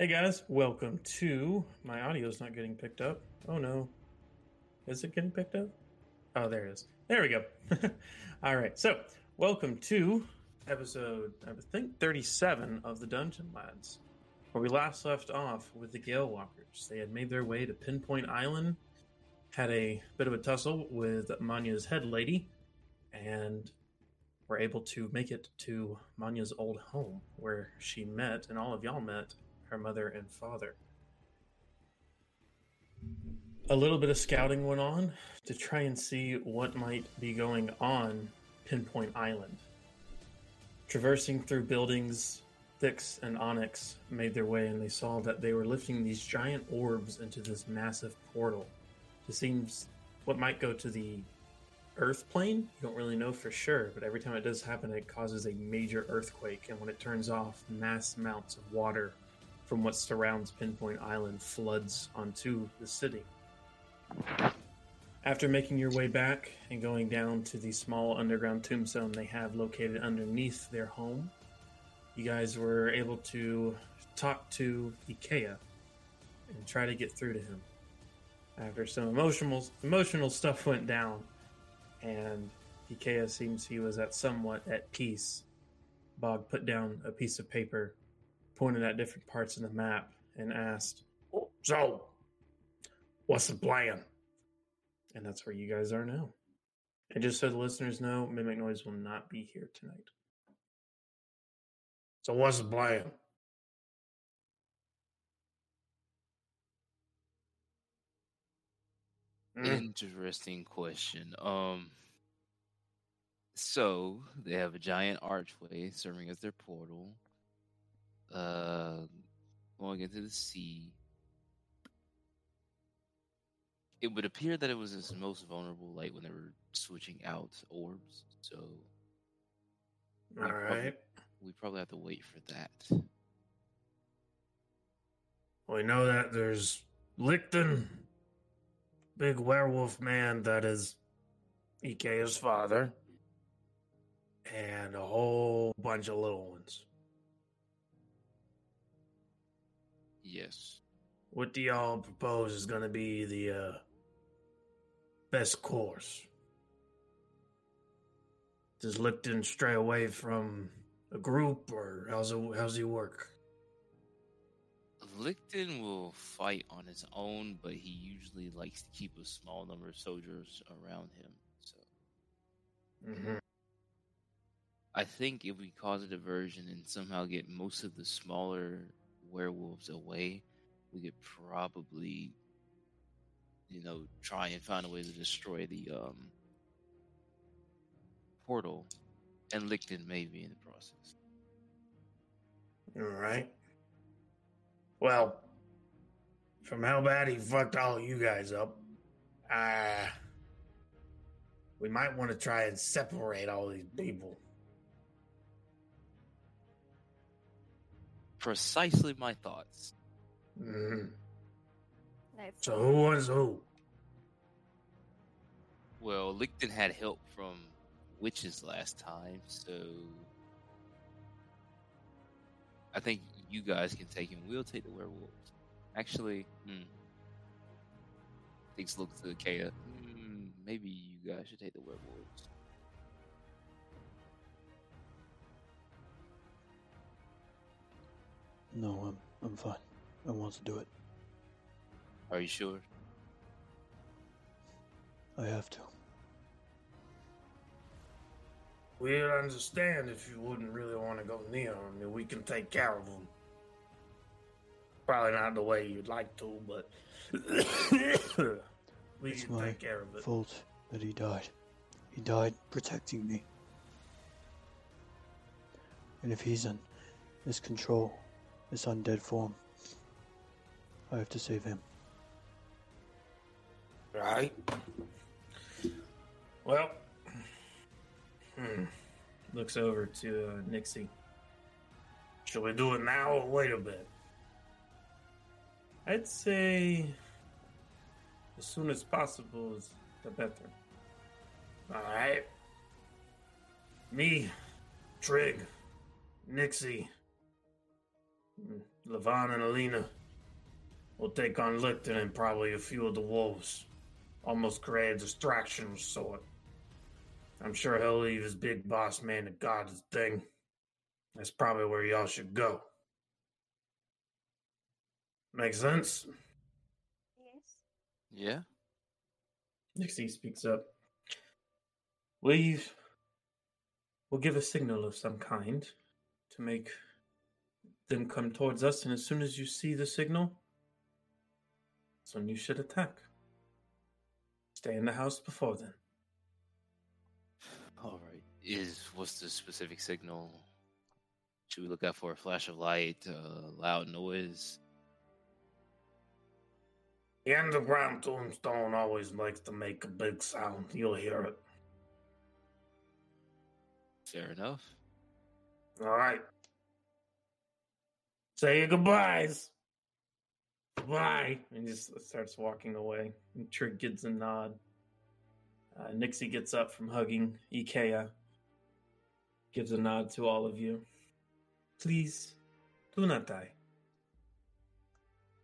Hey guys, welcome to my audio's not getting picked up. Oh no. Is it getting picked up? Oh, there it is. There we go. All right. So, welcome to episode I think 37 of the Dungeon Lads. Where we last left off with the Gale Walkers. They had made their way to Pinpoint Island, had a bit of a tussle with Manya's head lady, and were able to make it to Manya's old home where she met and all of y'all met her mother and father. A little bit of scouting went on to try and see what might be going on Pinpoint Island. Traversing through buildings, Thix and Onyx made their way and they saw that they were lifting these giant orbs into this massive portal. It seems what might go to the earth plane. You don't really know for sure, but every time it does happen, it causes a major earthquake. And when it turns off, mass amounts of water from what surrounds Pinpoint Island floods onto the city. After making your way back and going down to the small underground tombstone they have located underneath their home, you guys were able to talk to Ikea and try to get through to him. After some emotional emotional stuff went down, and Ikea seems he was at somewhat at peace. Bog put down a piece of paper, pointed at different parts of the map, and asked, So, what's the plan? and that's where you guys are now. And just so the listeners know, Mimic Noise will not be here tonight. So, what's the plan? Hmm. Interesting question. Um, so they have a giant archway serving as their portal, uh, going into the sea. It would appear that it was its most vulnerable, light when they were switching out orbs. So All we probably- we probably have to wait for that. We know that there's Licton, big werewolf man that is Ikea's father, and a whole bunch of little ones. Yes. What do y'all propose is going to be the uh, best course? Does Licton stray away from a group, or how's it, how's he work? Licton will fight on his own, but he usually likes to keep a small number of soldiers around him. So Mm-hmm. I think if we cause a diversion and somehow get most of the smaller werewolves away, we could probably, you know, try and find a way to destroy the um, portal, and Licton may be in the process. All right. Well, from how bad he fucked all of you guys up, uh, we might want to try and separate all these people. Precisely my thoughts. Nice. So who wants who? Well, Licton had help from witches last time, so I think you guys can take him. We'll take the werewolves. Actually, hmm. Thix look to Kaya. Hmm, maybe you guys should take the werewolves. No, I'm I'm fine. I want to do it. Are you sure? I have to. We'd understand if you wouldn't really want to go near them. I mean, we can take care of them. Probably not the way you'd like to, but we It's can my take care of it. fault that he died. He died protecting me. And if he's in this control, this undead form, I have to save him. Right? Well, Hmm. Looks over to uh, Nixie. Shall we do it now or wait a bit? I'd say as soon as possible is the better. All right. Me, Trig, Nixie. Mm, Levon and Alina will take on Licton and probably a few of the wolves. Almost create a distraction of sort. I'm sure he'll leave his big boss man to guard his thing. That's probably where y'all should go. Make sense? Yes. Yeah. Nixie speaks up. We will give a signal of some kind to make them come towards us, and as soon as you see the signal, that's when you should attack. Stay in the house before then. All right. Is what's the specific signal? Should we look out for a flash of light, uh, loud noise? The underground tombstone always likes to make a big sound. You'll hear it. Fair enough. All right. Say your goodbyes. Bye. And he just starts walking away. And Trig gets a nod. Uh, Nixie gets up from hugging Ikea, gives a nod to all of you. Please, do not die.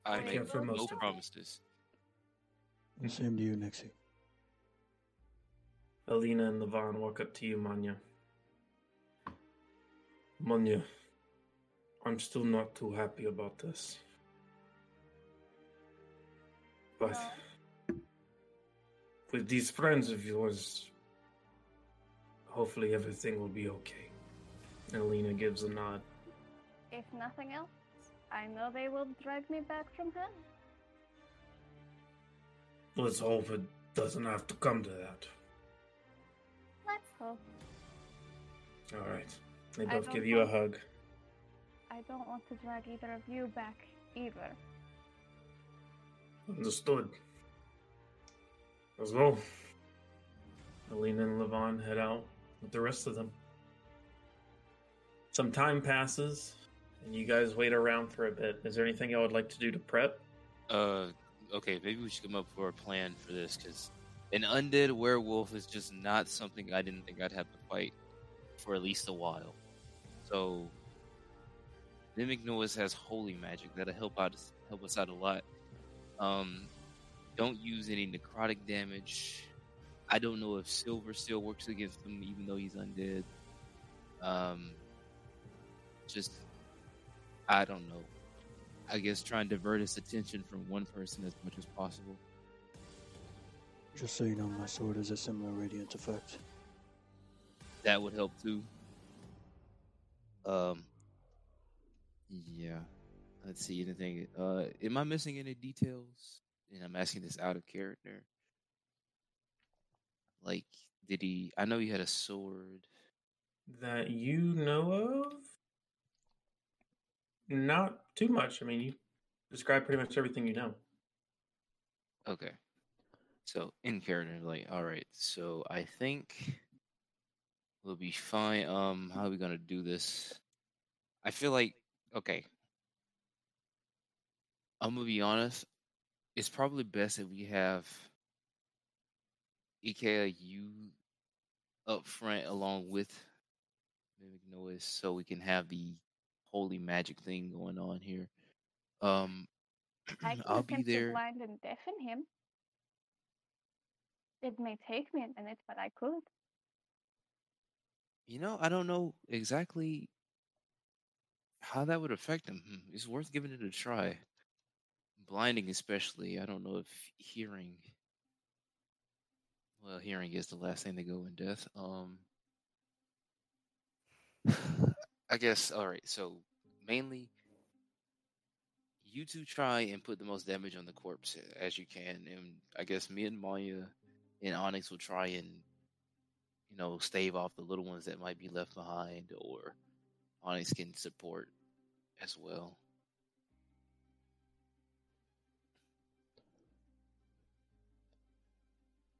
I Take make care for no most of you. promises. And same to you, Nixie. Alina and Levon walk up to you, Manya. Manya, I'm still not too happy about this. But with these friends of yours, hopefully everything will be okay. Alina gives a nod. If nothing else, I know they will drag me back from hell. Let's hope it doesn't have to come to that. Let's hope. All right. They both give you a hug. I don't want to drag either of you back either. Understood. Let's go. Alina and Levon head out with the rest of them. Some time passes, and you guys wait around for a bit. Is there anything y'all would like to do to prep? Uh, okay, maybe we should come up with a plan for this because an undead werewolf is just not something I didn't think I'd have to fight for at least a while. So, mimic noise has holy magic that'll help out help us out a lot. Um, don't use any necrotic damage. I don't know if silver still works against him, even though he's undead. Um, just I don't know. I guess try and divert his attention from one person as much as possible. Just so you know, my sword has a similar radiant effect. That would help too. Um. Yeah. Let's see anything. Uh, am I missing any details? And I'm asking this out of character. Like, did he? I know he had a sword. That you know of? Not too much. I mean, you describe pretty much everything you know. Okay. So in character, like, all right. So I think we'll be fine. Um, how are we gonna do this? I feel like okay. I'm gonna be honest. It's probably best if we have you up front along with Mimic Noise, so we can have the holy magic thing going on here. Um, I can I'll be there. blind and deafen him. It may take me a minute, but I could. You know, I don't know exactly how that would affect him. Hmm, It's worth giving it a try. Blinding, especially. I don't know if hearing. Well, hearing is the last thing to go in death. Um, I guess. All right. So mainly, you two try and put the most damage on the corpse as you can, and I guess me and Maya and Onyx will try and you know, stave off the little ones that might be left behind, or Onyx can support as well.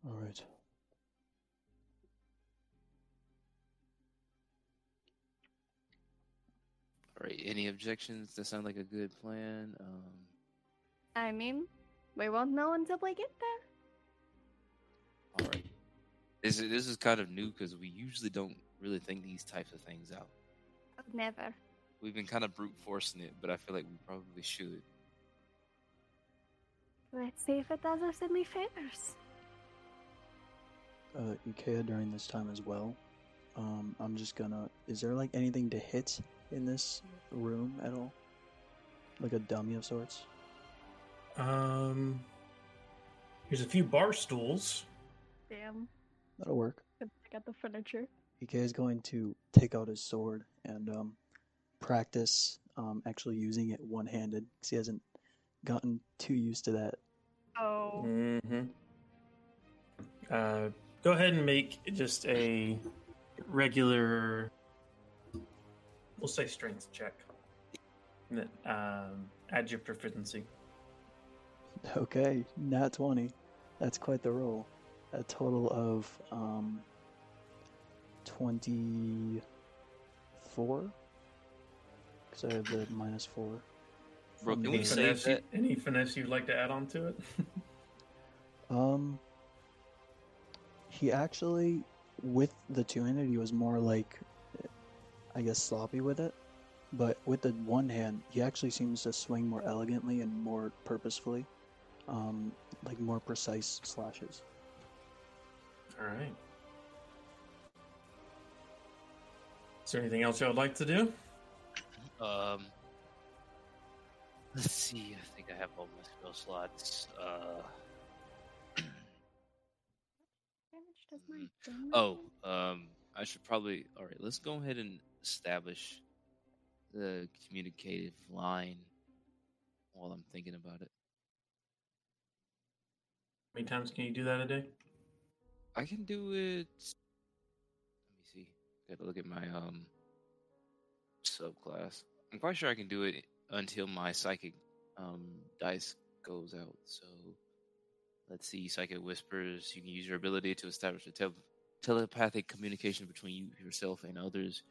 All right. All right. Any objections? That sound like a good plan. Um, I mean, we won't know until we get there. all right. This is this is kind of new because we usually don't really think these types of things out. Never. We've been kind of brute forcing it, but I feel like we probably should. Let's see if it does us any favors. Uh, Ikea during this time as well. Um, I'm just gonna. Is there like anything to hit in this room at all? Like a dummy of sorts? Um, here's a few bar stools. Damn. That'll work. Could pick up the furniture. Ikea is going to take out his sword and um, practice um, actually using it one handed because he hasn't gotten too used to that. Oh. Mm-hmm. Uh, go ahead and make just a regular, we'll say strength check. And then, Um, add your proficiency. Okay, nat 20. That's quite the roll. A total of um, 24? Because I have the minus 4. Bro, can we save finesse that? any finesse you'd like to add on to it? Um, he actually, with the two-handed, he was more like, I guess, sloppy with it. But with the one hand, he actually seems to swing more elegantly and more purposefully, um, like more precise slashes. All right. There anything else you would like to do? Um, let's see. I think I have all my spell slots. Uh, Damage does my damage oh, um, I should probably. All right, let's go ahead and establish the communicative line while I'm thinking about it. How many times can you do that a day? I can do it. Got to look at my um subclass. I'm quite sure I can do it until my psychic um dice goes out. So let's see. Psychic whispers. You can use your ability to establish a tel- telepathic communication between you yourself and others.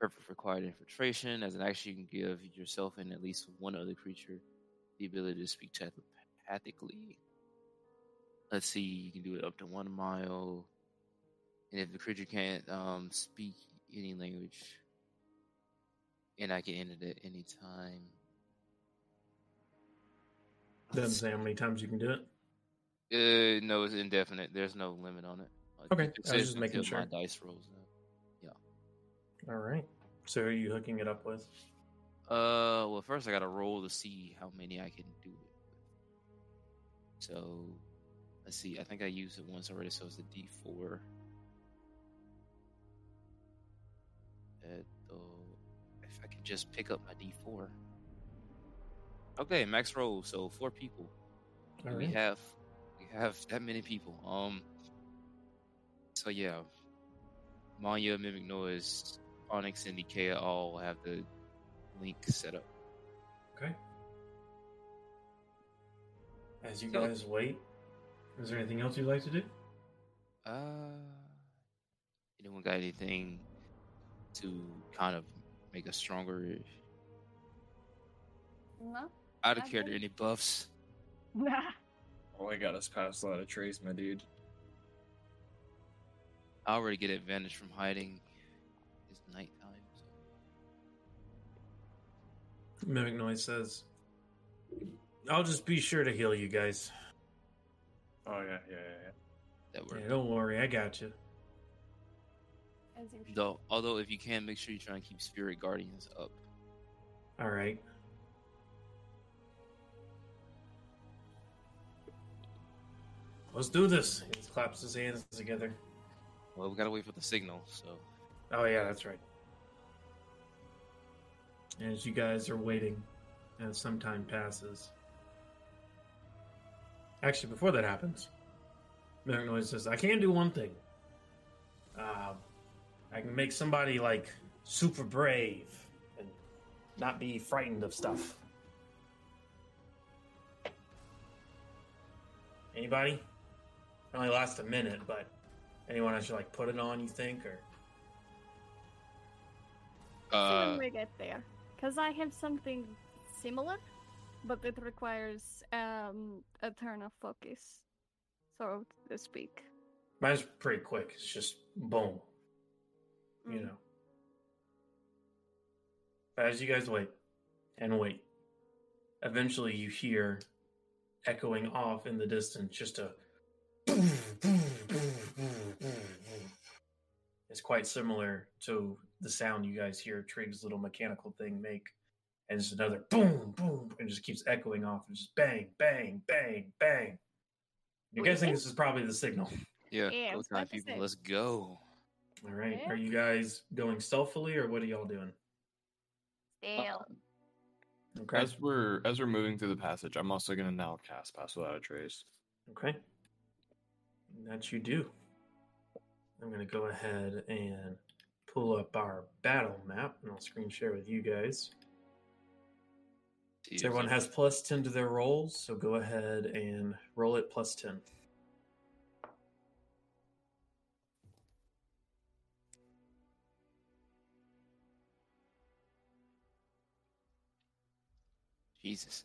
Perfect for quiet infiltration. As an action, you can give yourself and at least one other creature the ability to speak telepathically. Let's see, you can do it up to one mile. And if the creature can't um, speak any language, and I can end it at any time. Doesn't say how many times you can do it. Uh, no, it's indefinite. There's no limit on it. Uh, Okay, it I was just making until my dice rolls out. All right. So who are you hooking it up with? Uh, well, first I gotta roll to see how many I can do it. with. So, let's see. I think I used it once already, so it's a D four. If I can just pick up my D four. Okay, max roll. So four people. We have we have that many people. Um. So yeah, Manya, Mimic Noise, Onyx, and Ikea all have the link set up. Okay. As you So- guys wait, is there anything else you'd like to do? Uh, anyone got anything to kind of make us stronger? No? I don't I cared think- any buffs. Nah. All I got is Pass Without a Trace, my dude. I already get advantage from hiding. It's nighttime. So. Mimic Noise says, I'll just be sure to heal you guys. Oh yeah, yeah, yeah. That Yeah, don't worry, I got you. As you should. Though, although if you can, make sure you try and keep Spirit Guardians up. All right. Let's do this. He claps his hands together. Well, we gotta wait for the signal. So Oh yeah, that's right. As you guys are waiting, as some time passes. Actually, before that happens, Mimic Noise says, "I can do one thing. Uh, I can make somebody like super brave and not be frightened of stuff. Anybody? It only lasts a minute, but anyone I should like put it on? You think or?" See uh, when we get there. Because I have something similar, but it requires um, a turn of focus, so to speak. Mine's pretty quick. It's just boom. You Mm. know. As you guys wait and wait, eventually you hear echoing off in the distance just a. It's quite similar to the sound you guys hear Trig's little mechanical thing make. And it's another boom, boom, and just keeps echoing off and just bang, bang, bang, bang. You're Wait, guessing this is probably the signal. Yeah, Yeah, I go was time about to people, say. let's go. All right. Yeah. Are you guys going stealthily or what are y'all doing? Uh, Still. Okay. As we're as we're moving through the passage, I'm also gonna now cast Pass Without a Trace. Okay. That you do. I'm going to go ahead and pull up our battle map and I'll screen share with you guys. See So everyone has plus 10 to their rolls, so go ahead and roll it plus 10. Jesus.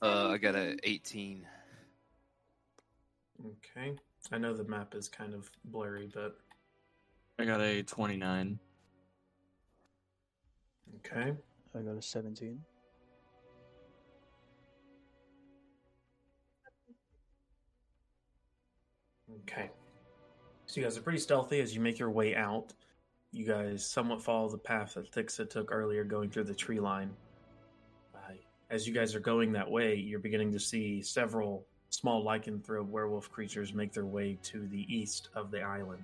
Uh, I got a 18. Okay. I know the map is kind of blurry, but I got a 29. okay. I got a 17. Okay. So you guys are pretty stealthy as you make your way out. You guys somewhat follow the path that Thixa took earlier, going through the tree line. As you guys are going that way, you're beginning to see several small lycanthrope werewolf creatures make their way to the east of the island.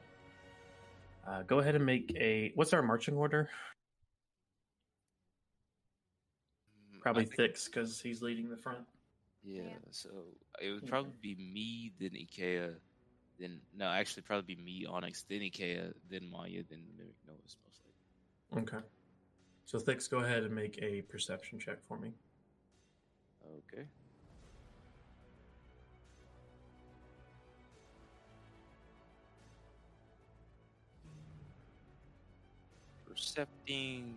Uh, go ahead and make a. What's our marching order? Mm, Probably Thix because he's leading the front. Yeah, Yeah. so it would probably be me, then Ikea, then no, actually probably be me, Onyx, then Ikea, then Maya, then Mimic Noise most likely. Okay. So Thix, go ahead and make a perception check for me. Okay. Percepting.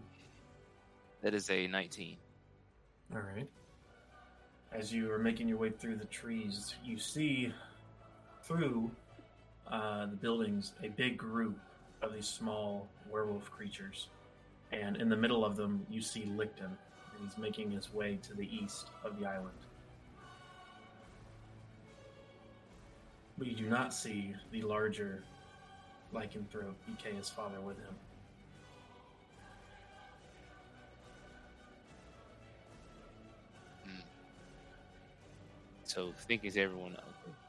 That is a 19. All right. As you are making your way through the trees, you see through uh, the buildings a big group of these small werewolf creatures. And in the middle of them, you see Licton. He's making his way to the east of the island. But you do not see the larger lycanthrope, Ikea's father, with him. So thinking to everyone,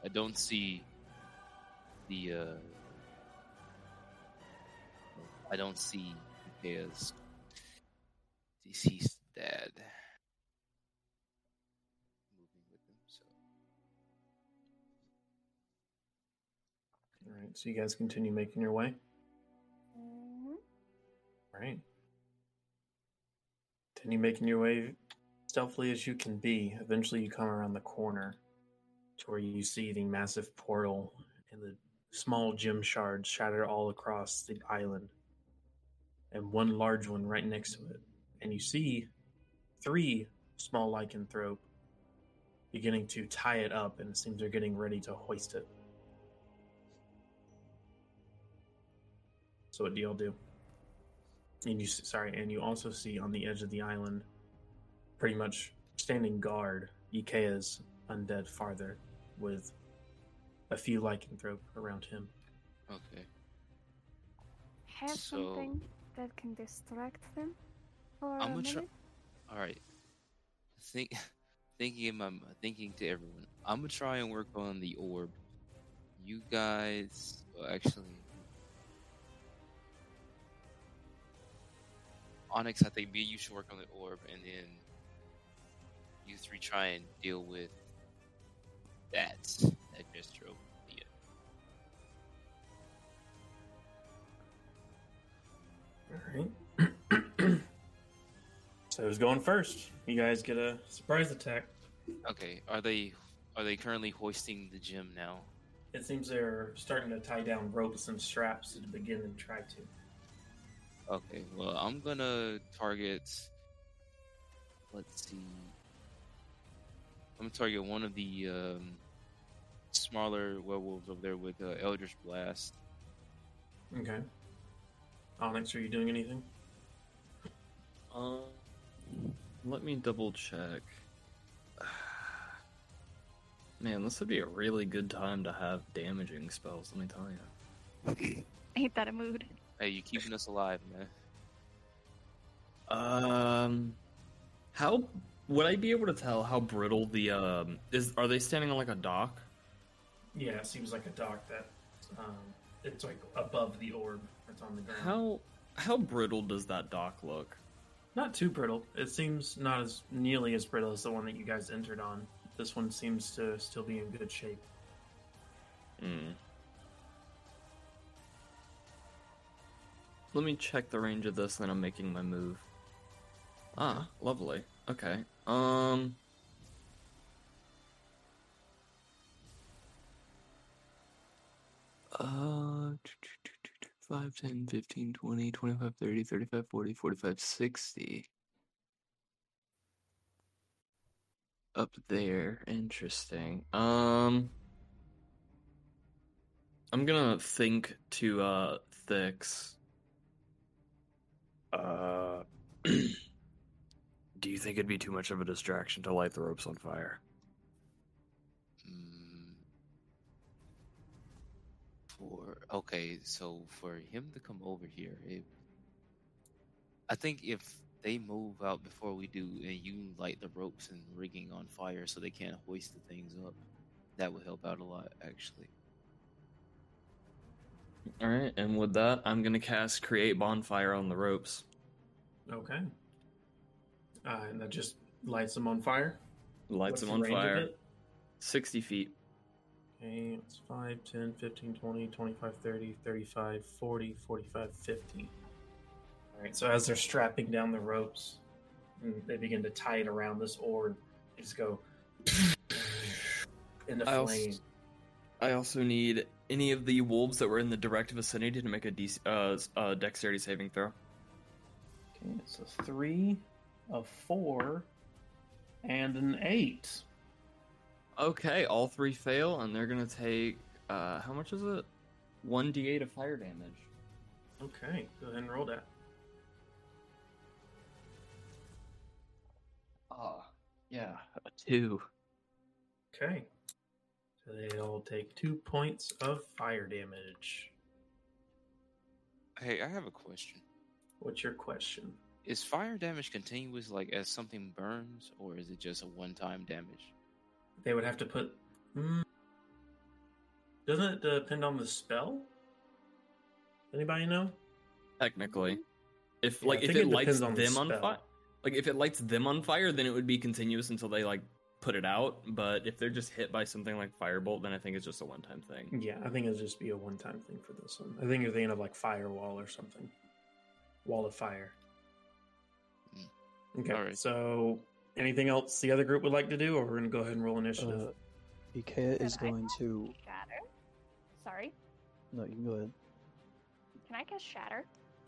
I don't see the. uh I don't see Ikea's deceased dad moving with him. So All right, so you guys continue making your way. Mhm. Right. Continue making your way stealthily as you can be. Eventually, you come around the corner to where you see the massive portal and the small gem shards shattered all across the island, and one large one right next to it. And you see three small lycanthrope beginning to tie it up, and it seems they're getting ready to hoist it. So, what do y'all do? And you sorry, and you also see on the edge of the island, pretty much standing guard, Ikea's undead father, with a few lycanthrope around him. okay. Have So- something that can distract them for I'm a gonna try- minute. All right. Think, thinking in my thinking to everyone. I'm gonna try and work on the orb. You guys, well, actually, Onyx. I think me you should work on the orb, and then you three try and deal with that that just drove. All right. So who's going first? You guys get a surprise attack. Okay, are they are they currently hoisting the gym now? It seems they're starting to tie down ropes and straps to begin and try to. Okay, well, I'm gonna target. Let's see. I'm gonna target one of the um, smaller werewolves over there with uh, Eldritch Blast. Okay. Onyx, are you doing anything? Let me double check. Man, this would be a really good time to have damaging spells, let me tell you. Ain't that a mood? Hey, you keeping us alive, man. Um how would I be able to tell how brittle the um is are they standing on like a dock? Yeah, it seems like a dock that um, it's like above the orb that's on the ground. How how brittle does that dock look? Not too brittle. It seems not as nearly as brittle as the one that you guys entered on. This one seems to still be in good shape. Hmm. Let me check the range of this, then I'm making my move. Ah, lovely. Okay. Um. Uh. 5, 10, 15, 20, 25, 30, 35, 40, 45, 60. Up there. Interesting. Um. I'm gonna think to uh Thix. Uh Do you think it'd be too much of a distraction to light the ropes on fire? Okay, so for him to come over here, it, I think if they move out before we do, and you light the ropes and rigging on fire so they can't hoist the things up, that would help out a lot, actually. Alright, and with that, I'm gonna cast Create Bonfire on the ropes. Okay. Uh, and that just lights them on fire. Lights What's them on range of fire. 60 feet. Okay, it's 5, 10, 15, 20, 25, 30, 35, 40, 45, 50. Alright, so as they're strapping down the ropes, and they begin to tie it around this orb, they just go into I also- flame. I also need any of the wolves that were in the direct vicinity to make a DC, uh, uh, dexterity saving throw. Okay, it's a 3, a 4, and an 8. Okay, all three fail, and they're gonna take, uh, how much is it? 1d8 of fire damage. Okay, go ahead and roll that. Ah, yeah, a 2. Okay. So they all take 2 points of fire damage. Hey, I have a question. What's your question? Is fire damage continuous, like as something burns, or is it just a one-time damage? They would have to put. Hmm. Doesn't it depend on the spell? Anybody know? Technically. If, Yeah, like, if it, it lights depends on the them on fire, like, if it lights them on fire, then it would be continuous until they, like, put it out. But if they're just hit by something like Firebolt, then I think it's just a one time thing. Yeah, I think it'll just be a one-time thing for this one. I think you're thinking of like firewall or something. Wall of fire. Hmm. Okay. Alright. So, anything else the other group would like to do, or we're gonna go ahead and roll initiative? Uh, Ikea is Can I going to. Shatter. Sorry. No, you can go ahead. Can I cast Shatter?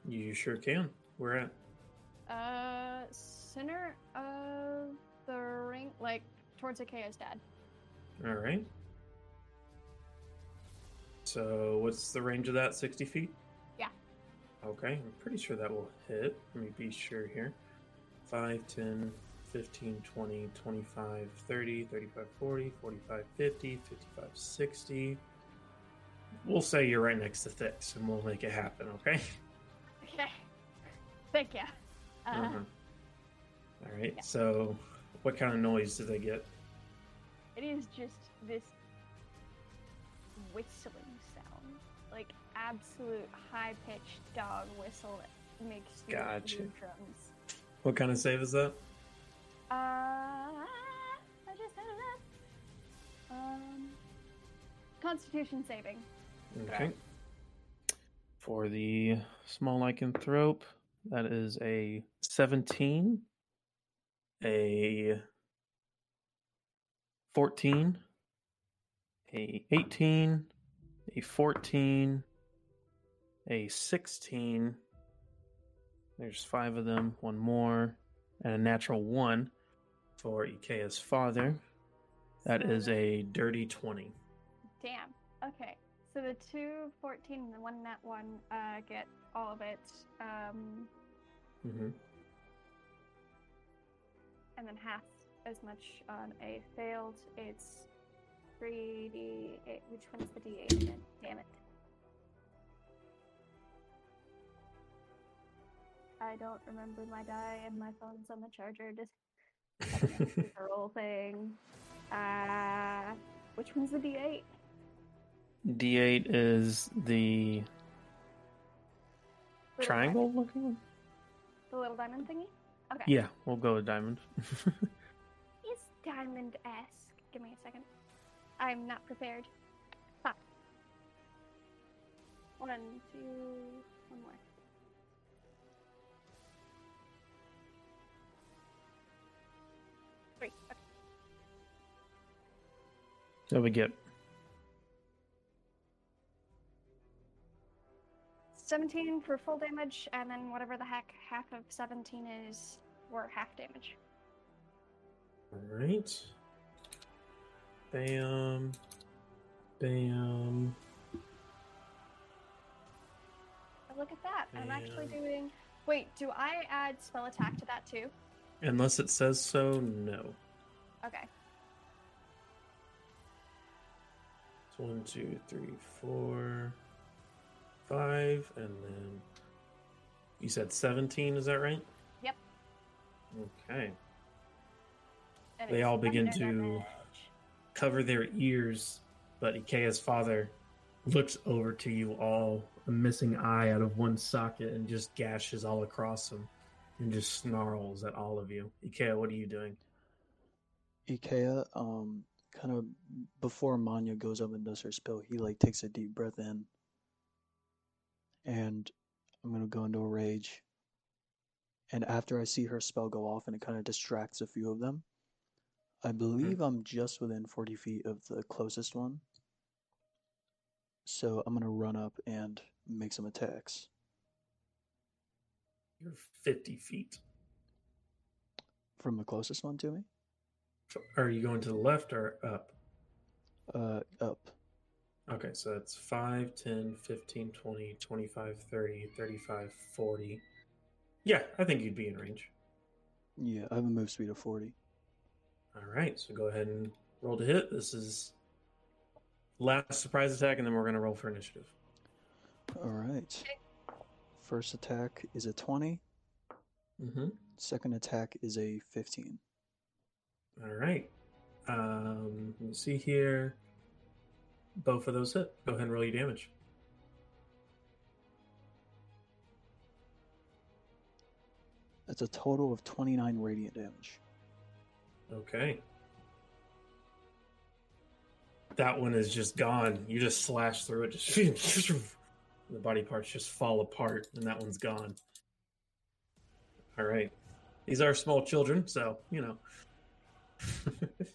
you sure can. We're at. Uh, center of the ring, like towards Ikea's dad. All right. So, what's the range of that? 60 feet? Yeah. Okay, I'm pretty sure that will hit. Let me be sure here. 5, 10, 15, 20, 25, 30, 35, 40, 45, 50, 55, 60. We'll say you're right next to Thix and we'll make it happen, okay? Okay. Thank you. Uh, Mhm. All right, yeah. so what kind of noise do they get? It is just this whistling sound, like absolute high-pitched dog whistle that makes you Gotcha. eardrums. What kind of save is that? Uh, I just had. Um, Constitution saving. Okay. For the small lycanthrope, that is a 17, a 14, a 18, a 14, a 16. There's five of them, one more, and a natural one for Ikea's father. That So is a dirty 20. Damn. Okay. So the two 14 and the one that one uh, get all of it. Um, Mm-hmm. and then half as much on a failed. It's 3d8. Which one's the d8 again? Damn it. I don't remember my die and my phone's on the charger. Just roll thing. Uh, which one's the d8? D8 is the Little triangle diamond- looking one? The little diamond thingy? Okay. Yeah, we'll go with diamond. Is diamond esque. Give me a second. I'm not prepared. Five. One, two, one more. So we get 17 for full damage, and then whatever the heck half of 17 is for half damage. Alright. Bam. Bam. Look at that. I'm actually doing. Wait, do I add spell attack to that too? Unless it says so, no. Okay. It's one, two, three, four, five, and then you said 17, is that right? Yep. Okay. And They all begin to- damage. Cover their ears, but Ikea's father looks over to you all, a missing eye out of one socket, and just gashes all across him and just snarls at all of you. Ikea, what are you doing? Ikea, um, kind of before Manya goes up and does her spell, he like takes a deep breath in, and I'm gonna go into a rage. And after I see her spell go off, and it kind of distracts a few of them, I mm-hmm. believe I'm just within 40 feet of the closest one. So I'm gonna run up and make some attacks. You're 50 feet. From the closest one to me? Are you going to the left or up? Uh, up. Okay, so that's 5, 10, 15, 20, 25, 30, 35, 40. Yeah, I think you'd be in range. Yeah, I have a move speed of 40. All right, so go ahead and roll to hit. This is last surprise attack, and then we're going to roll for initiative. All right. First attack is a 20. Mm-hmm. Second attack is a 15. All right. Um, let me see here. Both of those hit. Go ahead and roll your damage. That's a total of 29 radiant damage. Okay. That one is just gone. You just slash through it. Just the body parts just fall apart, and that one's gone. All right. These are small children, so you know.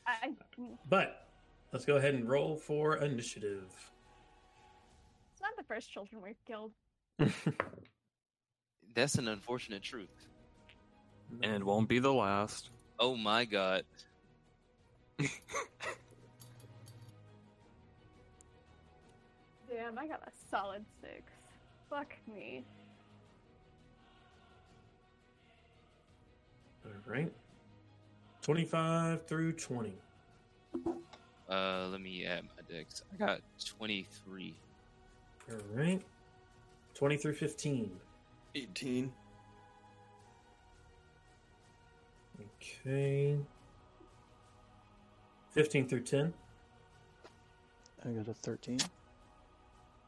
I, I- but let's go ahead and roll for initiative. it's not the first children we've killed. That's an unfortunate truth. And it won't be the last. Oh my god. Damn, I got a solid six. Fuck me. All right. 25 through 20. Uh, let me add my dex. I got 23. All right. 20 through 15. 18. Okay. 15 through 10. I got a 13.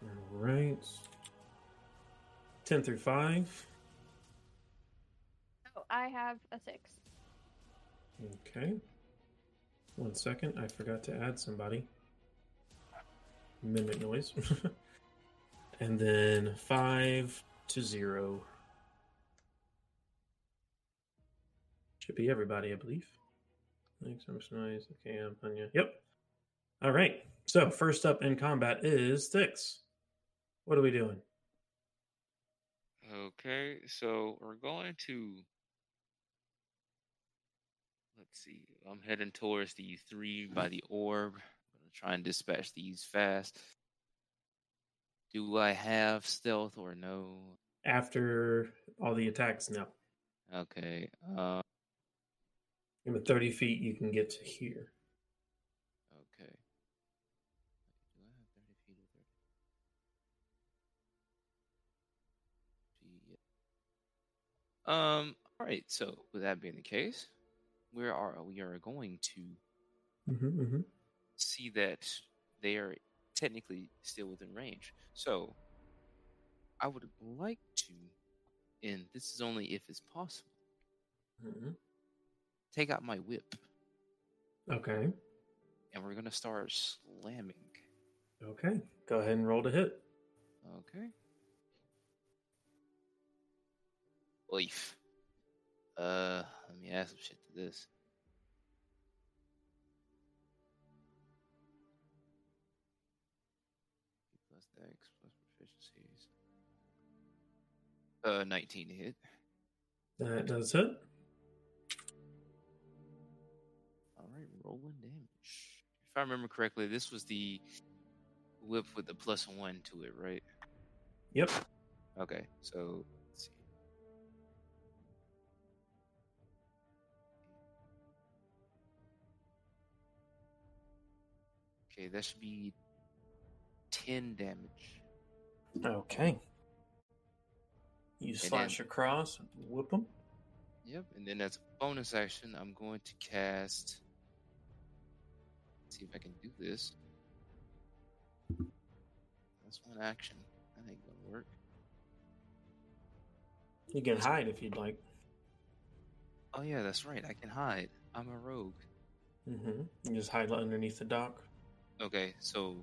All right. 10 through 5. Oh, I have a six. Okay. One second. I forgot to add somebody. Mimic noise. and then 5 to 0. Should be everybody, I believe. Thanks, I'm nice. Okay, I'm Panya. Yep. All right. So, first up in combat is Thix. What are we doing? Okay, so we're going to. Let's see. I'm heading towards the three by the orb. I'm gonna try and dispatch these fast. Do I have stealth or no? After all the attacks? No. Okay. Uh, And with 30 feet, you can get to here. Okay. Do I have 30 feet or 30? Um, all right, so with that being the case, we are we are going to Mm-hmm, mm-hmm. see that they are technically still within range. So I would like to, and this is only if it's possible, mm-hmm. take out my whip Okay. and we're gonna start slamming. Okay. Go ahead and roll to hit. Okay. Leaf. Uh, let me add some shit this. Plus dex, plus proficiencies. Uh, 19 to hit. That does hit. Alright, rolling damage. If I remember correctly, this was the whip with the plus one to it, right? Yep. Okay, so Okay, that should be 10 damage. Okay. You slash then- across, whip them. Yep, and then as a bonus action, I'm going to cast. see if I can do this. That's one action. That ain't gonna work. You can hide if you'd like. Oh yeah, that's right. I can hide. I'm a rogue. Mm-hmm. You just hide underneath the dock. Okay, so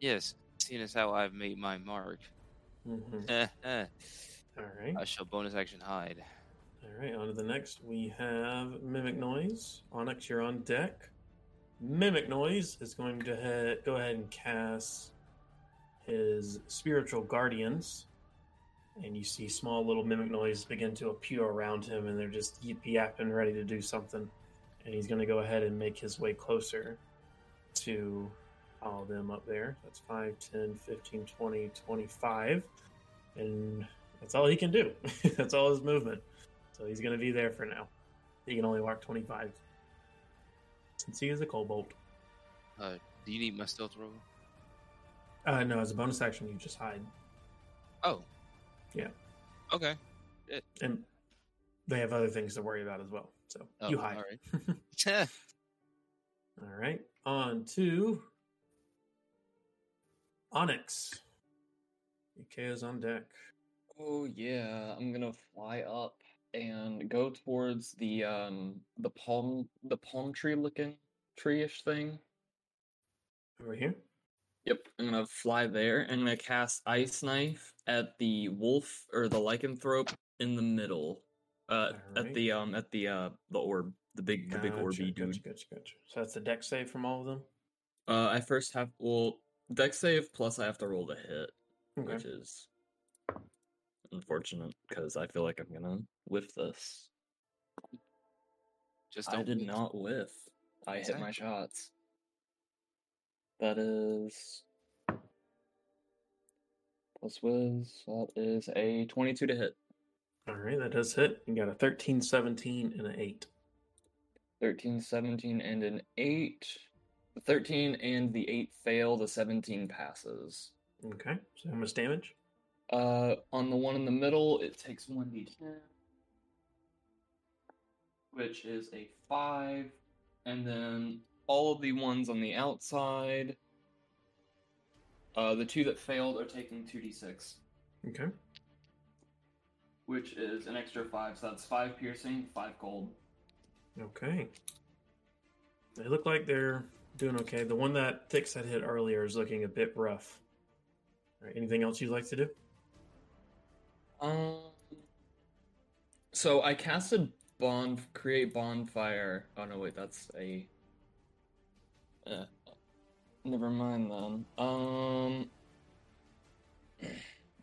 yes, seeing as how I've made my mark, Mm-hmm. I shall bonus action hide. All right. On to the next. We have Mimic Noise. Onyx, you're on deck. Mimic Noise is going to go ahead and cast his Spiritual Guardians. And you see small little Mimic Noise begin to appear around him, and they're just yip yapping, ready to do something. And he's going to go ahead and make his way closer to all of them up there. That's 5, 10, 15, 20, 25. And that's all he can do. that's all his movement. So he's going to be there for now. He can only walk 25. Since he is a kobold. Uh, do you need my stealth roll? Uh, no, as a bonus action, you just hide. Oh. Yeah. Okay. And they have other things to worry about as well. So Oh, you hide. All right. All right. On to Onyx. Ikea's on deck. Oh yeah, I'm gonna fly up and go towards the um the palm the palm tree looking tree-ish thing. Over here. Yep, I'm gonna fly there. I'm gonna cast Ice Knife at the wolf or the lycanthrope in the middle. Uh, at the um at the uh the orb, the big the big Gotcha, orby gotcha, dude. Gotcha, gotcha. So that's the Dex save from all of them? Uh, I first have well Dex save plus I have to roll to hit, Okay. which is unfortunate because I feel like I'm gonna whiff this. Just I don't did whiff. not whiff. I hit my Exactly. shots. That is plus whiz. That is a twenty-two to hit. All right, that does hit. You got a 13, 17, and an 8. 13, 17, and an 8. The 13 and the 8 fail, the 17 passes. Okay. So how much damage? Uh, on the one in the middle, it takes 1d10, which is a 5. And then all of the ones on the outside, uh, the two that failed are taking 2d6, Okay. which is an extra 5. So that's 5 piercing, 5 cold. Okay. They look like they're doing okay. The one that Thix had hit earlier is looking a bit rough. All right, anything else you'd like to do? Um. So I casted bond, create bonfire. Oh no, wait, that's a. Uh, never mind then. Um.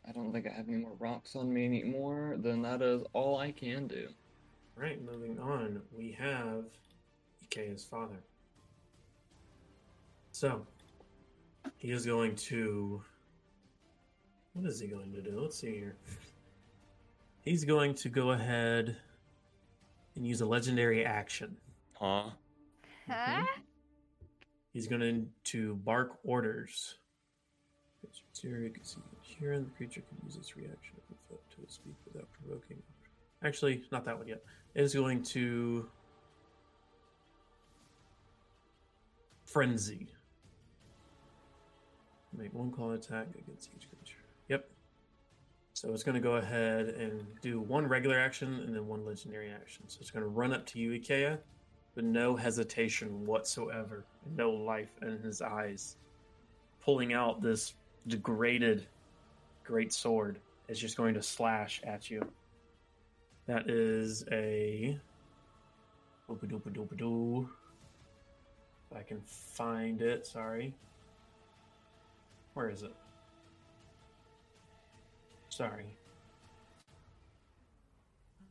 I don't think I have any more rocks on me anymore. Then that is all I can do. Right, moving on. We have Ikea's father. So, he is going to. What is he going to do? Let's see here. He's going to go ahead and use a legendary action. Huh? Huh? He's going to bark orders. Zero, you can see here, and the creature can use its reaction to move its speed without provoking. Actually, not that one yet. It is going to frenzy. Make one claw attack against each creature. Yep. So it's going to go ahead and do one regular action and then one legendary action. So it's going to run up to you, Ikea, with no hesitation whatsoever, no life in his eyes, pulling out this degraded great sword. It's just going to slash at you. That is a. If I can find it, sorry. Where is it? Sorry.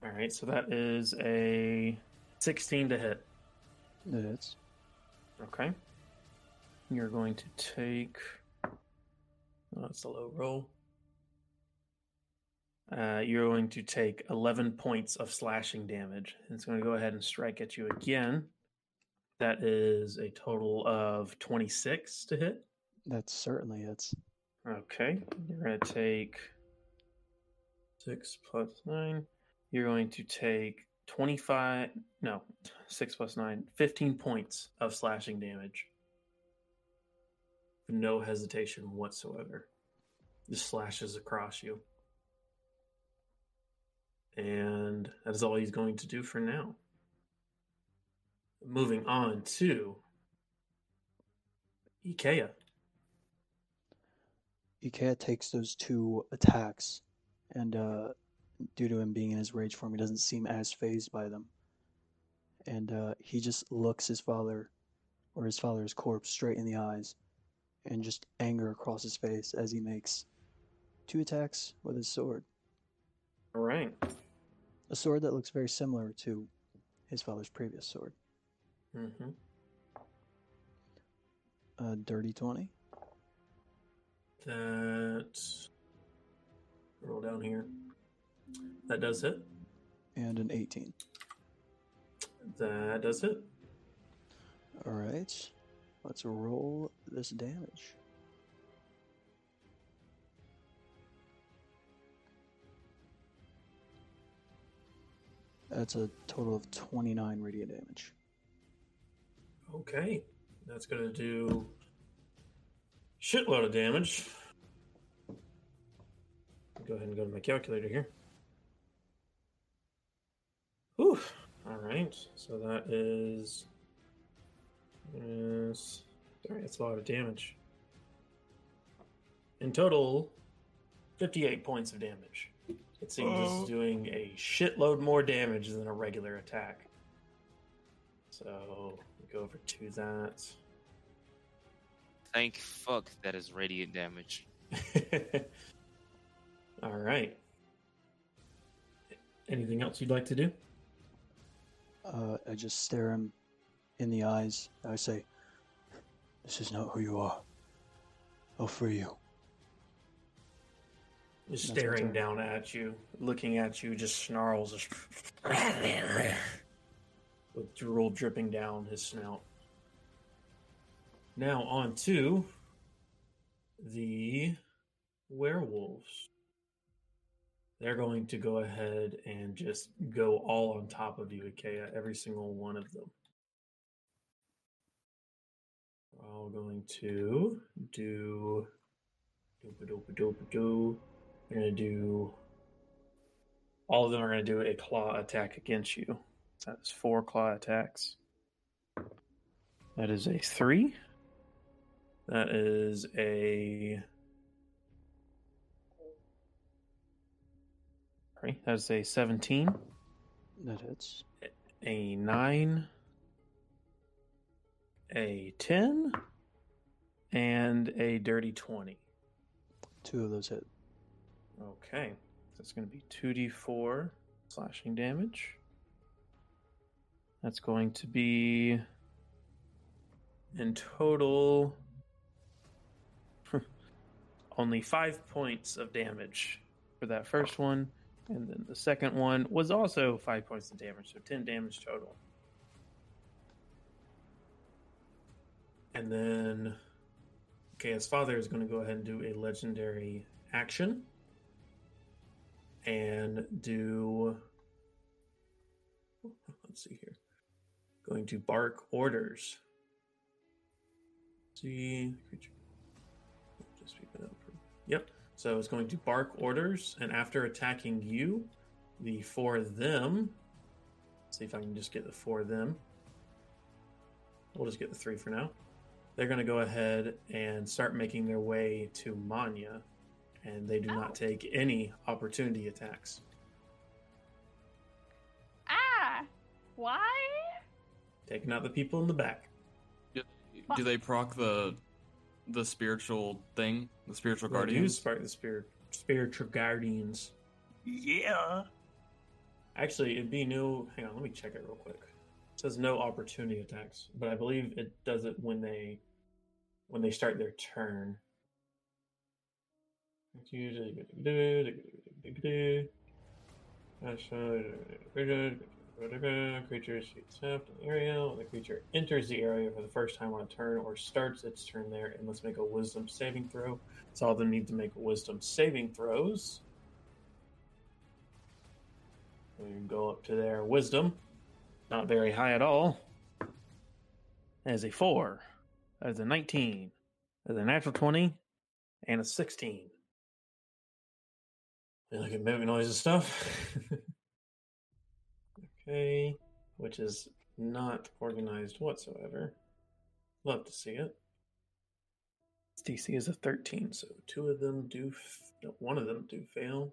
Alright, so that is a 16 to hit. It hits. Okay. You're going to take. Oh, that's a low roll. Uh, you're going to take 11 points of slashing damage. It's going to go ahead and strike at you again. That is a total of 26 to hit. That certainly hits. Okay. You're going to take 6 plus 9. You're going to take 25. No, 6 plus 9. 15 points of slashing damage. No hesitation whatsoever. Just slashes across you. And that is all he's going to do for now. Moving on to Ikea. Ikea takes those two attacks, and uh, due to him being in his rage form, he doesn't seem as phased by them. And uh, he just looks his father, or his father's corpse, straight in the eyes, and just anger across his face as he makes two attacks with his sword. All right. A sword that looks very similar to his father's previous sword. Mm-hmm. A dirty 20. That roll down here. That does hit. and an 18. That does hit. All right, let's roll this damage. That's a total of 29 radiant damage. Okay. That's going to do shitload of damage. Go ahead and go to my calculator here. Whew. All right. So that is. is sorry, that's a lot of damage. In total, 58 points of damage. It seems it's oh. doing a shitload more damage than a regular attack. So, go over to that. Thank fuck that is radiant damage. All right. Anything else you'd like to do? Uh, I just stare him in the eyes. I say, This is not who you are. I'll free you. Just That's staring down at you, looking at you, just snarls, with drool dripping down his snout. Now on to the werewolves. They're going to go ahead and just go all on top of you, Ikea, every single one of them. We're all going to do doop doop doop do. Going to do. All of them are going to do a claw attack against you. That's four claw attacks. That is a three. That is a. Sorry, that's a 17, That hits. a 9, a 10, and a dirty 20. Two of those hit. Okay, that's going to be 2d4 slashing damage. That's going to be in total only five points of damage for that first one. And then the second one was also five points of damage, so 10 damage total. And then, okay, his father is going to go ahead and do a legendary action and do. Let's see here. Going to bark orders. See, creature. Yep. So it's going to bark orders, and after attacking you, the four of them. See if I can just get the four of them. We'll just get the three for now. They're going to go ahead and start making their way to Manya, and they do Oh. not take any opportunity attacks. Ah! Why? Taking out the people in the back. Do they proc the the spiritual thing, the spiritual We're guardians? use Spark the Spirit, Spiritual Guardians. Yeah. Actually, it'd be no. Hang on, let me check it real quick. It says no opportunity attacks, but I believe it does it when they when they start their turn. Creature shoots up in area. When the creature enters the area for the first time on a turn or starts its turn there, it must make a Wisdom saving throw. So all of them need to make Wisdom saving throws. We can go up to their wisdom. Not very high at all. As a four. As a 19. As a natural 20. And a 16. And look at movie noise and stuff. okay. Which is not organized whatsoever. Love to see it. DC is a 13, so two of them do, f- no, one of them do fail.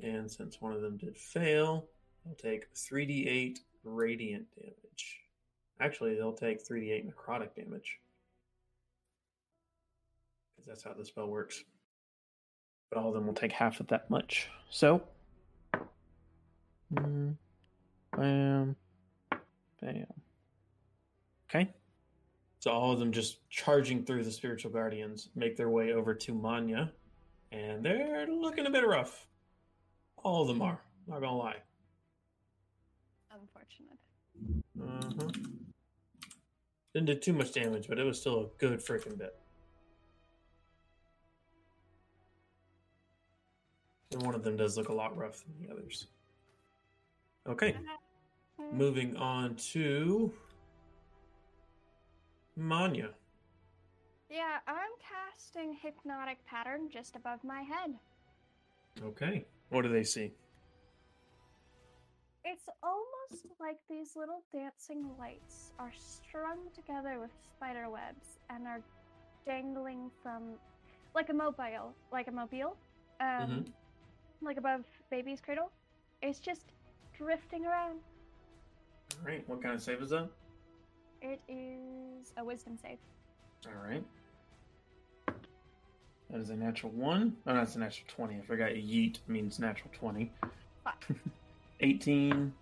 And since one of them did fail, they'll take 3d8 radiant damage. Actually, they'll take 3d8 necrotic damage. Because that's how the spell works. But all of them will take half of that much. So. mm, Bam. Bam. Okay. So all of them just charging through the spiritual guardians make their way over to Manya. And they're looking a bit rough. All of them are. Not gonna lie. Unfortunate. Uh-huh. Didn't do too much damage, but it was still a good freaking bit. And one of them does look a lot rough than the others. Okay, moving on to Manya. Yeah, I'm casting hypnotic pattern just above my head. Okay, what do they see? It's almost like these little dancing lights are strung together with spider webs and are dangling from, like a mobile, like a mobile, um, Mhm. like above baby's cradle. It's just drifting around. All right, what kind of save is that? It is a wisdom save. All right. That is a natural one. Oh, that's a natural 20. I forgot yeet means natural 20. Fuck. 18,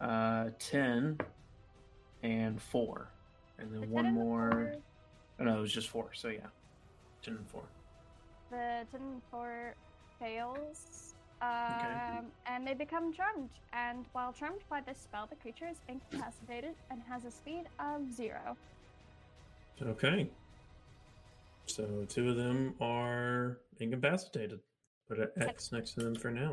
uh, 10, and 4. And then The one 10 and the more. four- Oh, no, it was just 4. So, yeah. 10 and 4. The 10 and 4 fails. Um, and they become charmed. And while charmed by this spell, the creature is incapacitated and has a speed of zero. Okay. So, two of them are incapacitated. Put an X next to them for now.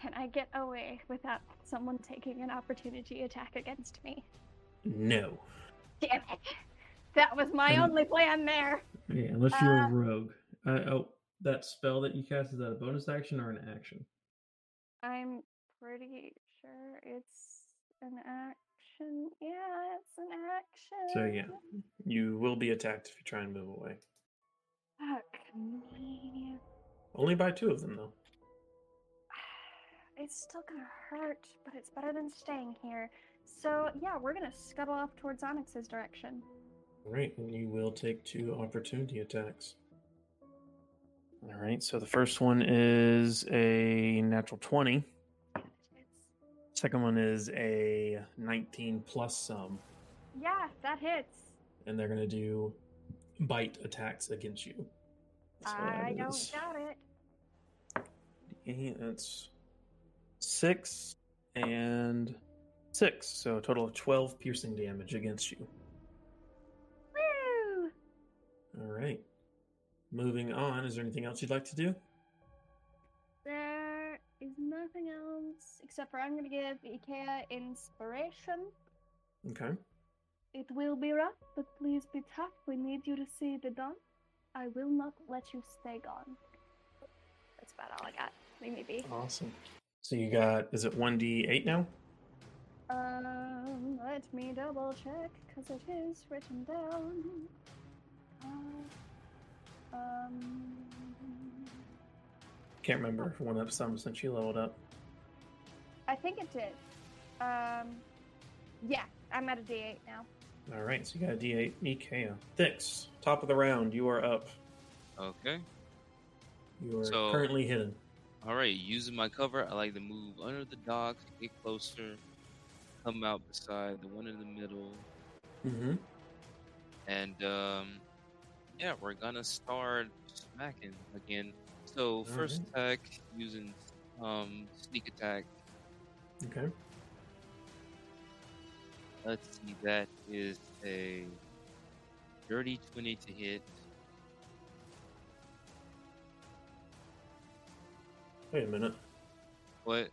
Can I get away without someone taking an opportunity attack against me? No. Damn it! That was my And- only plan there. Yeah, unless you're Uh, a rogue. Uh, oh, that spell that you cast is that a bonus action or an action? I'm pretty sure it's an action. Yeah, it's an action. So yeah, you will be attacked if you try and move away. Ah, Fuck me. Only by two of them though. It's still gonna hurt, but it's better than staying here. So yeah, we're gonna scuttle off towards Onyx's direction. All right, and you will take two opportunity attacks. All right, so the first one is a natural 20. Second one is a 19 plus some, Yeah, that hits. and they're going to do bite attacks against you. So I don't is- doubt it. eight, that's six and Six, so a total of 12 piercing damage against you. Woo! All right. Moving on, is there anything else you'd like to do? There is nothing else except for I'm going to give Ikea inspiration. Okay. It will be rough, but please be tough. We need you to see the dawn. I will not let you stay gone. That's about all I got. Leave me be. Awesome. So you got, is it 1d8 now? Um, let me double check because it is written down. Uh, um, Can't remember if it went up some since you leveled up. I think it did. Um, yeah, I'm at a D8 now. All right, so you got a d8 Ikea. Thix, top of the round, you are up. Okay. You are So- currently hidden. All right. Using my cover, I like to move under the dock, to get closer, come out beside the one in the middle, Mm-hmm. and um, yeah, we're gonna start smacking again. So first attack using um sneak attack. Okay. Let's see, that is a dirty twenty to hit. Wait a minute. What?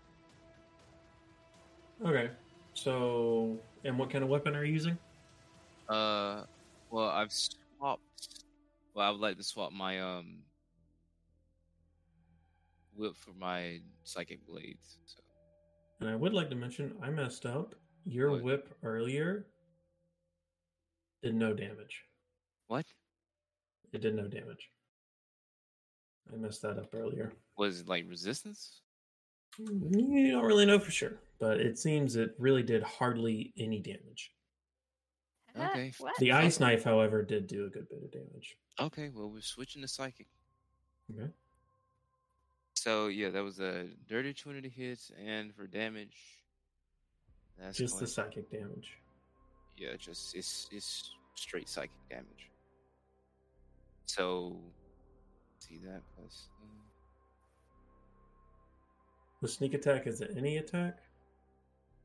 Okay. So, and what kind of weapon are you using? Uh, well, I've swapped. Well, I would like to swap my um whip for my psychic blades. So And I would like to mention, I messed up. Your What? whip earlier did no damage. what It did no damage. I messed that up earlier. was it like resistance? You don't really know for sure, but it seems it really did hardly any damage. Okay, What? The ice knife, however, did do a good bit of damage. Okay, well we're switching to psychic. Okay. So yeah, that was a dirty twenty to hit, and for damage, that's Just the psychic damage. yeah, just it's it's straight psychic damage. So see that plus. uh, The sneak attack is it any attack,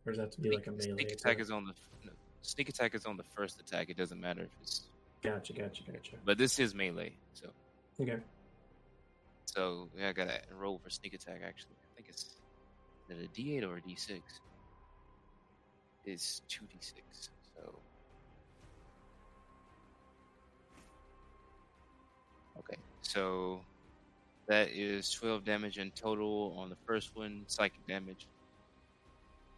or does that to be like a Sneak- melee Sneak attack is on the no, sneak attack is on the first attack. It doesn't matter if it's, Gotcha, gotcha, gotcha. but this is melee. So Okay. so yeah, I gotta roll for sneak attack. Actually, I think it's is it a D eight or a D six. It's two D six. So okay, so that is twelve damage in total on the first one, psychic damage.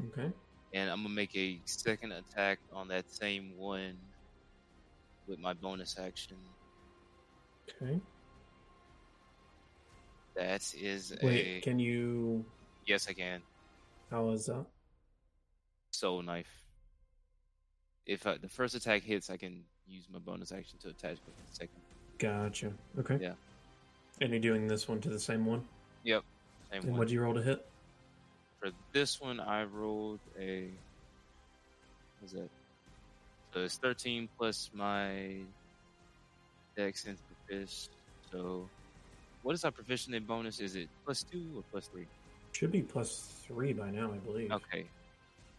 Okay. and I'm gonna make a second attack on that same one with my bonus action. Okay. That is Wait, a can you? yes, I can How is that? soul knife. If I, the first attack hits, I can use my bonus action to attach with the second. Gotcha. Okay. Yeah. And you're doing this one to the same one. Yep, same And one. what'd you roll to hit? For this one, I rolled a. Was that? So it's 13 plus my dex and profish. So, what is our proficiency bonus? Is it plus two or plus three? Should be plus three by now, I believe. Okay.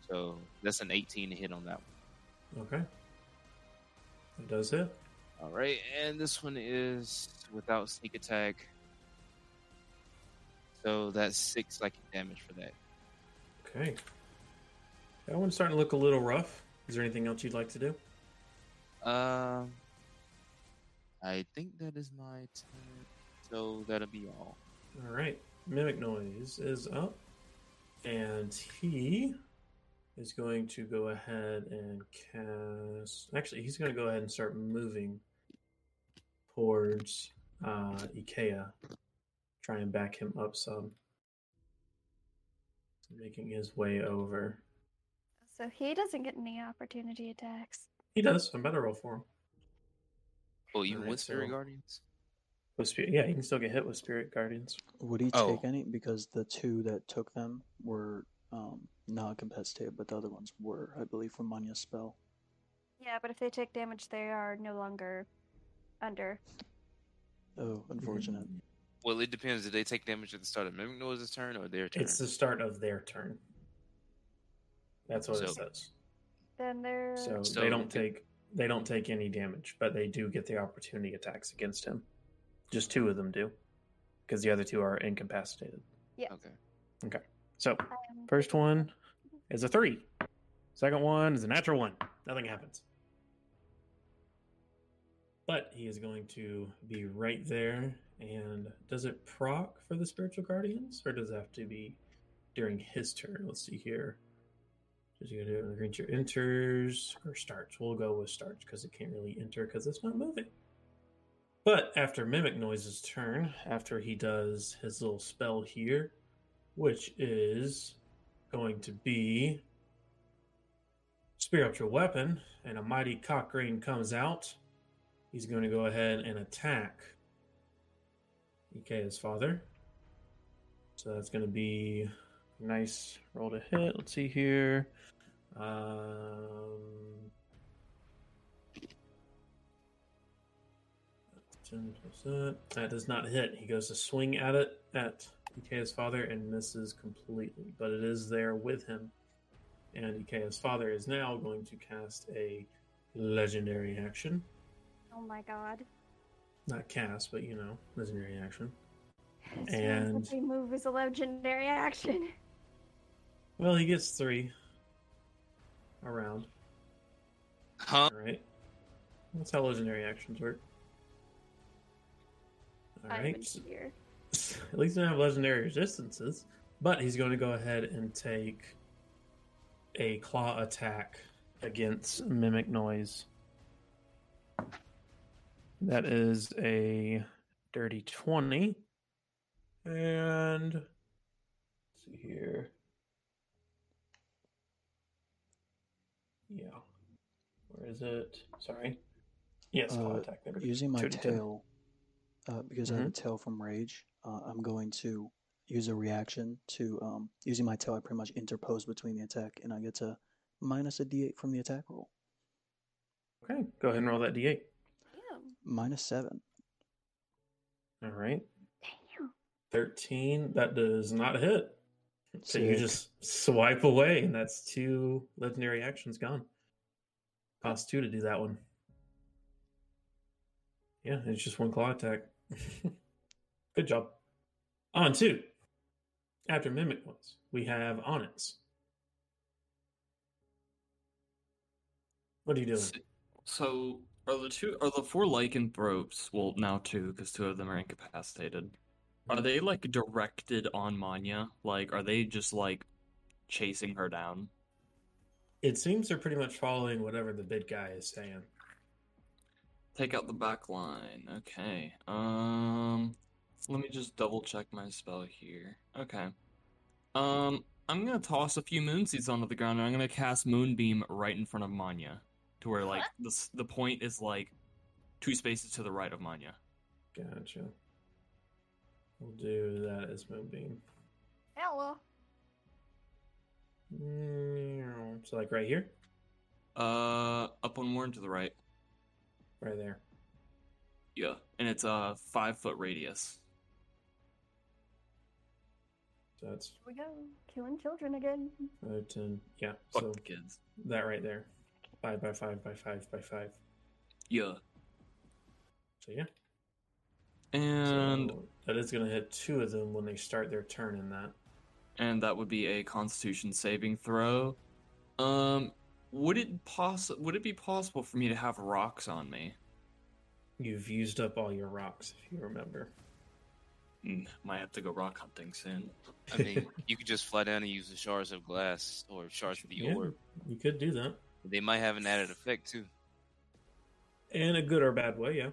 So that's an 18 to hit on that one. Okay. That does hit. All right, and this one is without sneak attack. So that's six psychic damage for that. Okay. That one's starting to look a little rough. Is there anything else you'd like to do? Um, I think that is my turn. So that'll be all. All right. Mimic Noise is up. And he is going to go ahead and cast. Actually, he's going to go ahead and start moving towards uh, Ikea. Try and back him up some. Making his way over. So he doesn't get any opportunity attacks. He does. I'm better roll for him. Oh, even Alright, with Spirit so- Guardians? With spirit, yeah, he can still get hit with Spirit Guardians. Would he Oh. take any? Because the two that took them were um, not competitive, but the other ones were, I believe, from Manya's spell. Yeah, but if they take damage, they are no longer under. Oh, unfortunate. Well, it depends. Did they take damage at the start of Mimic Noise's turn or their turn? It's the start of their turn. That's what it says. Then they're So, So they don't the- take they don't take any damage, but they do get the opportunity attacks against him. Just two of them do, because the other two are incapacitated. yes. Okay. Okay. So I am first one mhm. is a three. Second one is a natural one. Nothing happens. But he is going to be right there. And does it proc for the spiritual guardians, or does it have to be during his turn? Let's see here. Does he do when the creature enters or starts? We'll go with starts because it can't really enter because it's not moving. But after Mimic Noise's turn, after he does his little spell here, which is going to be spiritual weapon, and a mighty cockgrain comes out. He's going to go ahead and attack Ikea's father. So that's going to be nice roll to hit. Let's see here. Um, 10 plus that. Does not hit. He goes to swing at it at Ikea's father and misses completely, but it is there with him. And Ikea's father is now going to cast a legendary action. Oh my god. Not cast, but you know, legendary action. And- fantasy move is a legendary action. Well, he gets three around. Huh? All right. That's how legendary actions work. All I'm right. here. At least I have legendary resistances. But he's going to go ahead and take a claw attack against Mimic Noise. That is a dirty 20. And let's see here. Yeah. Where is it? Sorry. Yes, claw Uh, attack. There. Using my tail, uh, because I have a Mm-hmm. tail from Rage, uh, I'm going to use a reaction to um, using my tail. I pretty much interpose between the attack, and I get to minus a d8 from the attack roll. Okay, go ahead and roll that d8. Damn. Minus seven. All right. Damn. 13 that does not hit so you just swipe away and that's two legendary actions gone. Cost two to do that one. Yeah it's just one claw attack. Good job. On two after mimic ones. We have onyx. What are you doing? S- So are the two are the four lycanthropes? Well, now two because two of them are incapacitated. Are they like directed on Manya? Like, are they just like chasing her down? it seems they're pretty much following whatever the big guy is saying Take out the back line. Okay. Um, let me just double check my spell here. Okay. Um, I'm gonna toss a few moon seeds onto the ground, and I'm gonna cast Moonbeam right in front of Manya, to where like the the point is like two spaces to the right of Manya. gotcha we'll do that as moonbeam Hello. Mm, So like right here, Uh, up one more and to the right. right there. Yeah, and it's a five foot radius. So that's Here we go. Killing children again. five, ten. Yeah. Fuck So the kids. that right there, five by five by five by five. Yeah, So yeah. And So that is gonna hit two of them when they start their turn in that. and that would be a Constitution saving throw. Um, would it poss- Would it be possible for me to have rocks on me? You've used up all your rocks, if you remember. Mm, might have to go rock hunting soon. I mean, you could just fly down and use the shards of glass or shards of the Yeah, orb. you could do that, They might have an added effect too. in a good or bad way. Yeah.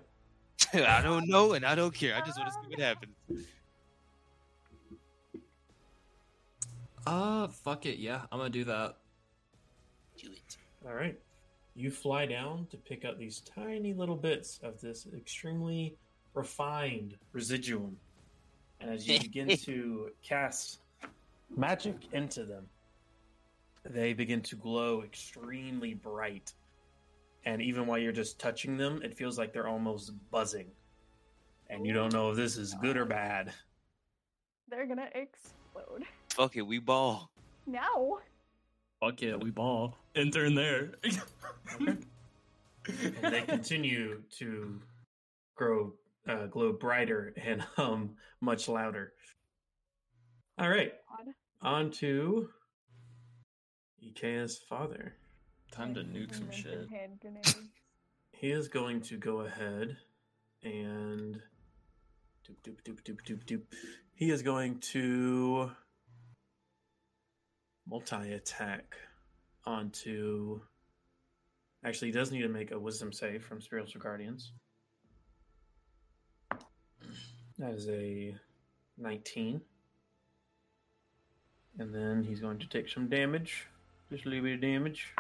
I don't know, and I don't care. I just want to see what happens. Uh, fuck it. Yeah, I'm gonna do that. Do it. All right. You fly down to pick up these tiny little bits of this extremely refined residuum. And as you begin to cast magic into them, they begin to glow extremely bright. And even while you're just touching them, it feels like they're almost buzzing. And you don't know if this is good or bad. They're gonna explode. Fuck it, we ball. Now. Fuck yeah, we ball. Enter in there. Okay. and they continue to grow, uh, glow brighter and hum much louder. All right, on to Ikea's father. Time to nuke some shit. Hand grenades. He is going to go ahead and doop doop doop doop doop doop. He is going to multi attack onto. Actually, he does need to make a wisdom save from spiritual guardians. That is a 19. And then he's going to take some damage. Just a little bit of damage.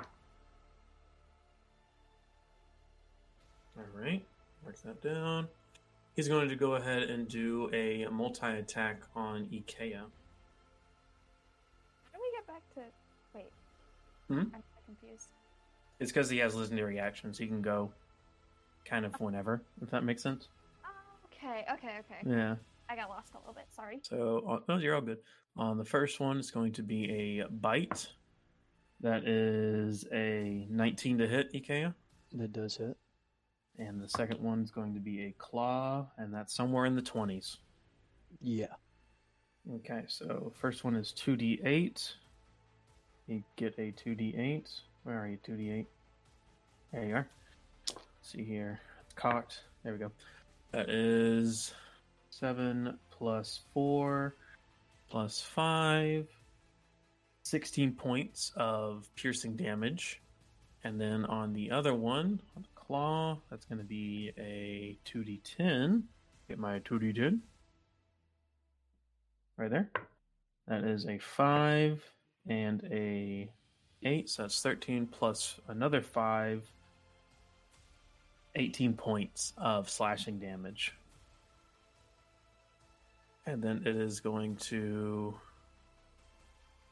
All right, mark that down. He's going to go ahead and do a multi attack on Ikea. How do we get back to? Wait. Hmm? I'm confused. It's because he has legendary actions. He can go kind of whenever, if that makes sense. Oh, okay, okay, okay. Yeah. I got lost a little bit. Sorry. So, uh, oh, you're all good. On the first one, it's going to be a bite. That is a 19 to hit, Ikea. That does hit. And the second one is going to be a claw, and that's somewhere in the 20s. Yeah. Okay, so first one is 2d8. You get a 2d8. Where are you, 2d8? There you are. Let's see here. It's cocked. There we go. That is 7 plus 4 plus 5. 16 points of piercing damage. And then on the other one, claw, that's going to be a 2d10. Get my 2d10 right there. That is a five and a eight, so that's thirteen plus another five. 18 points of slashing damage. And then it is going to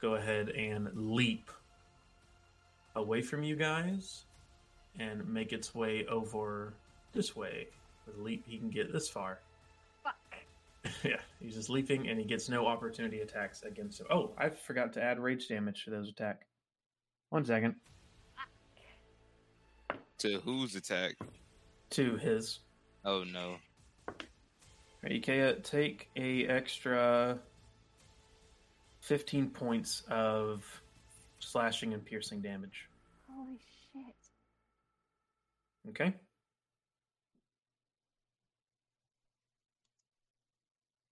go ahead and leap away from you guys and make its way over this way. With a leap, he can get this far. Fuck. Yeah, he's just leaping and he gets no opportunity attacks against him. Oh, I forgot to add rage damage to those attack. One second. To whose attack? To his. Oh no. Right, Ikea, take a extra 15 points of slashing and piercing damage. Okay?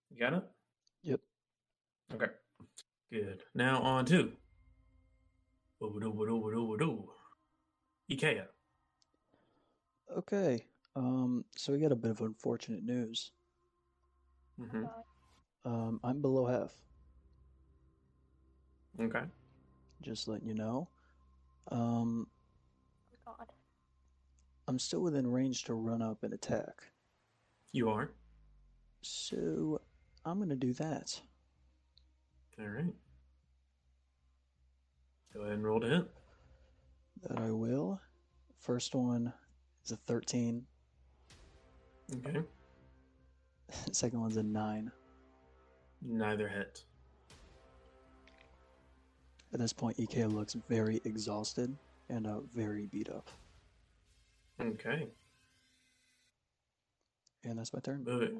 You got it? Yep. Okay. Good. Now on to. Ikea. Okay. Um. So we got a bit of unfortunate news. hmm Um. I'm below half. Okay. Just letting you know. Um. I'm still within range to run up and attack. You are. So I'm gonna do that. All right. Go ahead and roll to hit. That I will. First one is a 13. Okay. Second one's a 9. Neither hit. At this point, EK looks very exhausted and uh, very beat up. Okay. And that's my turn. Moving.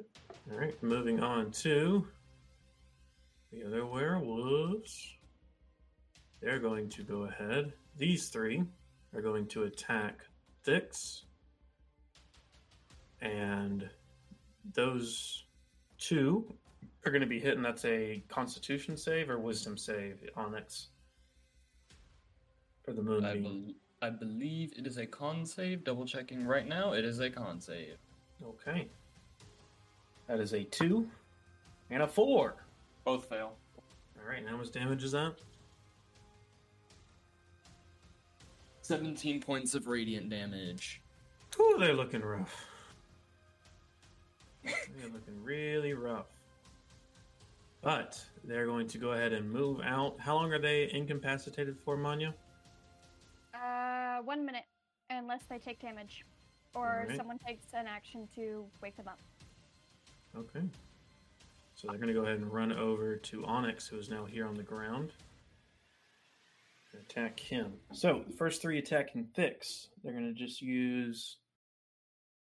All right. Moving on to the other werewolves. They're going to go ahead. These three are going to attack Thix. And those two are going to be hitting. That's a Constitution save or Wisdom save, Onyx. For the I, moonbeam. Bel I believe it is a con save. Double checking right now. It is a con save. Okay. That is a two and a four. Both fail. All right. How much damage is that? 17 points of radiant damage. Ooh, they're looking rough. they're looking really rough. But they're going to go ahead and move out. How long are they incapacitated for, Manya? Uh, one minute, unless they take damage, or Alright. someone takes an action to wake them up. Okay. So they're going to go ahead and run over to Onyx, who is now here on the ground. attack him. So the first three attack can fix. They're going to just use.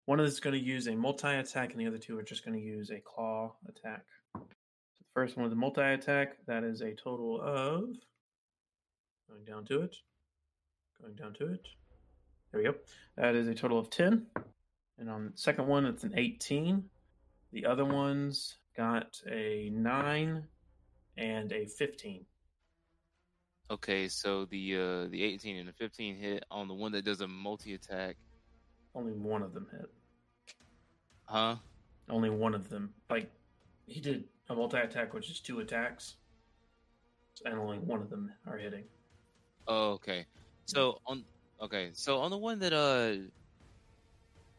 One of them is going to use a multi attack, and the other two are just going to use a claw attack. So the first one with the multi attack, that is a total of. Going down to it. Going down to it. There we go. That is a total of 10. And on the second one, it's an 18. The other ones got a 9 and a 15. Okay, so the uh the 18 and the 15 hit on the one that does a multi attack, Only one of them hit. huh? Only one of them. Like, he did a multi attack, which is two attacks. And only one of them are hitting. Oh, okay. So on okay, so on the one that uh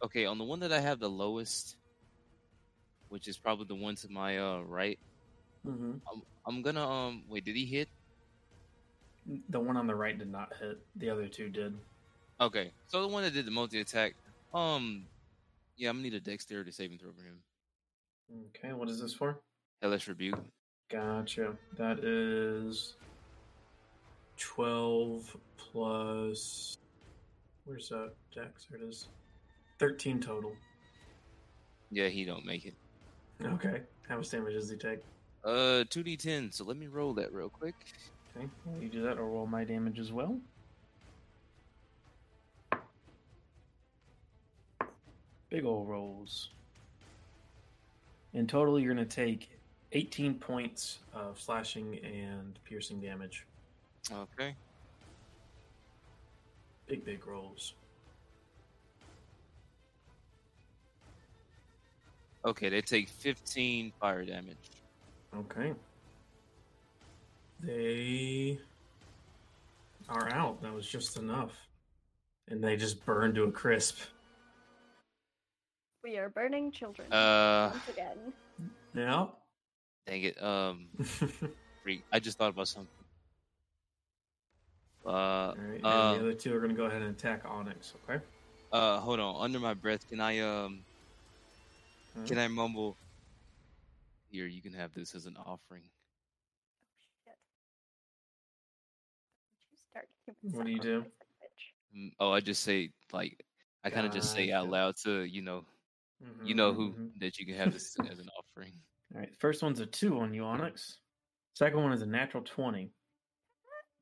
okay, on the one that I have the lowest, which is probably the one to my uh right, Mm-hmm. I'm I'm gonna um wait, did he hit? The one on the right did not hit. The other two did. Okay, so the one that did the multi attack, um, yeah, I'm gonna need a dexterity saving throw for him. Okay, what is this for? Hellish rebuke. Gotcha. That is 12 plus. Where's that dex? There it is. 13 total. Yeah, he don't make it. Okay. How much damage does he take? Uh, two d10. So let me roll that real quick. Okay. You do that or roll my damage as well? Big ol' rolls. In total, you're going to take 18 points of slashing and piercing damage. Okay. Big, big rolls. Okay, they take 15 fire damage. Okay. They are out. That was just enough. And they just burn to a crisp. We are burning children. Uh, once again. Yeah. dang it. Um, freak. I just thought about something. Uh, All right. And uh, the other two are going to go ahead and attack Onyx, okay? uh, hold on. Under my breath, can I um, Huh? can I mumble? Here, you can have this as an offering. Shit. You start human What do you do? sacrifice. Mm, Oh, I just say like I kind of just say out loud to you know Mhm, you know who mhm. that you can have this as an offering. All right. First one's a two on you, Onyx. Second one is a natural 20.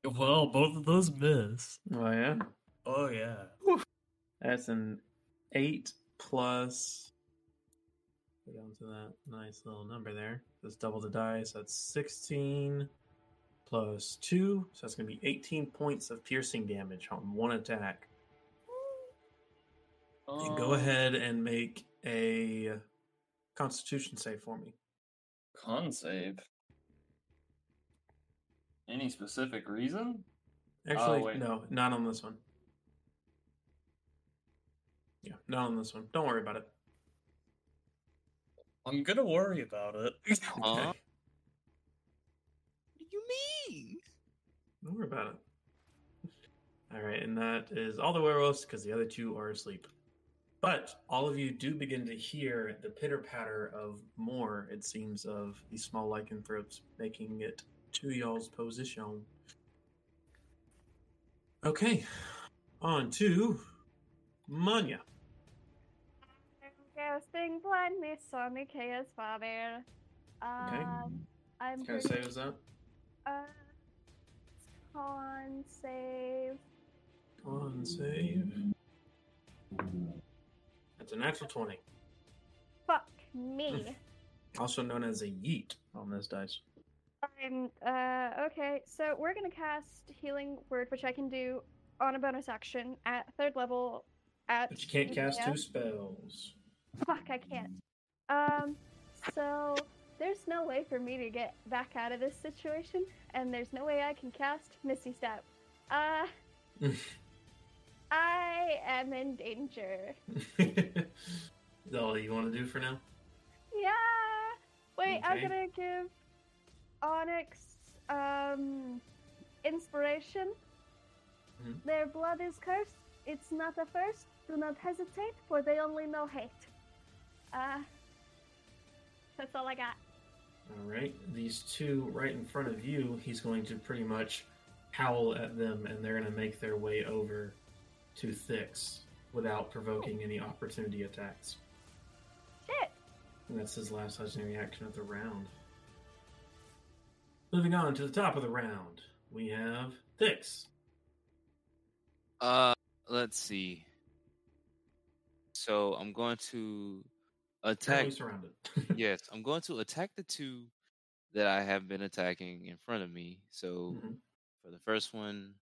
Well, both of those miss. Oh, yeah? Oh yeah. That's an eight plus. Go down to that nice little number there. Let's double the dice. That's 16 plus two. So that's going to be 18 points of piercing damage on one attack. And go Um, ahead and make a constitution save for me. Con save. Any specific reason? Actually, oh, wait. no, not on this one. Yeah, not on this one. Don't worry about it. I'm gonna worry about it. Huh? Okay. What do you mean? Don't worry about it. All right, and that is all the werewolves because the other two are asleep. But all of you do begin to hear the pitter patter of more, it seems, of these small lycanthropes making it to y'all's position. Okay, on to Manya. I'm casting blindness on Nikea's father. Okay. Um, I'm Can I pretty, say is that? uh, con save. On save. That's a natural 20, Fuck me. also known as a yeet on this dice. I'm uh okay, so we're gonna cast healing word, which I can do on a bonus action at third level. At But you can't cast two spells. Fuck, I can't. Um, so there's no way for me to get back out of this situation, and there's no way I can cast Misty Step. Uh, I am in danger. Is that all you want to do for now? Yeah. Wait, I'm gonna give Onyx um inspiration. Mhm. Their blood is cursed. It's not a first. Do not hesitate, for they only know hate. Uh, that's all I got. All right, these two right in front of you, he's going to pretty much howl at them, and they're going to make their way over to Thix without provoking any opportunity attacks. Shit. And that's his last legendary action of the round. Moving on to the top of the round, we have Thix. Uh, let's see. So I'm going to attack. Surrounded. yes, I'm going to attack the two that I have been attacking in front of me. So Mhm. for the first one,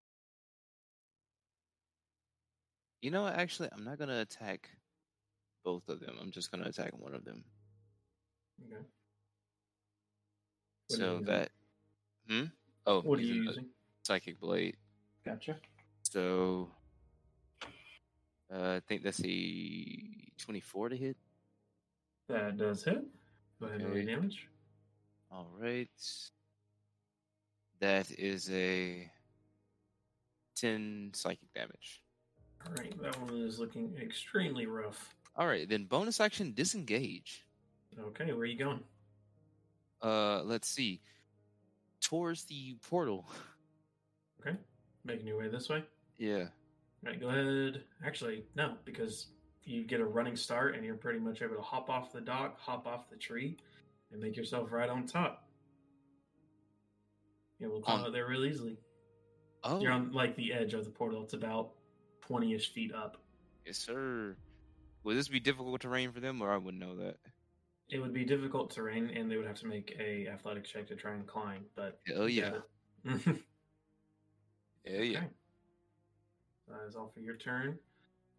you know, what, actually, I'm not going to attack both of them. I'm just going to attack one of them. Okay. What so that, hmm. Oh, What are you using a using? Psychic blade. Gotcha. So uh, I think that's a 24 to hit. That does hit. Go ahead and roll damage. All right. That is a 10 psychic damage. All right, that one is looking extremely rough. All right, then bonus action disengage. Okay, where are you going? Uh, let's see. Towards the portal. Okay, making your way this way. Yeah. All right, go ahead. Actually, no, because you get a running start and you're pretty much able to hop off the dock, hop off the tree, and make yourself right on top. Yeah, we'll climb um, On- out there real easily. Oh, You're on like the edge of the portal. It's about twenty-ish feet up. yes, sir. Would this be difficult terrain for them, or I wouldn't know that? It would be difficult terrain, and they would have to make a athletic check to try and climb. But oh yeah. Hell yeah. Okay. That is all for your turn.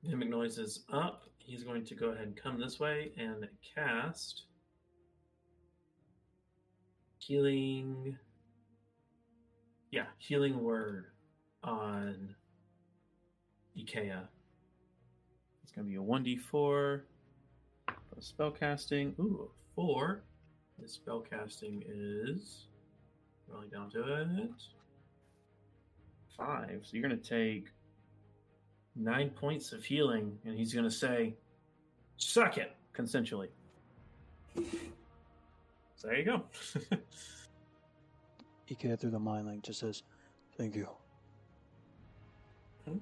Mimic Noise is up. He's going to go ahead and come this way and cast Healing. Yeah, Healing Word on Ikea. It's going to be a 1d4 for spellcasting. Ooh, 4. The spellcasting is. Rolling down to it five. So you're going to take nine points of healing, and he's going to say, Suck it, consensually. So there you go. Ikea through the mind link just says, "Thank you." and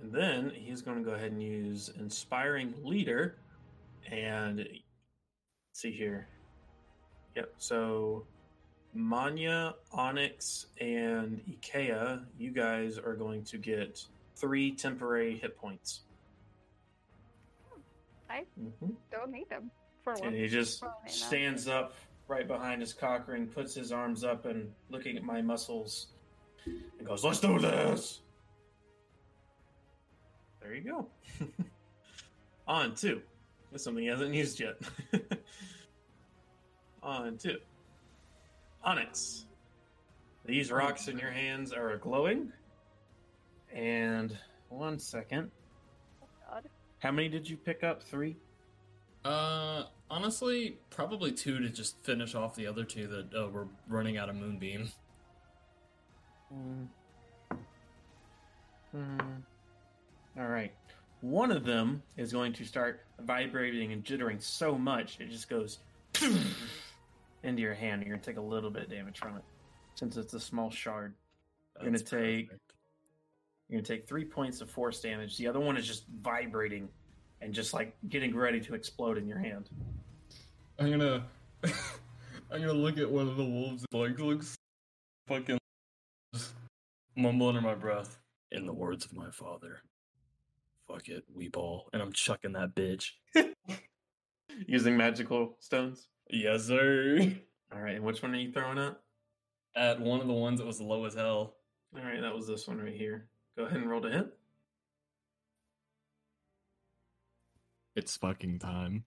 then he's going to go ahead and use Inspiring Leader. And see here. Yep. So Manya, Onyx, and Ikea, you guys are going to get three temporary hit points. I hmm don't need them for And he just stands up right behind his cocker and puts his arms up and looking at my muscles and goes, Let's do this! There you go. On two. That's something he hasn't used yet. On two. Onyx. These rocks in your hands are glowing. And one second. God. How many did you pick up? Three? Uh, honestly, probably two to just finish off the other two that uh, were running out of moonbeam. Mm. Mm. All right. One of them is going to start vibrating and jittering so much it just goes into your hand. You're to take a little bit of damage from it since it's a small shard. You're gonna take- perfect. You're to take three points of force damage. The other one is just vibrating and just like getting ready to explode in your hand. I'm gonna, I'm gonna look at one of the wolves. Like looks fucking just mumble under my breath. In the words of my father, "Fuck it, we ball," and I'm chucking that bitch. Using magical stones. Yes, sir. All right. And which one are you throwing at? At one of the ones that was low as hell. All right. That was this one right here. Go ahead and roll to hit. It's fucking time.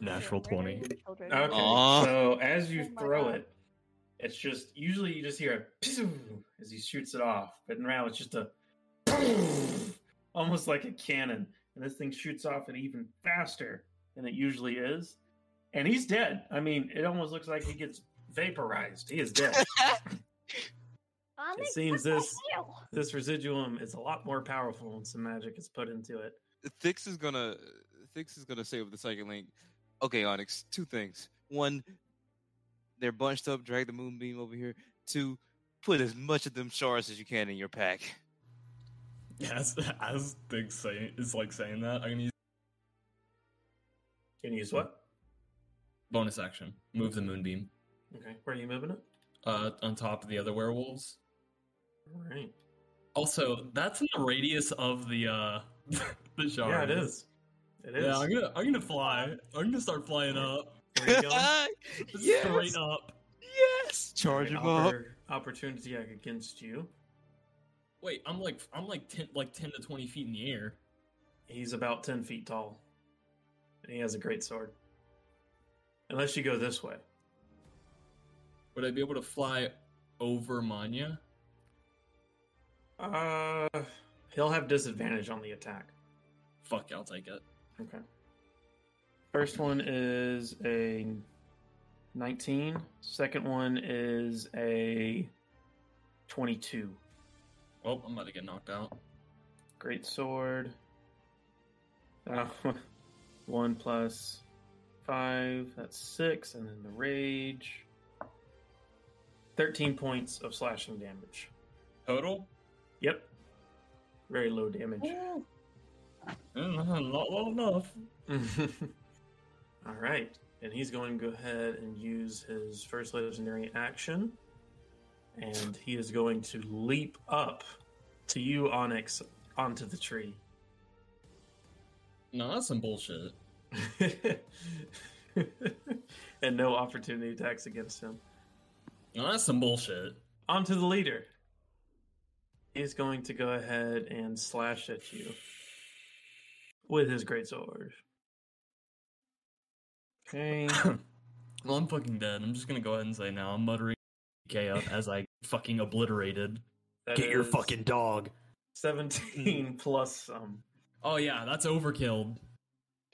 Natural Murdering twenty. Okay. Aw. So as you Oh throw God. it, it's just usually you just hear a as he shoots it off, but now it's just a almost like a cannon, and this thing shoots off it even faster than it usually is, and he's dead. I mean, it almost looks like he gets vaporized. He is dead. Onyx, seems this- this residuum is a lot more powerful when some magic is put into it. Thix is gonna Thix is gonna say with the psychic link. Okay, Onyx. Two things. One, they're bunched up. Drag the moonbeam over here. Two, put as much of them shards as you can in your pack. As as Dig saying is like saying that, I'm gonna use Can you use what? bonus action. Move the moonbeam. Okay, where are you moving it? Uh on top of the other werewolves. All right. Also, that's in the radius of the uh the shard. Yeah, it is. It is. Yeah, I'm gonna I'm gonna fly. I'm gonna start flying up. Where you going? yes, Straight up. yes, charge him up. Opportunity against you. Wait, I'm like I'm like ten like ten to twenty feet in the air. He's about 10 feet tall. And he has a great sword. Unless you go this way. Would I be able to fly over Manya? Uh, he'll have disadvantage on the attack. Fuck, I'll take it. Okay. First one is a 19. Second one is a 22. Oh, I'm about to get knocked out. Great sword. Uh, one plus five, that's six, and then the rage. 13 points of slashing damage. Total? Yep. Very low damage. Mm, Not low enough. All right. And he's going to go ahead and use his first legendary action. And he is going to leap up to you, Onyx, onto the tree. No, that's some bullshit. and no opportunity attacks against him. No, that's some bullshit. Onto the leader. He's going to go ahead and slash at you with his great sword. Okay. well, I'm fucking dead. I'm just gonna go ahead and say now. I'm muttering K up as I fucking obliterated. that Get your fucking dog. 17 hmm. plus some. Oh yeah, that's overkill.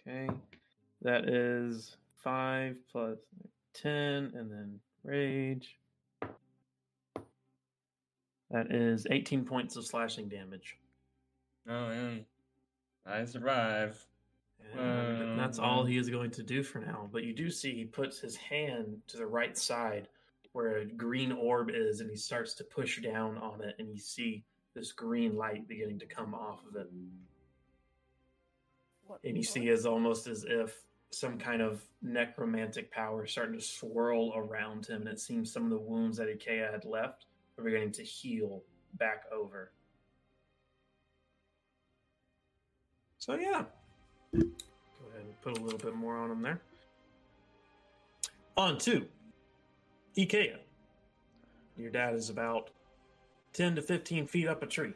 Okay. That is 5 plus 10, and then rage. That is 18 points of slashing damage. Oh man, I survive. And that's all he is going to do for now. But you do see he puts his hand to the right side where a green orb is, and he starts to push down on it, and you see this green light beginning to come off of it. What And you see as almost as if some kind of necromantic power is starting to swirl around him, and it seems some of the wounds that Ikea had left are beginning to heal back over. So yeah. Go ahead and put a little bit more on him there. On to Ikea. Your dad is about 10 to 15 feet up a tree.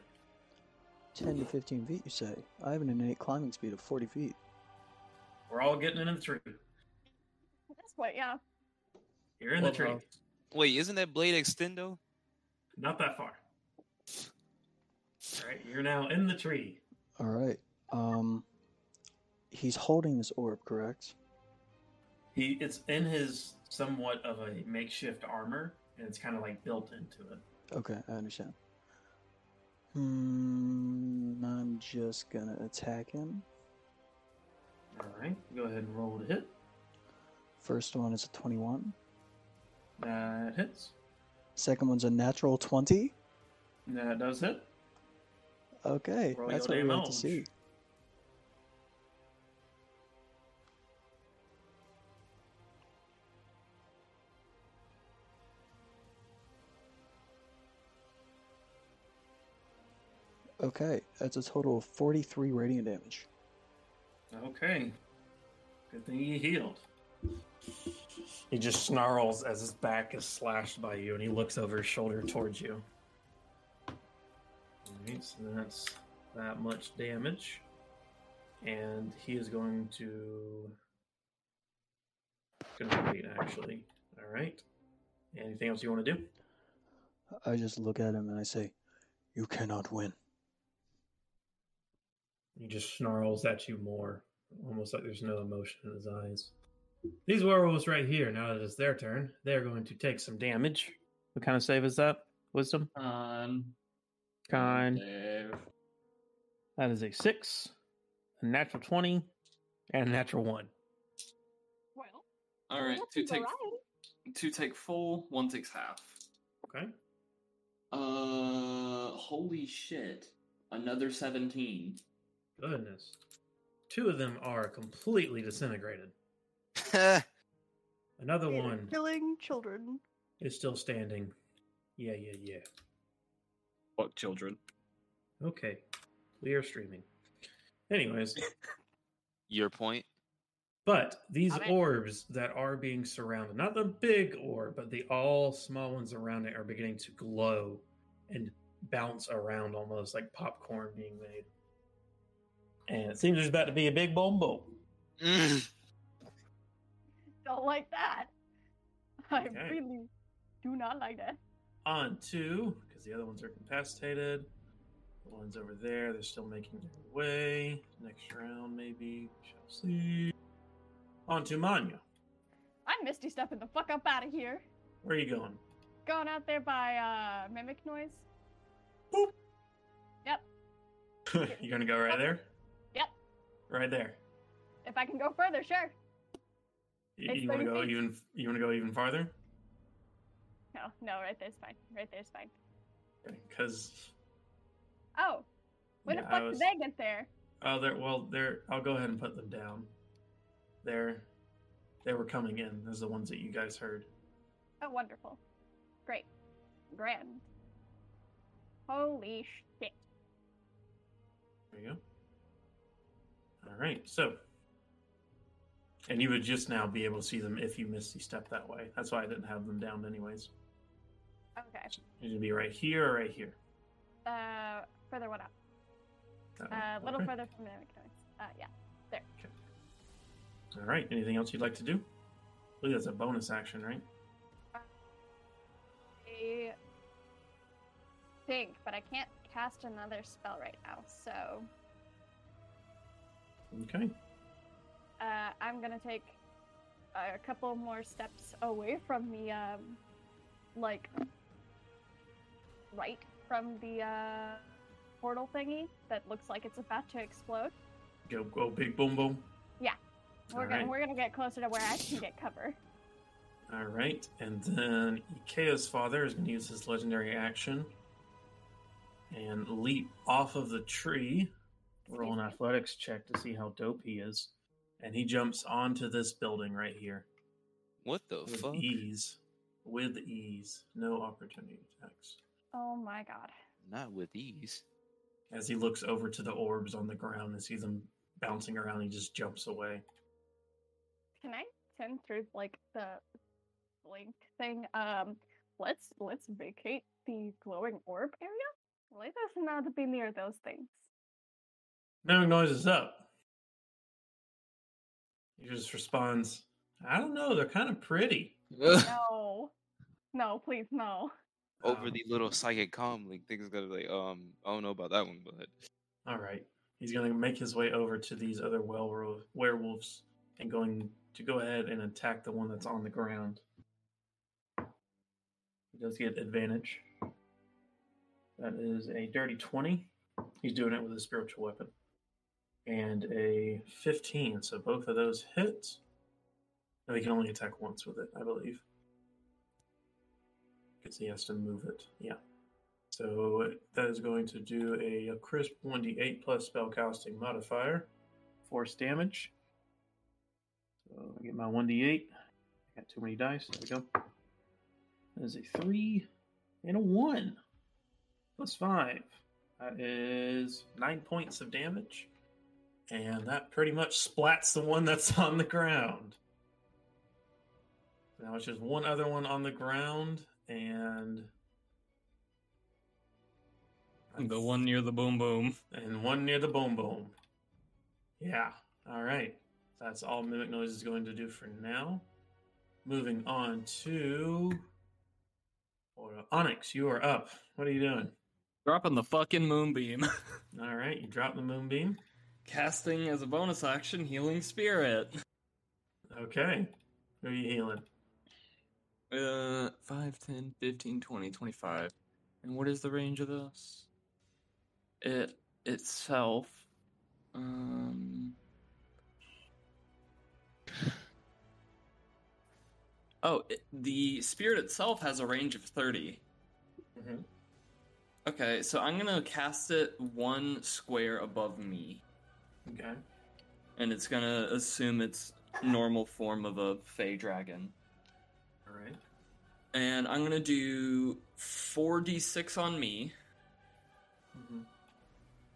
10 to 15 feet, you say? I have an innate climbing speed of 40 feet. We're all getting in the tree. At this point, yeah. You're in the tree. uh, Wait, isn't that blade extendo? Not that far. All right, you're now in the tree. All right. Um, he's holding this orb, correct? He it's in his somewhat of a makeshift armor, and it's kind of like built into it. Okay, I understand. Hmm, I'm just gonna attack him. All right, go ahead and roll to hit. First one is a 21. That hits. Second one's a natural 20. That does hit. Okay, Roll that's what we like to see. Okay, that's a total of 43 radiant damage. Okay. Good thing he healed. He just snarls as his back is slashed by you, and he looks over his shoulder towards you. Alright, so that's that much damage. And he is going to. Gonna wait, actually. Alright. Anything else you want to do? I just look at him and I say, You cannot win. He just snarls at you more, almost like there's no emotion in his eyes. These werewolves right here, now that it's their turn, they're going to take some damage. What kind of save is that? Wisdom? On. Con. Dave. That is a six, a natural 20, and a natural one. Well, All right, that's two take variety. two take full, one takes half. Okay. Uh, holy shit. Another 17. Goodness. Two of them are completely disintegrated. Another They're one Killing children. is still standing. Yeah, yeah, yeah. Fuck children. Okay. We are streaming. Anyways, Your point? but these Love it. orbs that are being surrounded, not the big orb, but the all small ones around it are beginning to glow and bounce around almost like popcorn being made. And it seems there's about to be a big boom boom. Mm. Don't like that. I Okay. really do not like that. On two, because the other ones are incapacitated. The ones over there, they're still making their way. Next round, maybe. We shall see. On to Manya. I'm Misty stepping the fuck up out of here. Where are you going? Going out there by uh mimic noise. Boop. Yep. You're gonna go right there? Right there. If I can go further, sure. You, you want to go feet. even? You want to go even farther? No, no, right there's fine. Right there's fine. Because Oh, when Yeah, the fuck was- did they get there? oh, they're well, they're. I'll go ahead and put them down. They're they were coming in. Those are the ones that you guys heard. Oh, wonderful. Great. Grand. Holy shit. There you go. All right, so. And you would just now be able to see them if you misty step that way. That's why I didn't have them down, anyways. Okay. Gonna be right here or right here. Uh, further one up. That Uh, a little Okay. further from mimic noise. Uh, yeah. There. All right. Anything else you'd like to do? I believe that's a bonus action, right? I think, but I can't cast another spell right now, so Okay. uh, I'm gonna take a couple more steps away from the um, like right from the uh, portal thingy that looks like it's about to explode. Go go big boom boom. Yeah, we're All gonna right. we're gonna get closer to where I can get cover. All right, and then Ikea's father is going to use his legendary action and leap off of the tree. Roll an athletics check to see how dope he is, and he jumps onto this building right here What the with fuck? ease. With ease, no opportunity attacks. Oh my god. Not with ease. As he looks over to the orbs on the ground and sees them bouncing around, he just jumps away. Can I send through like the blink thing? Um, let's let's vacate the glowing orb area. Let us not be near those things. No noise is up. He just responds, I don't know, they're kind of pretty. No, no, please no. Over Um, the little psychic calm link, things gonna be like, um, I don't know about that one, but All right. He's going to make his way over to these other werewolf- werewolves and going to go ahead and attack the one that's on the ground. He does get advantage. That is a dirty 20. He's doing it with a spiritual weapon. And a 15. So both of those hit. No, he can only attack once with it, I believe. Because he has to move it. Yeah. So that is going to do a, crisp 1d8 plus spellcasting modifier, force damage. So I get my 1d8. I got too many dice. There we go. That is a 3 and a 1 plus 5. That is 9 points of damage. And that pretty much splats the one that's on the ground. Now it's just one other one on the ground, and The one near the boom boom. and one near the boom boom. Yeah. All right. That's all Mimic Noise is going to do for now. Moving on to Onyx. You are up. What are you doing? Dropping the fucking moonbeam. All right. You drop the moonbeam. Casting as a bonus action, healing spirit. Okay. Who are you healing? Uh, 5, 10, 15, 20, 25. And what is the range of this? It itself. Um. Oh, it, the spirit itself has a range of 30. Mhm. Okay, so I'm gonna cast it one square above me, Okay. and it's gonna assume its normal form of a fey dragon. All right. And I'm gonna do 4d6 on me. Mm-hmm.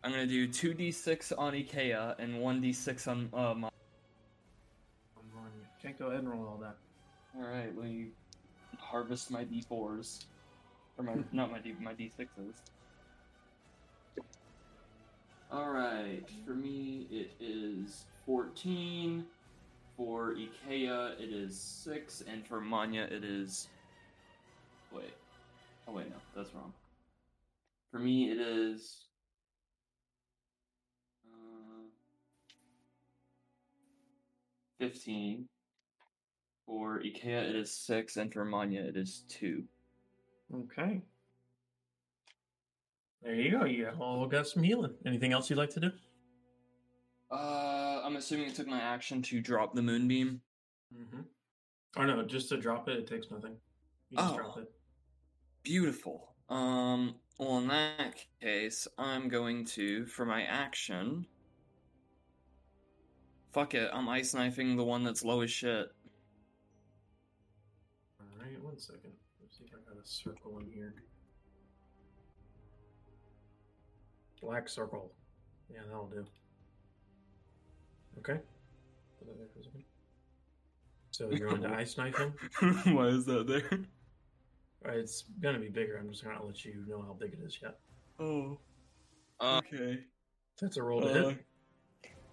I'm gonna do 2d6 on Ikea and 1d6 on uh, my. Okay, go ahead and roll all that. Alright, let me harvest my d4s. Or my, not my d, my d6s. Alright, for me it is 14. For Ikea it is 6. And for Manya it is. Wait. Oh, wait, no, that's wrong. For me it is. Uh, 15. For Ikea, it is six, and for Manya, it is two. Okay. There you go. You all got some healing. Anything else you'd like to do? Uh, I'm assuming it took my action to drop the moonbeam. Mm-hmm. Or no, just to drop it, it takes nothing. You just Oh. drop it. Beautiful. Um, well, in that case, I'm going to, for my action. Fuck it, I'm ice knifing the one that's low as shit. All right, one second. Let's see if I got a circle in here. Black circle. Yeah, that'll do. Okay. Put that there for a second. So you're on to ice knife him. Why is that there? Uh, It's gonna be bigger. I'm just gonna let you know how big it is yet. Oh, Uh, okay. That's a roll to Uh, hit.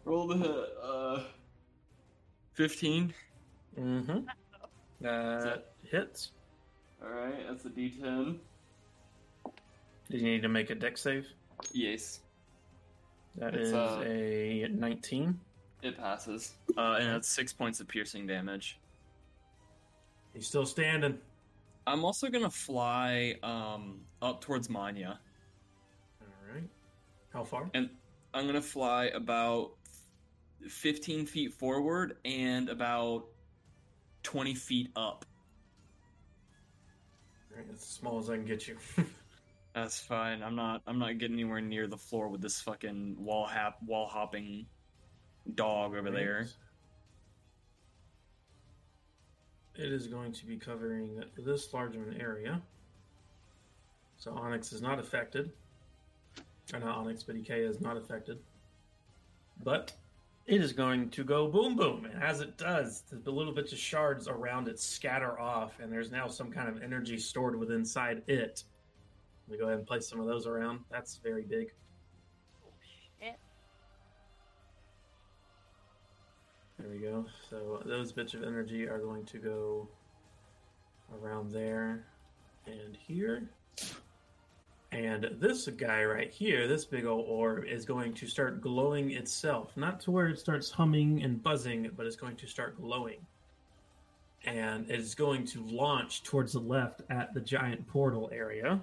roll to hit. Uh, 15. Mm-hmm. That hits. Alright, that's a d10. Did you need to make a deck save? Yes, That It's, is uh, a 19. it passes. Uh, and that's six points of piercing damage. He's still standing. I'm also gonna fly um up towards Manya, All right. How far? and I'm gonna fly about 15 feet forward and about 20 feet up. All right, that's as small as I can get you. That's fine. I'm not. I'm not getting anywhere near the floor with this fucking wall hop, wall hopping dog over there. It is going to be covering this large of an area. So Onyx is not affected. Or not Onyx, but Ikea is not affected. But it is going to go boom boom. And as it does, the little bits of shards around it scatter off, and there's now some kind of energy stored within inside it. Let me go ahead and place some of those around. That's very big. Shit. There we go. So those bits of energy are going to go around there and here. And this guy right here, this big old orb, is going to start glowing itself. Not to where it starts humming and buzzing, but it's going to start glowing. And it's going to launch towards the left at the giant portal area.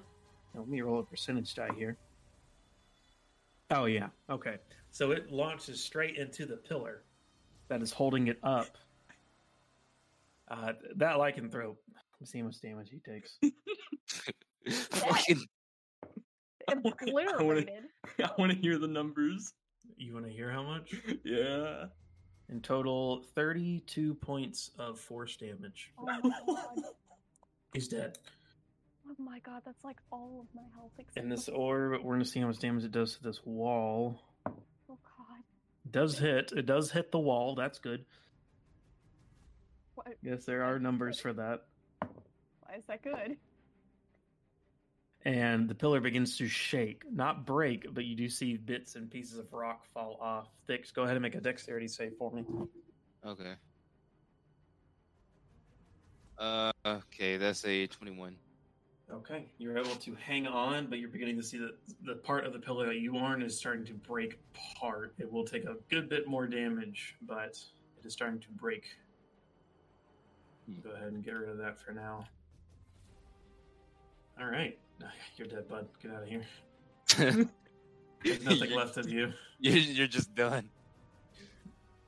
Now, let me roll a percentage die here. Oh, yeah. Okay. So it launches straight into the pillar that is holding it up. Uh, that lycanthrope. Let's see how much damage he takes. fucking Obliterated. I want to hear the numbers. You want to hear how much? Yeah. In total, 32 points of force damage. Oh. He's dead. Oh my god, that's like all of my health except And this for- orb, we're going to see how much damage it does to this wall. Oh god. Does hit. It does hit the wall. That's good. What, Yes, there are numbers for that. why is that good? And the pillar begins to shake. Not break, but you do see bits and pieces of rock fall off. Thix, go ahead and make a dexterity save for me. Okay. Uh, okay, that's a 21. Okay, you're able to hang on, but you're beginning to see that the part of the pillow that you are in is starting to break apart. It will take a good bit more damage, but it is starting to break. Hmm. Go ahead and get rid of that for now. All right, you're dead, bud. Get out of here. There's nothing left of you. You're, you're just done.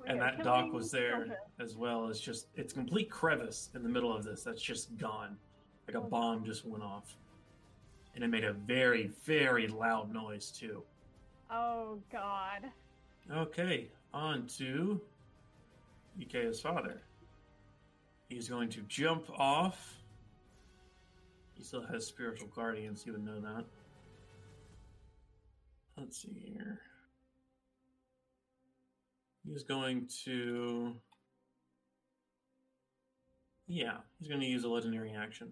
And are that dock was there as well. It's just it's complete crevice in the middle of this. That's just gone. Like a bomb just went off. and it made a very, very loud noise too. Oh God. Okay, on to Ikea's father. He's going to jump off. He still has spiritual guardians, he would know that. Let's see here. He's going to. Yeah, he's going to use a legendary action.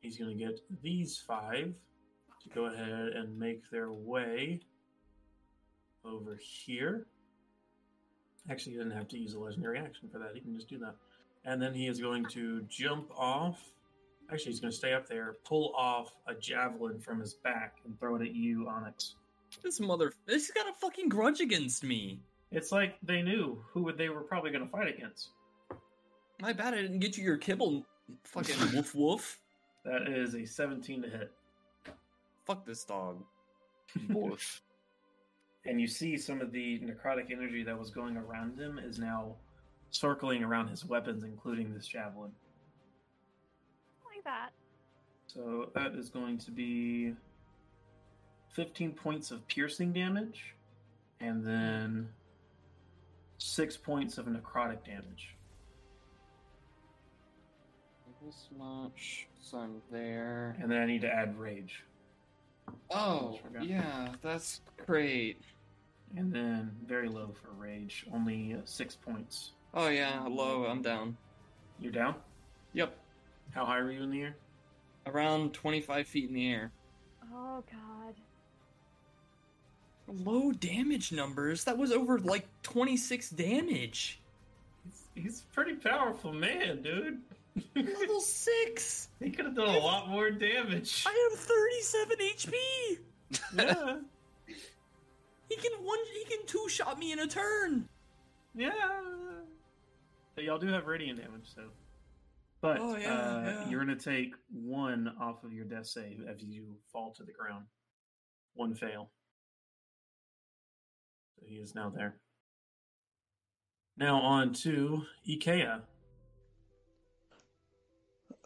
He's going to get these five to go ahead and make their way over here. Actually, he doesn't have to use a legendary action for that. He can just do that. And then he is going to jump off. Actually, he's going to stay up there, pull off a javelin from his back, and throw it at you, Onyx. This mother. This got a fucking grudge against me. It's like they knew who they were probably going to fight against. My bad. I didn't get you your kibble. Fucking woof woof. That is a 17 to hit. Fuck this dog. Woof. And you see some of the necrotic energy that was going around him is now circling around his weapons, including this javelin. Like that. So that is going to be 15 points of piercing damage, and then 6 points of necrotic damage. This much. So I'm there. And then I need to add rage. Oh, yeah, that's great. And then very low for rage, only uh, 6 points. Oh yeah, low. I'm down. You're down? Yep, How high were you in the air? around 25 feet in the air. Oh God. Low damage numbers. That was over like 26 damage. He's, he's a pretty powerful man, dude. Level six. he could have done a lot more damage. I have 37 HP. Yeah. He can one. He can two shot me in a turn. Yeah. But y'all do have radiant damage, so. But Oh, yeah, uh, yeah. you're gonna take one off of your death save as you fall to the ground. One fail. So he is now there. Now on to Ikea.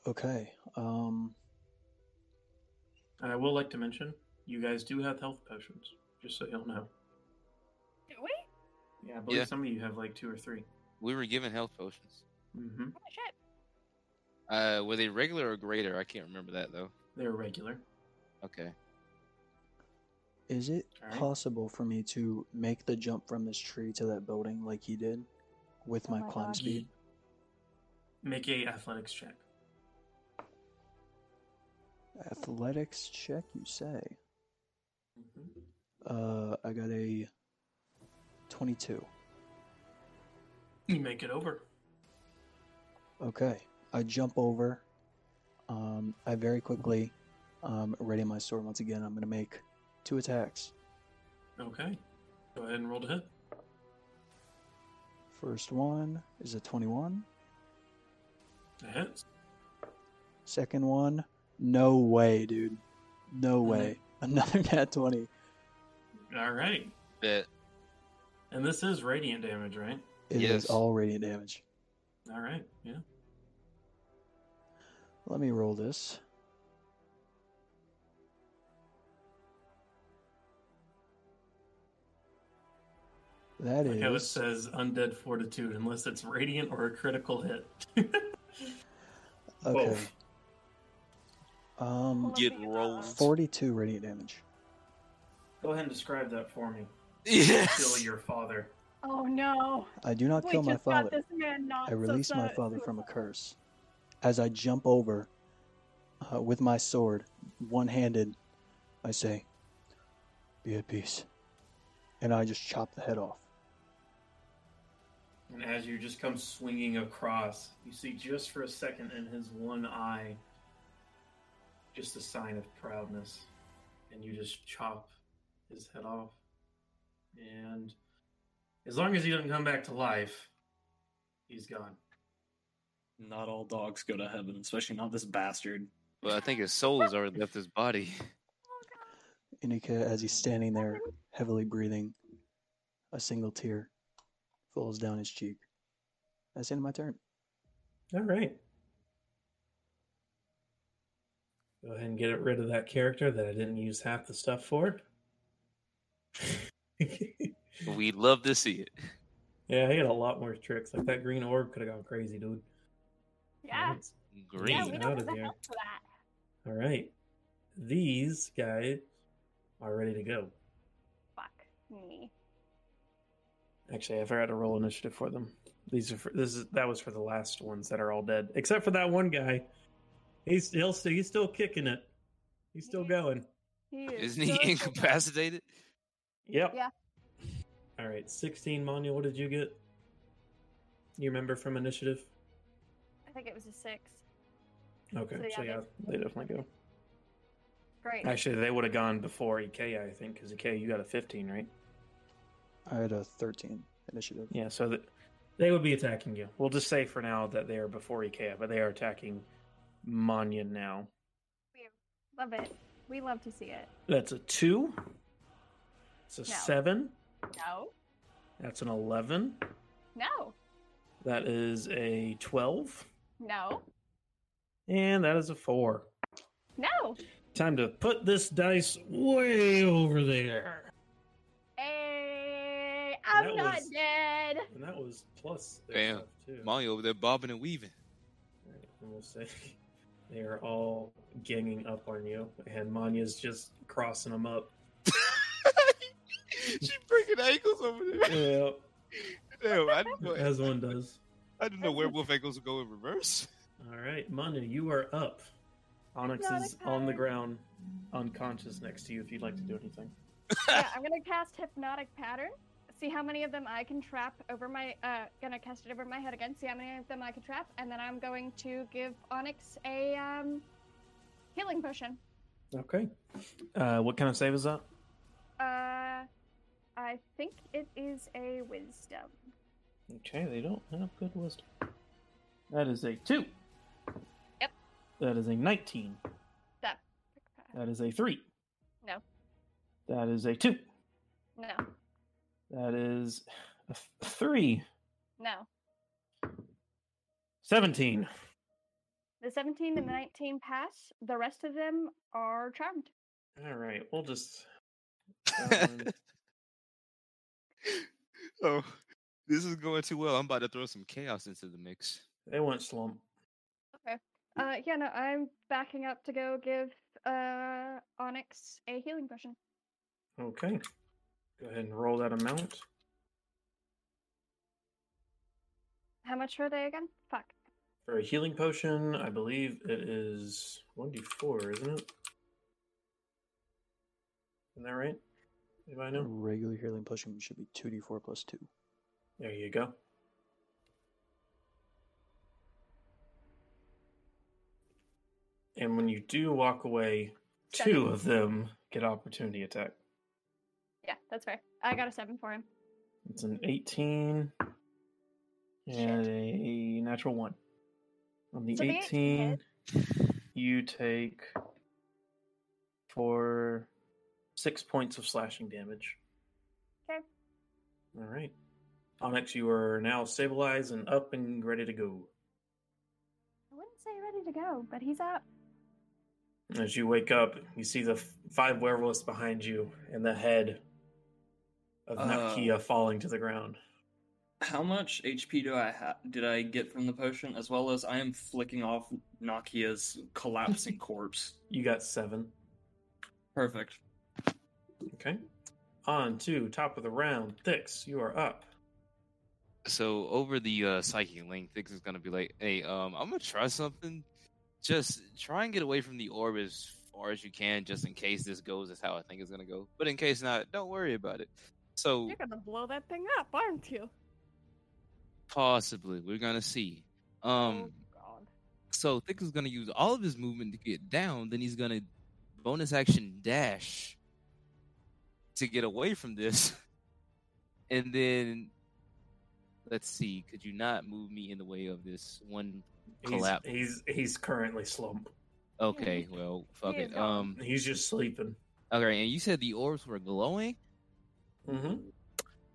Okay. Um. And I will like to mention, you guys do have health potions, just so you'll know. Do we? Yeah, I believe Yeah. some of you have like two or three. We were given health potions. Mm-hmm. Oh shit. Uh, were they regular or greater? I can't remember that though. They're regular. Okay. Is it Alright. possible for me to make the jump from this tree to that building like he did with Oh my my climb gosh. speed? Make a athletics check. Athletics check, you say? Mm-hmm. Uh, I got a 22. You make it over. Okay. I jump over. Um, I very quickly um, ready my sword once again. I'm going to make two attacks. Okay. Go ahead and roll to hit. First one is a 21. That hits. Second one, no way, dude. No way. Another nat 20. All right. Bet. And this is radiant damage, right? It is Yes. all radiant damage. All right. Yeah. Let me roll this. That Like how it is says undead fortitude, unless it's radiant or a critical hit. okay. Both. Um, Get Looking rolled. 42 radiant damage. Go ahead and describe that for me. Yes. Kill your father. Oh no. I do not we kill my just got father. this man not I release my father from a curse. As I jump over uh, with my sword, one handed, I say, Be at peace. And I just chop the head off. And as you just come swinging across, you see just for a second in his one eye, just a sign of proudness. And you just chop his head off. And as long as he doesn't come back to life, he's gone. Not all dogs go to heaven, especially not this bastard. Well, I think his soul has already left his body. Inika, as he's standing there, heavily breathing, a single tear falls down his cheek. That's the end of my turn. All right. Go ahead and get rid of that character that I didn't use half the stuff for. We'd love to see it. yeah, he had a lot more tricks. Like that green orb could have gone crazy, dude. Yeah. Alright, Green. Yeah, we out don't of have the help for that. All right. These guys are ready to go. Fuck me. Actually, I forgot to roll initiative for them. These are for, this is that was for the last ones that are all dead, except for that one guy. He's he'll still he's still kicking it. He's still Yeah. going. He is Isn't he so- so incapacitated? Yep. Yeah. All right, sixteen. Manya, what did you get? You remember from initiative? I think it was a six. Okay, So, so yeah, yeah, they definitely go. Great. Actually, they would have gone before Ikea, I think, because Ikea, you got a fifteen, right? I had a 13 initiative. Yeah, so that they would be attacking you. We'll just say for now that they are before Ikea, but they are attacking Manya now. Love it. We love to see it. That's a two. It's a No. seven. No. That's an eleven. No. That is a twelve. No. And that is a four. No. Time to put this dice way over there. Hey, I'm not was- dead. And that was plus their Damn. stuff too. Mario over there bobbing and weaving. Alright, and we'll say they are all ganging up on you, and Manya's just crossing them up. she breaking ankles over there. Yeah, Damn, I didn't know, as one does. I didn't know werewolf ankles would go in reverse. All right, Manya, you are up. Onyx is on the ground, unconscious next to you. If you'd like to do anything. yeah, I'm gonna cast hypnotic pattern. See how many of them I can trap over my. Uh, gonna cast it over my head again. See how many of them I can trap, and then I'm going to give Onyx a um, healing potion. Okay. Uh, what kind of save is that? Uh, I think it is a wisdom. Okay, they don't have good wisdom. That is a two. Yep. That is a nineteen. That. That is a three. No. That is a two. No. That is a th- three. No. 17. The 17 and the 19 pass. The rest of them are charmed. All right, we'll just. um, oh, this is going too well. I'm about to throw some chaos into the mix. they went slump. Okay. Uh, yeah, no, I'm backing up to go give uh Onyx a healing potion. Okay. Go ahead and roll that amount. How much are they again? Fuck. For a healing potion, I believe it is 1d4, isn't it? Isn't that right? If I know? regular healing potion should be 2d4 plus 2. There you go. And when you do walk away, two of them get opportunity attack. Yeah, that's fair. I got a seven for him. It's an 18 and a natural 1. On the So the 18 18, you take for six points of slashing damage. Okay. All right. Onyx, you are now stabilized and up and ready to go. I wouldn't say ready to go, but he's up. As you wake up, you see the f- five werewolves behind you and the head of Uh. Nakia falling to the ground. How much HP do I ha- did I get from the potion? As well as I am flicking off Nakia's collapsing corpse. You got seven. Perfect. Okay. On to top of the round. Thix, you are up. So over the uh, psychic link, Thix is gonna be like, "Hey, um, I'm gonna try something. Just try and get away from the orb as far as you can, just in case this goes as how I think it's gonna go. But in case not, don't worry about it. So You're gonna blow that thing up, aren't you? possibly we're gonna see. Um, oh god. so Thix is gonna use all of his movement to get down. Then he's gonna bonus action dash to get away from this, and then let's see. Could you not move me in the way of this one He's, collapse? he's he's currently slumped. Okay, well, fuck He it. Um, He's just sleeping. okay, and you said the orbs were glowing. Mm-hmm.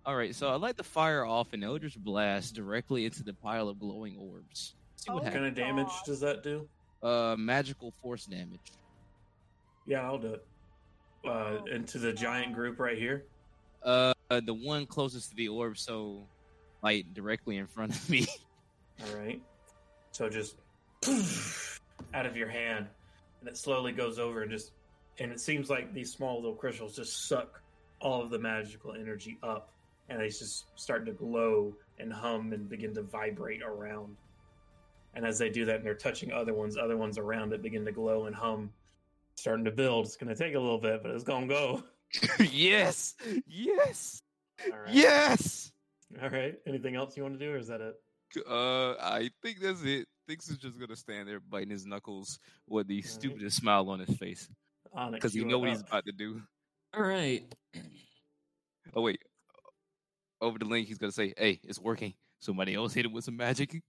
All right, so I'd like to fire off an Eldritch Blast directly into the pile of glowing orbs. See what Oh, What kind of damage God. does that do? Uh, magical force damage. Yeah, I'll do it. Uh, into the giant group right here. Uh, the one closest to the orb, so like directly in front of me. All right. So just out of your hand, and it slowly goes over and just, and it seems like these small little crystals just suck all of the magical energy up, and they just start to glow and hum and begin to vibrate around. And as they do that, and they're touching other ones, other ones around it begin to glow and hum, starting to build. It's going to take a little bit, but it's going to go. yes, yes, All right. yes. All right. Anything else you want to do, or is that it? Uh, I think that's it. Thix is just gonna stand there biting his knuckles with the Alright. stupidest smile on his face because you you know are what he's about to do. All right. Oh wait, over the link he's gonna say, "Hey, it's working." Somebody else hit it with some magic.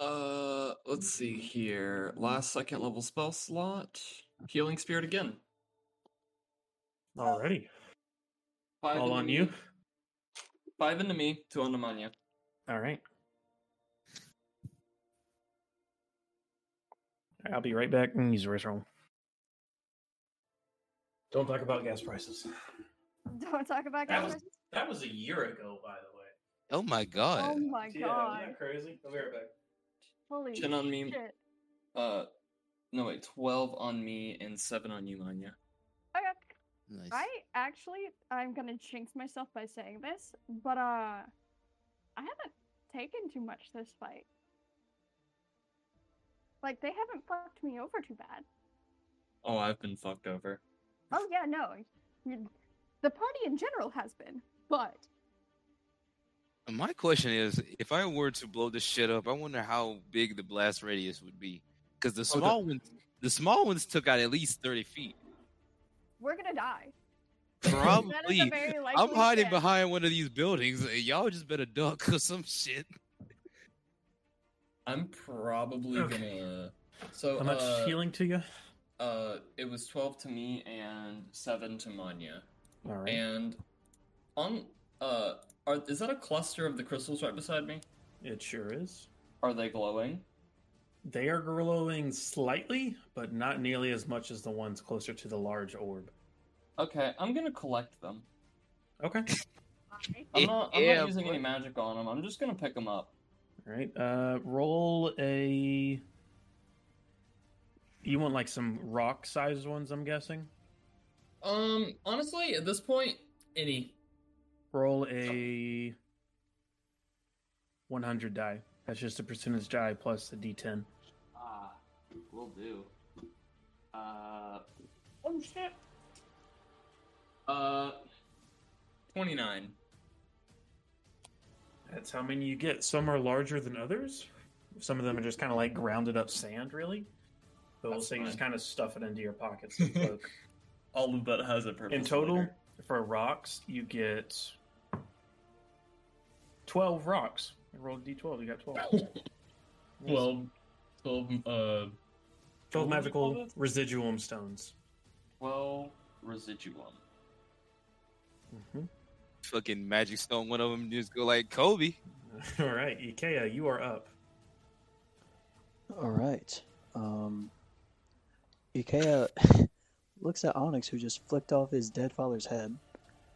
Uh, let's see here. Last second level spell slot. Healing spirit again. Alrighty. Five All on me- you. Five into me, two on Nemanja. All right. I'll be right back and use the restroom. Don't talk about gas prices. Don't talk about That gas was that was a year ago, by the way. Oh my god! Oh my Yeah, god. isn't that crazy? I'll be right back. Holy Chin on me. shit. Uh, no wait, twelve on me and seven on you, Manya. Okay. Nice. I actually, I'm gonna jinx myself by saying this, but uh, I haven't taken too much this fight. Like they haven't fucked me over too bad. Oh, I've been fucked over. Oh yeah, no, the party in general has been, but My question is, if I were to blow this shit up, I wonder how big the blast radius would be. Because the Oh, the- small ones, the small ones took out at least thirty feet. we're gonna die. Probably. that is a very likely I'm hiding chance. behind one of these buildings. Y'all just better duck or some shit. I'm probably Okay. gonna. So How much uh, healing to you? Uh, it was twelve to me and seven to Manya. All right. And on uh, are is that a cluster of the crystals right beside me? It sure is. Are they glowing? They are glowing slightly, but not nearly as much as the ones closer to the large orb. Okay, I'm gonna collect them. Okay. I'm not. I'm Yeah, not using any magic on them. I'm just gonna pick them up. All right. Uh, roll a. You want like some rock-sized ones? I'm guessing. Um, honestly, at this point, any. Roll a 100 die. That's just a percentage die plus the d10. Ah, will do. Uh, Oh shit. uh, twenty nine. That's how many you get. Some are larger than others. Some of them are just kind of like grounded up sand, really. But we'll That's say you just kind of stuff it into your pockets. All of that has a purpose. In total, later. for rocks, you get 12 rocks. I rolled a d12, you got 12. Twelve. Twelve. Uh, 12 what do you magical residuum stones. twelve residuum. hmm Fucking magic stone. One of them just go like Kobe. All right, Ikea, you are up. All right. Um, Ikea looks at Onyx, who just flicked off his dead father's head.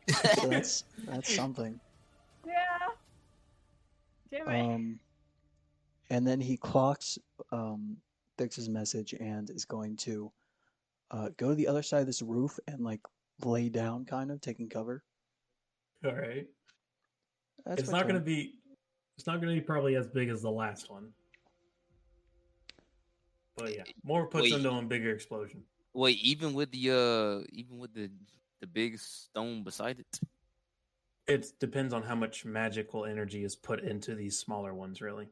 So that's that's something. Yeah. Do it. Um, and then he clocks um, Thix's message and is going to uh, go to the other side of this roof and like lay down, kind of taking cover. All right. That's it's not going to be. It's not going to be probably as big as the last one. But yeah, more puts Wait. into a bigger explosion. Wait, even with the uh, even with the the big stone beside it. It depends on how much magical energy is put into these smaller ones, really.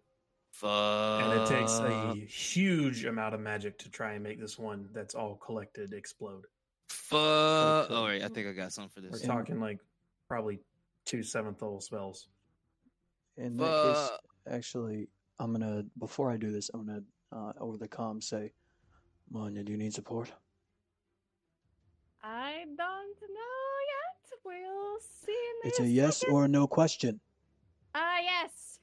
Fuck. And it takes a huge amount of magic to try and make this one that's all collected explode. Fuck. so- All right, I think I got something for this. We're talking like probably two seventh level spells. In that case, actually, I'm gonna before I do this, I'm gonna uh, over the comm say, Manya, do you need support? I don't know yet. We'll see in It's a a yes second. or no question. Ah, yes.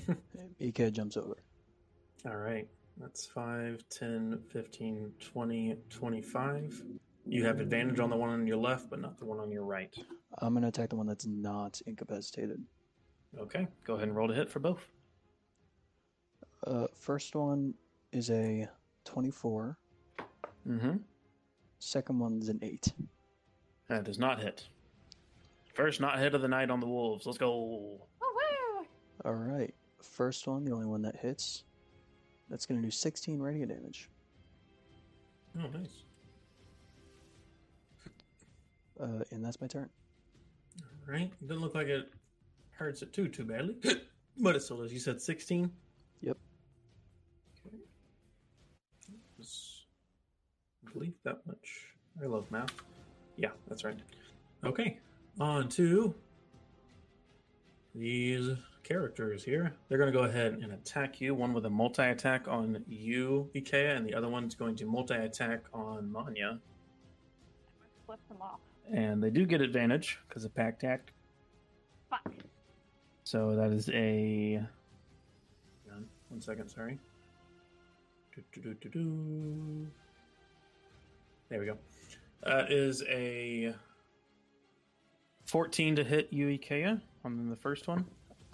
Ike jumps over. all right. That's 5, 10, 15, 20, 25. You have advantage on the one on your left, but not the one on your right. I'm gonna attack the one that's not incapacitated. Okay, go ahead and roll to hit for both. Uh, first one is a 24. Mm-hmm. Second one's an 8. That does not hit. First not hit of the night on the wolves. Let's go. Oh, woo! All right. First one, the only one that hits. That's gonna do 16 radiant damage. Oh, nice. Uh, and that's my turn. All right. It doesn't look like it hurts it too too badly, but it still does. You said 16. Yep. Believe that much. I love math. Yeah, that's right. Okay, on to these characters here. They're going to go ahead and attack you. One with a multi attack on you, Ikea, and the other one's going to multi attack on Manya. Flip them off. And they do get advantage because of pack tact. Fuck. So that is a. on, One second, sorry. Do, do, do, do, do. There we go. That is a 14 to hit you, Ikea, on the first one.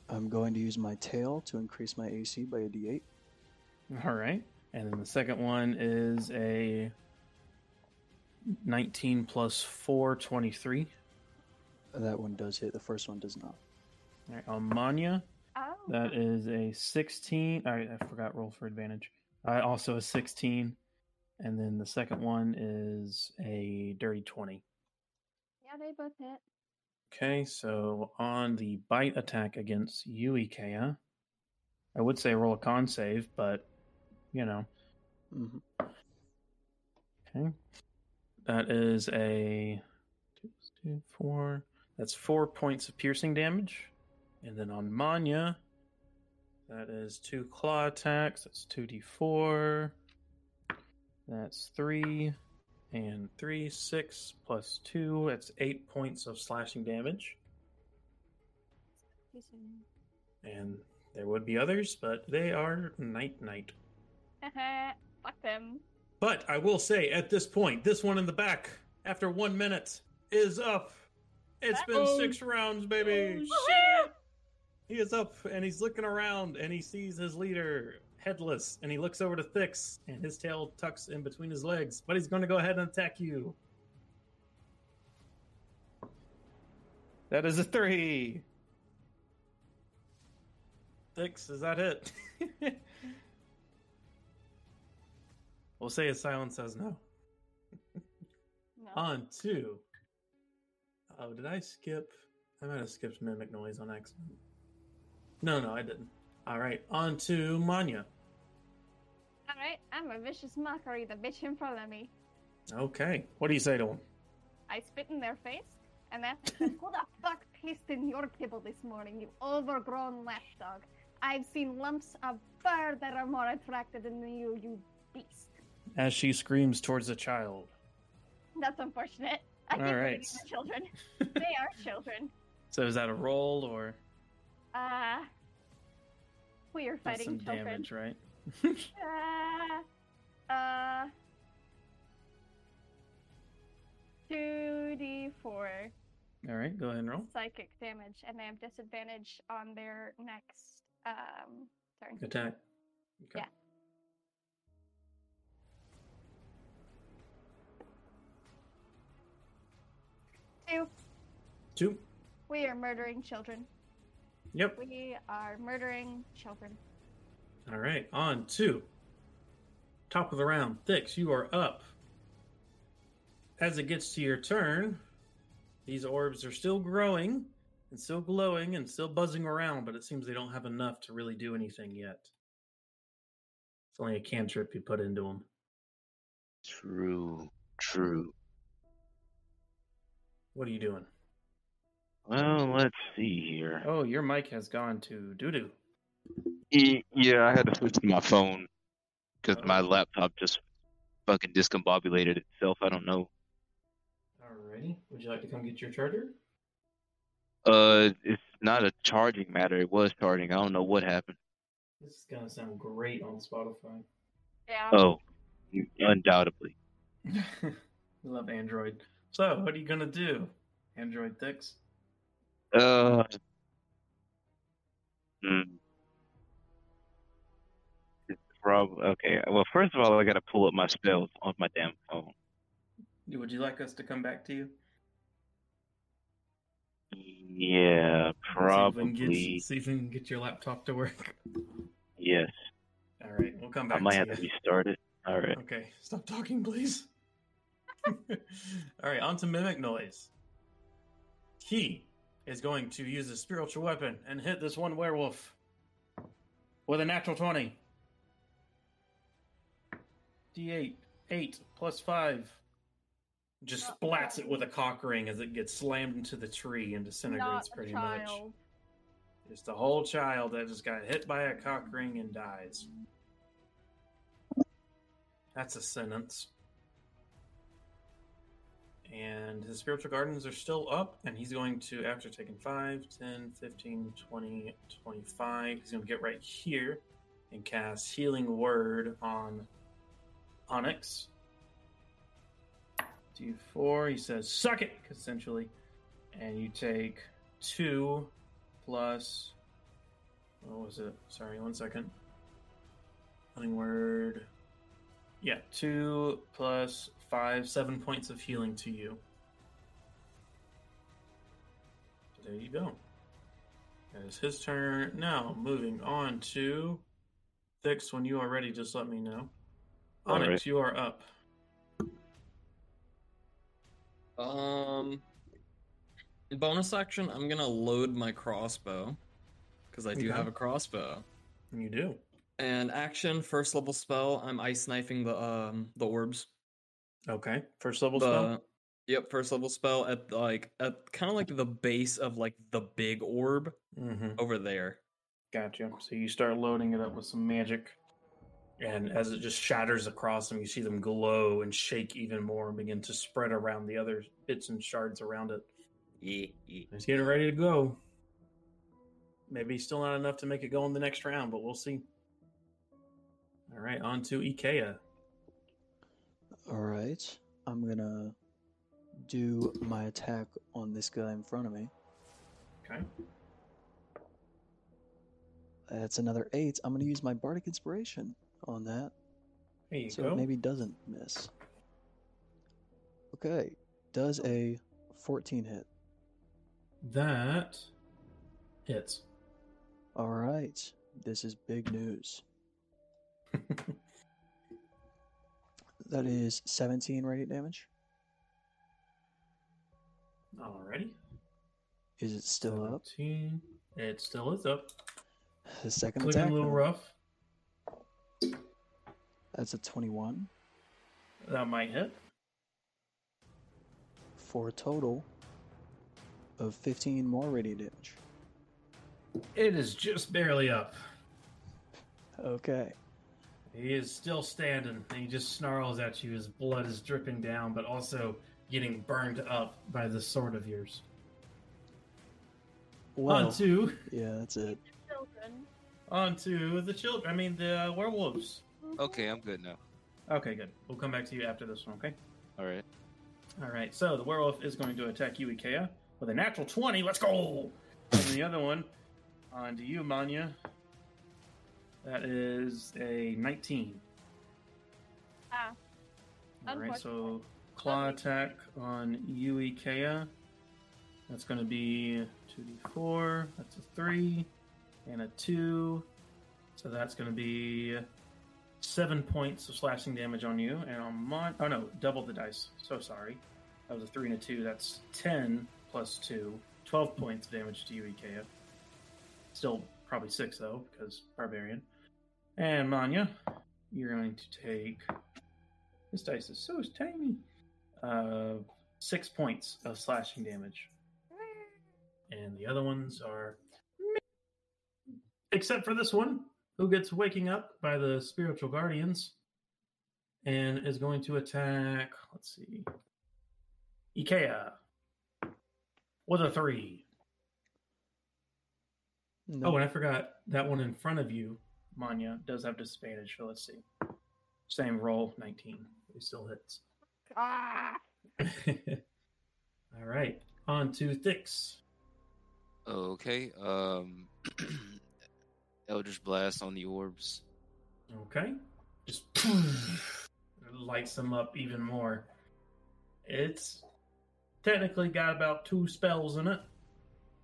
I'm going to use my tail to increase my AC by a d8. All right. And then the second one is a 19 plus 4, 23. That one does hit. The first one does not. All right, on Manya, Oh. that is a 16. All right, I forgot roll for advantage. Uh, also a 16. And then the second one is a dirty 20. Yeah, they both hit. Okay, so on the bite attack against you, Ikea, I would say roll a con save, but, you know. hmm Okay. That is a two, two, four. That's four points of piercing damage. And then on Manya, that is two claw attacks. That's 2d4. That's three. And three, six plus two. That's eight points of slashing damage. And there would be others, but they are night night. Fuck them. But I will say at this point, this one in the back, after one minute, is up. It's been Oh. six rounds, baby. Woohoo! He is up and he's looking around and he sees his leader headless and he looks over to Thix and his tail tucks in between his legs, but he's going to go ahead and attack you. That is a three. Thix, is that it? we'll say his silence says no. No. On two. Oh, did I skip? I might have skipped mimic noise on accident. No, no, I didn't. All right, on to Manya. Alright, I'm a vicious mockery, the bitch in front of me. Okay, what do you say to him? I spit in their face, and then Who the fuck pissed in your kibble this morning, you overgrown lapdog? I've seen lumps of fur that are more attractive than you, you beast. As she screams towards the child. That's unfortunate. I think All children. they are children. So is that a roll or Uh, we are that's fighting some children. damage, right? Uh, uh, 2d4 All right, go ahead and roll. psychic damage, and they have disadvantage on their next um, turn. Attack. Okay. Yeah. Two. Two. We are murdering children. Yep. We are murdering children. All right, on two. Top of the round. Thix, you are up. As it gets to your turn, these orbs are still growing and still glowing and still buzzing around, but it seems they don't have enough to really do anything yet. It's only a cantrip you put into them. True, true. What are you doing? Well, let's see here. Oh, your mic has gone to doo doo. E- Yeah, I had to switch to my phone because my laptop just fucking discombobulated itself. I don't know. Alrighty. Would you like to come get your charger? Uh, it's not a charging matter. It was charging. I don't know what happened. This is gonna sound great on Spotify. Yeah. Oh, undoubtedly. Love Android. So, what are you gonna do, Android Thix? Uh. Hmm. Prob- okay. Well, first of all, I gotta pull up my spells on my damn phone. Would you like us to come back to you? Yeah, See if get- probably. See if we can get your laptop to work. Yes. All right, we'll come back. I might to have you. to restart it. All right. Okay, stop talking, please. All right, on to mimic noise. He is going to use a spiritual weapon and hit this one werewolf with a natural 20. D8, 8 plus 5. Just Not splats it with a cock ring as it gets slammed into the tree and disintegrates pretty much. Just a whole child that just got hit by a cock ring and dies. That's a sentence. And his spiritual guardians are still up, and he's going to, after taking 5, 10, 15, 20, 25, he's going to get right here and cast Healing Word on Onyx. D4, he says, suck it, essentially. And you take 2 plus what was it? Sorry, one second. Healing word. Yeah, two plus five, seven points of healing to you. So there you go. That is his turn. Now, moving on to Thix. When you are ready, just let me know. All Onyx, right. you are up. Um, bonus action, I'm gonna load my crossbow because I do Okay. have a crossbow. You do. And action, first level spell, I'm ice knifing the um the orbs. Okay. First level the spell. yep, first level spell at like at kind of like the base of like the big orb Mm-hmm. over there. Gotcha. So you start loading it up with some magic, and as it just shatters across them, you see them glow and shake even more and begin to spread around the other bits and shards around it. Yeah, yeah. He's getting ready to go. Maybe still not enough to make it go in the next round, but we'll see. All right, on to Ikea. All right, I'm gonna do my attack on this guy in front of me. Okay. That's another eight. I'm gonna use my bardic inspiration on that, There you so go. it maybe doesn't miss. Okay, does a 14 hit? That hits. All right, this is big news. That is 17 radiant damage. Alrighty. Is it still up? It still is up. The second Looking attack. a little then. rough. That's a 21 That might hit. for a total of 15 more radiant damage. It is just barely up. Okay. He is still standing, and he just snarls at you. His blood is dripping down, but also getting burned up by the sword of yours. Well, On to, yeah, that's it. Children. on to the children. I mean, the uh, werewolves. Okay, I'm good now. Okay, good. We'll come back to you after this one. Okay. All right. All right. So the werewolf is going to attack you, Ikea, with a natural twenty. Let's go. And the other one, on to you, Manya. That is a nineteen. Ah. All right, so claw attack on you, Ikea. That's going to be 2d4. That's a 3 and a 2. So that's going to be 7 points of slashing damage on you. And on Mon. Oh no, double the dice. So sorry. That was a 3 and a 2. That's 10 plus 2. 12 points of damage to you, Ikea. Still probably 6 though, because Barbarian. And Manya, you're going to take. This dice is so tiny. Uh, six points of slashing damage. And the other ones are. Except for this one, who gets waking up by the spiritual guardians and is going to attack. Let's see. Ikea with a three. No. Oh, and I forgot that one in front of you, Manya, does have disadvantage. So let's see. Same roll, 19. He still hits. Ah, All right, on to Thix. Okay. Um, Eldritch Blast on the orbs. Okay. Just lights them up even more. It's technically got about two spells in it.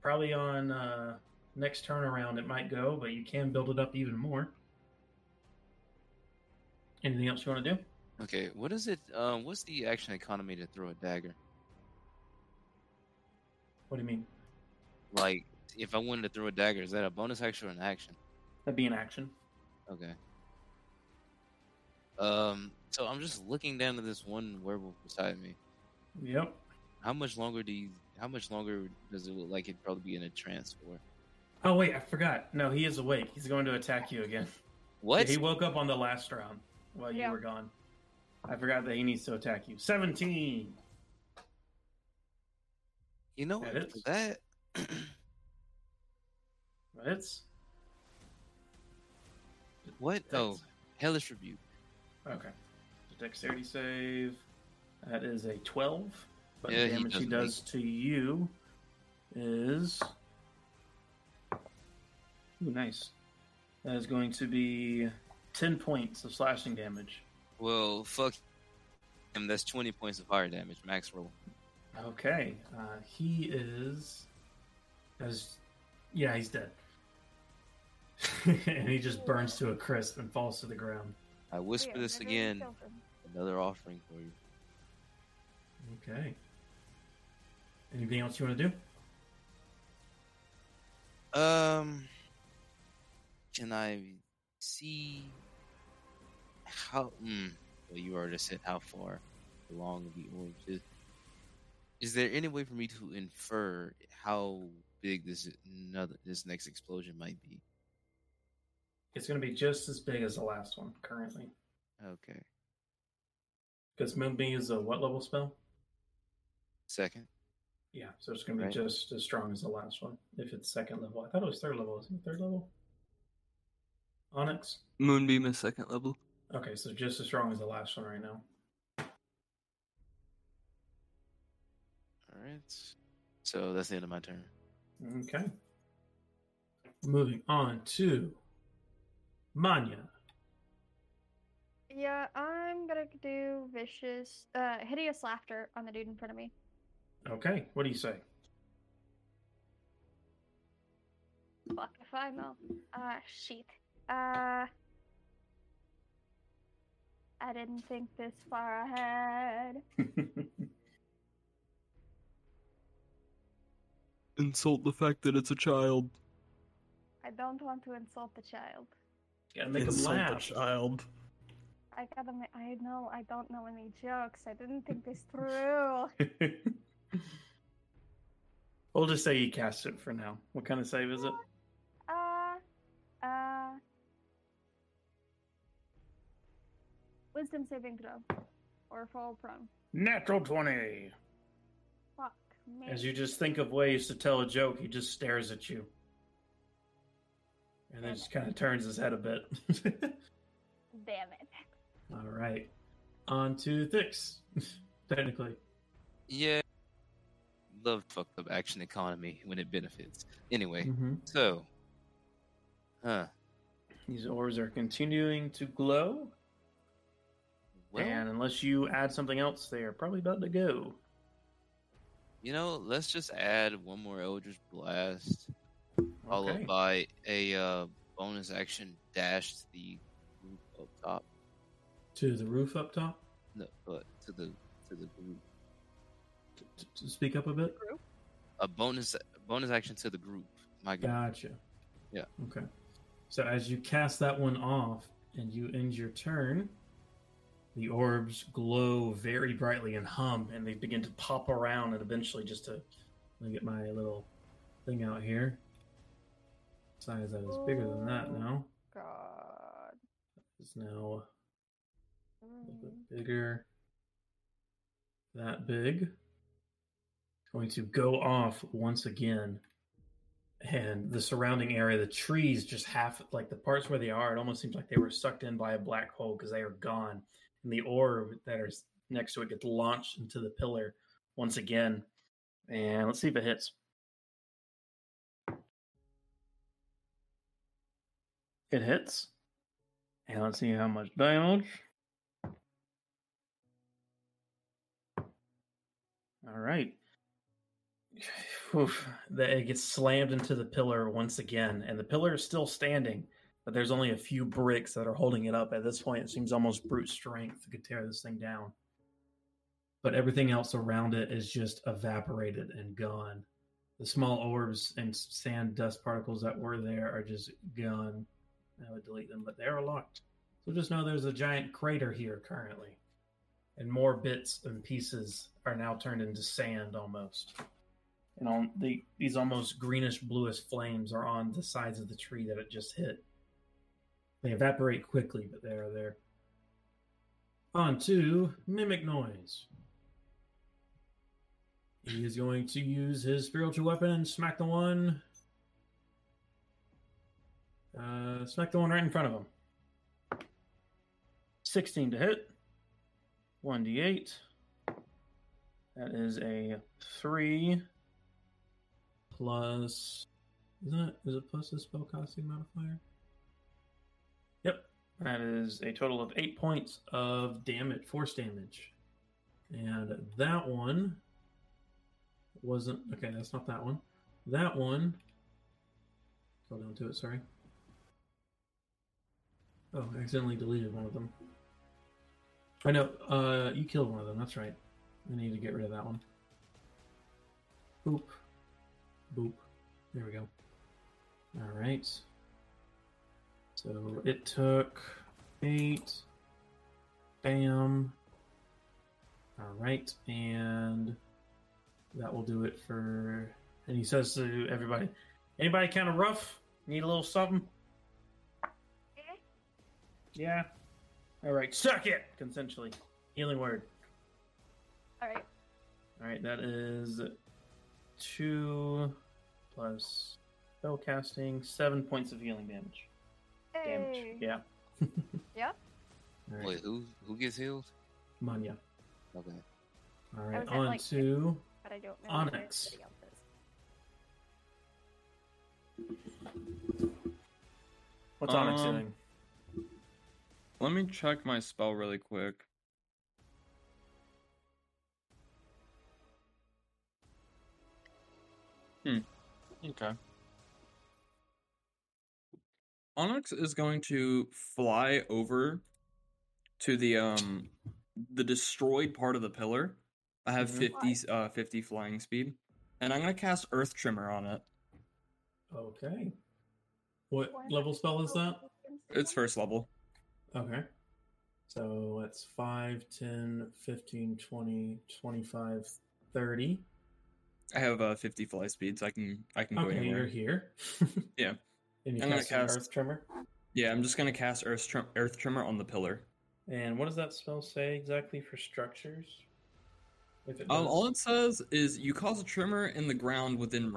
Probably on uh, next turnaround it might go, but you can build it up even more. Anything else you want to do? Okay, what is it? Um, what's the action economy to throw a dagger? What do you mean? Like, if I wanted to throw a dagger, is that a bonus action or an action? That'd be an action. Okay. Um, so I'm just looking down to this one werewolf beside me. Yep. How much longer do you? How much longer does it look like it'd probably be in a trance for? Oh wait, I forgot. No, he is awake. He's going to attack you again. What? He woke up on the last round while you were gone. I forgot that he needs to attack you. Seventeen. You know That what? is. That. It's what? Oh, hellish rebuke. okay. The Dexterity save. That is a twelve. But Yeah, the damage he, doesn't does to you is Ooh, nice. That is going to be ten points of slashing damage. Well, fuck him. That's 20 points of fire damage, max roll. Okay. Uh, he is as yeah, he's dead. and he just burns to a crisp and falls to the ground. I whisper yeah, this again. Another offering for you. Okay. Anything else you want to do? Um, can I see how? Mm, well, you already said how far along the orbs is. Is there any way for me to infer how big this another this next explosion might be? It's going to be just as big as the last one currently. Okay, Because Moonbeam is a what level spell? second. Yeah, so it's going to be Right. just as strong as the last one. If it's second level, I thought it was third level. Isn't it third level? Onyx. Moonbeam is second level. Okay, so just as strong as the last one right now. All right. So that's the end of my turn. Okay. Moving on to Manya. Yeah, I'm gonna do vicious, uh, hideous laughter on the dude in front of me. Okay, what do you say? Fuck if I know. Uh, shit. Uh, I didn't think this far ahead. Insult the fact that it's a child. I don't want to insult the child. Gotta make him Insult the laugh. child. I gotta. Ma- I know. I don't know any jokes. I didn't think this through. we'll just say you cast it for now. What kind of save is it? Wisdom saving throw, or fall prone. Natural 20. Fuck me. As you just think of ways to tell a joke, he just stares at you. And then just kind of turns his head a bit. Damn it. All right. On to Thix, technically. Yeah. Love fucked up action economy when it benefits. Anyway, Mm-hmm. so, huh? These orbs are continuing to glow. Well, and unless you add something else, they are probably about to go. you know, let's just add one more Eldritch Blast, followed Okay. by a uh, bonus action dash to the group up top. To the roof up top. No, but to the to the group. To, to speak up a bit. A bonus bonus action to the group. My God. Gotcha. Yeah. Okay. So as you cast that one off and you end your turn, the orbs glow very brightly and hum, and they begin to pop around, and eventually, just to let me get my little thing out here. Size that is bigger than that now. God. It's now a little Mm. bit bigger. That big. Going to go off once again. and the surrounding area, the trees just half like the parts where they are, it almost seems like they were sucked in by a black hole because they are gone. And the orb that is next to it gets launched into the pillar once again. And let's see if it hits. It hits. And let's see how much damage. All right. Oof, that it gets slammed into the pillar once again, and the pillar is still standing, but there's only a few bricks that are holding it up. At this point, it seems almost brute strength could tear this thing down. But everything else around it is just evaporated and gone. The small orbs and sand dust particles that were there are just gone. I would delete them, but they're locked. So just know there's a giant crater here currently, and more bits and pieces are now turned into sand almost and on the these almost greenish bluish flames are on the sides of the tree that it just hit. They evaporate quickly, but they are there. On to mimic noise. He is going to use his spiritual weapon and smack the one. Uh, smack the one right in front of him. 16 to hit. 1d8. That is a 3 plus isn't it is it plus the spellcasting modifier? That is a total of eight points of damage, force damage. And that one wasn't okay, that's not that one. That one go down to it, sorry. Oh, I accidentally deleted one of them. I know, uh you killed one of them, that's right. I need to get rid of that one. Boop. Boop. There we go. All right. So it took eight. Bam. All right, and that will do it for. And he says to everybody, "Anybody kind of rough? Need a little something?" Eh? Yeah. All right, suck it consensually. Healing word. All right. All right, that is two plus spell casting, seven points of healing damage. Damage. Hey. Yeah. Yep. Wait, who who gets healed? Manya. Okay. All I right, was at, on like, to But I don't. Onyx. Where everybody else is. what's Onyx Um, doing? Let me check my spell really quick. Hmm. Okay. Onyx is going to fly over to the um the destroyed part of the pillar. I have Mhm. 50 uh 50 flying speed. And I'm going to cast Earth Trimmer on it. Okay. What Why level spell is that? It's first level. Okay. So it's 5, 10, 15, 20, 25, 30. I have uh 50 fly speed, so I can I can go Okay, anywhere. you're here. Yeah. And you I'm gonna cast, cast- Earth Tremor. Yeah, I'm just gonna cast Earth, Trim- Earth Trimmer on the pillar. And what does that spell say exactly for structures? If it Um, all it says is you cause a tremor in the ground within,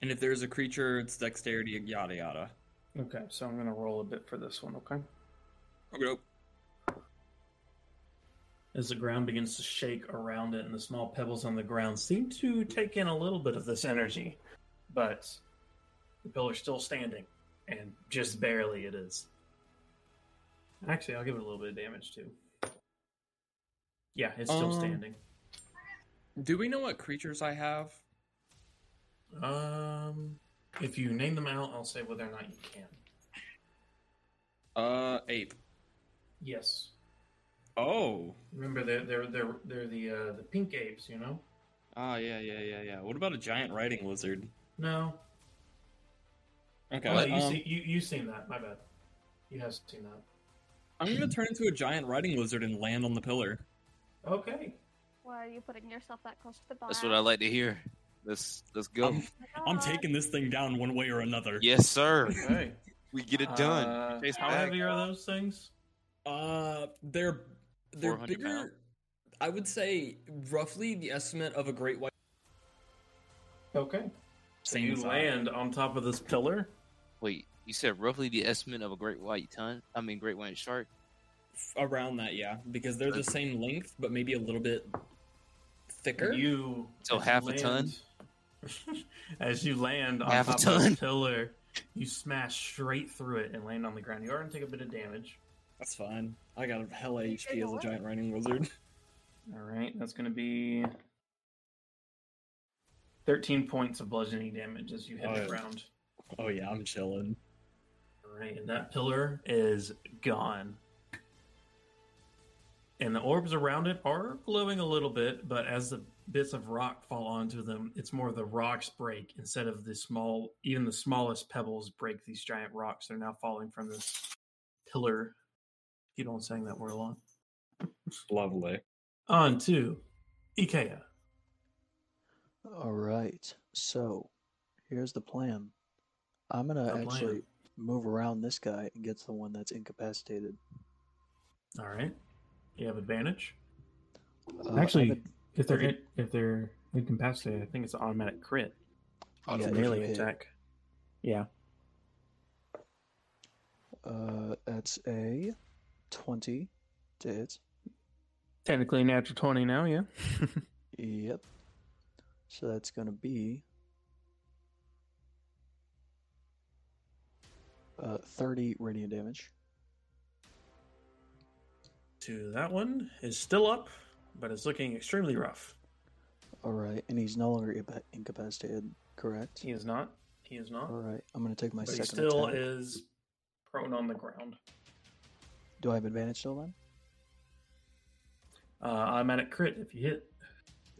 and if there's a creature, it's dexterity, yada yada. Okay, so I'm gonna roll a bit for this one, okay? Okay. As the ground begins to shake around it and the small pebbles on the ground seem to take in a little bit of this energy, but the pillar's still standing, and just barely it is. Actually, I'll give it a little bit of damage too. Yeah, it's still Um, standing. Do we know what creatures I have? Um, if you name them out, I'll say whether or not you can. Uh, ape. Yes. Oh. Remember, they're they're they're they're the uh, the pink apes, you know. Ah, yeah, yeah, yeah, yeah. What about a giant riding lizard? No, Okay. oh, you um, see you you've seen that. My bad. You have seen that. I'm gonna turn into a giant riding lizard and land on the pillar. Okay. Why are you putting yourself that close to the bar? That's what I like to hear. Let's let's go. I'm, I'm taking this thing down one way or another. yes, sir. Okay. We get it done. Uh, how back. heavy are those things? Uh, they're they're bigger. pound? I would say roughly the estimate of a great white. Okay. So Same you size. land on top of this pillar. Wait, you said roughly the estimate of a great white ton? I mean, great white shark. around that, yeah, because they're the same length, but maybe a little bit thicker. You So as you half a ton? as you land on Half a top of ton? the pillar, you smash straight through it and land on the ground. You are gonna take a bit of damage. That's fine. I got a hella You HP as a giant riding wizard. All right, that's gonna be thirteen points of bludgeoning damage as you hit Oh, the yeah. ground. Oh yeah, I'm chilling. All right, and that pillar is gone. And the orbs around it are glowing a little bit, but as the bits of rock fall onto them, it's more the rocks break instead of the small, even the smallest pebbles break these giant rocks. They're now falling from this pillar. Keep on saying that word a lot. Lovely. On to Ikea. All right. So, here's the plan. I'm gonna The plan. actually move around this guy and get to the one that's incapacitated. All right, you have advantage. Uh, Actually, I've- if they're in, if they're incapacitated, I think it's an automatic crit. yeah, It's a if melee hit, attack. Yeah. Uh, that's a twenty to hit. Technically natural 20 now, yeah. Yep. So that's gonna be uh thirty radiant damage. to that one is still up, but it's looking extremely rough. All right, and he's no longer incapacitated, correct? He is not. He is not. All right, I'm gonna take my but he second still attack. is prone on the ground. Do I have advantage still then? Uh, automatic crit if you hit.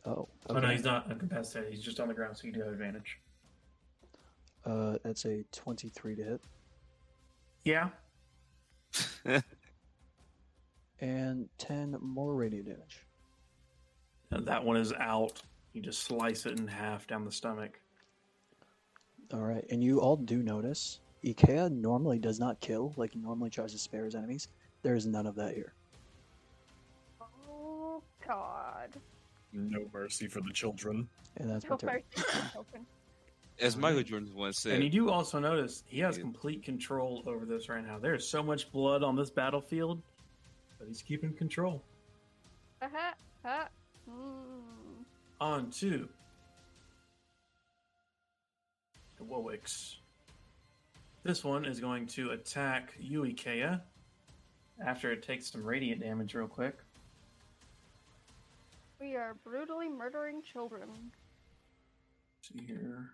Oh, Oh no, he's not incapacitated. He's just on the ground, so you do have advantage. Uh, that's a twenty-three to hit, Yeah. and ten more radiant damage. And that one is out. You just slice it in half down the stomach. All right, and you all do notice Ikea normally does not kill, like he normally tries to spare his enemies. There is none of that here. Oh God. No mercy for the children. And that's my No turn. mercy for children. As Michael Jordan once said. And you do also notice he has Yeah. complete control over this right now. There's so much blood on this battlefield, but he's keeping control. Uh-huh. Uh, mm. On to the Wowicks. This one is going to attack you, Ikea, after it takes some radiant damage real quick. We are brutally murdering children. See here.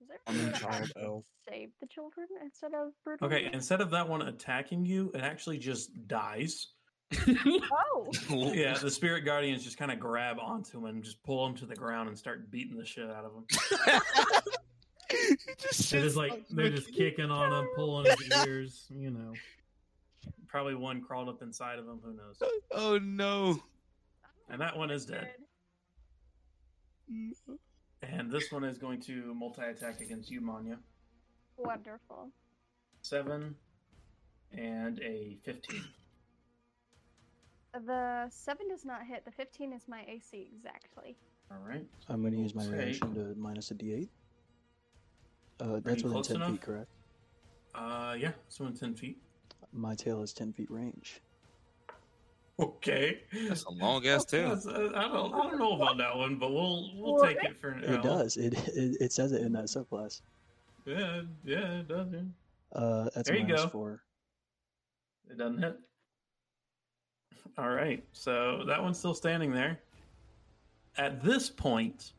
Is there I'm a a way to child elf. save the children instead of brutally? Okay, instead of that one attacking you, it actually just dies. Oh, Yeah, the spirit guardians just kind of grab onto him and just pull him to the ground and start beating the shit out of him. They're just like they're just kicking on him, pulling his ears. You know, probably one crawled up inside of him. Who knows? "Oh no!" And that one is dead. And this one is going to multi attack against you, Manya. wonderful. Seven and a fifteen. The seven does not hit. The fifteen is my AC exactly. All right. I'm going to use my Okay. reaction to minus a d8. Uh, that's within 10 enough? feet, correct? Uh, yeah, so in ten feet. My tail is 10 feet range. Okay. That's a long ass tail. That's- uh, I don't, I don't know about that one, but we'll we'll take it for now. It does. It, it it says it in that subclass. Yeah, yeah, it does. Yeah. Uh, that's There a you go. four. It doesn't hit. All right, so that one's still standing there. At this point,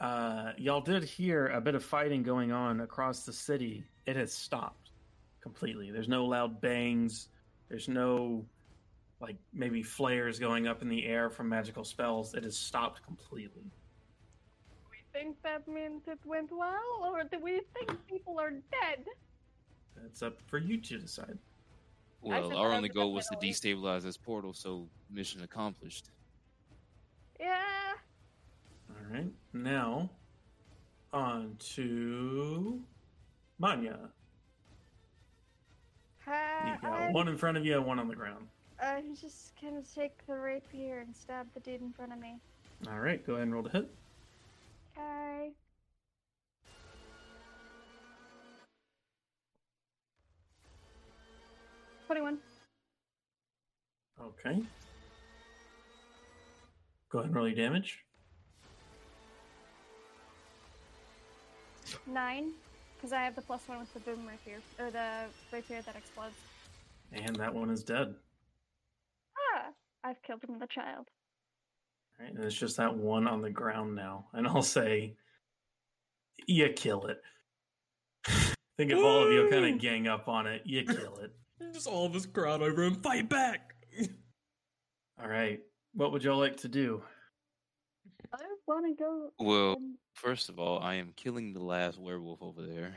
uh, y'all did hear a bit of fighting going on across the city. It has stopped completely. There's no loud bangs. There's no like maybe flares going up in the air from magical spells. It has stopped completely. Do we think that means it went well, or do we think people are dead? That's up for you to decide. Well, our only goal was to destabilize this portal, so mission accomplished. Yeah. All right, now on to Manya. Uh, You got I'm, one in front of you and one on the ground. I'm just gonna take the rapier and stab the dude in front of me. All right, go ahead and roll to hit. Okay. Twenty-one. Okay. Go ahead and roll your damage. Nine, because I have the plus one with the boom rapier or the rapier that explodes. And that one is dead. I've killed him with child. Right? And it's just that one on the ground now. And I'll say, you kill it. Think if all of you kind of gang up on it, you kill it. Just all of us crowd over and fight back. All right. What would y'all like to do? I want to go. Well, and- first of all, I am killing the last werewolf over there.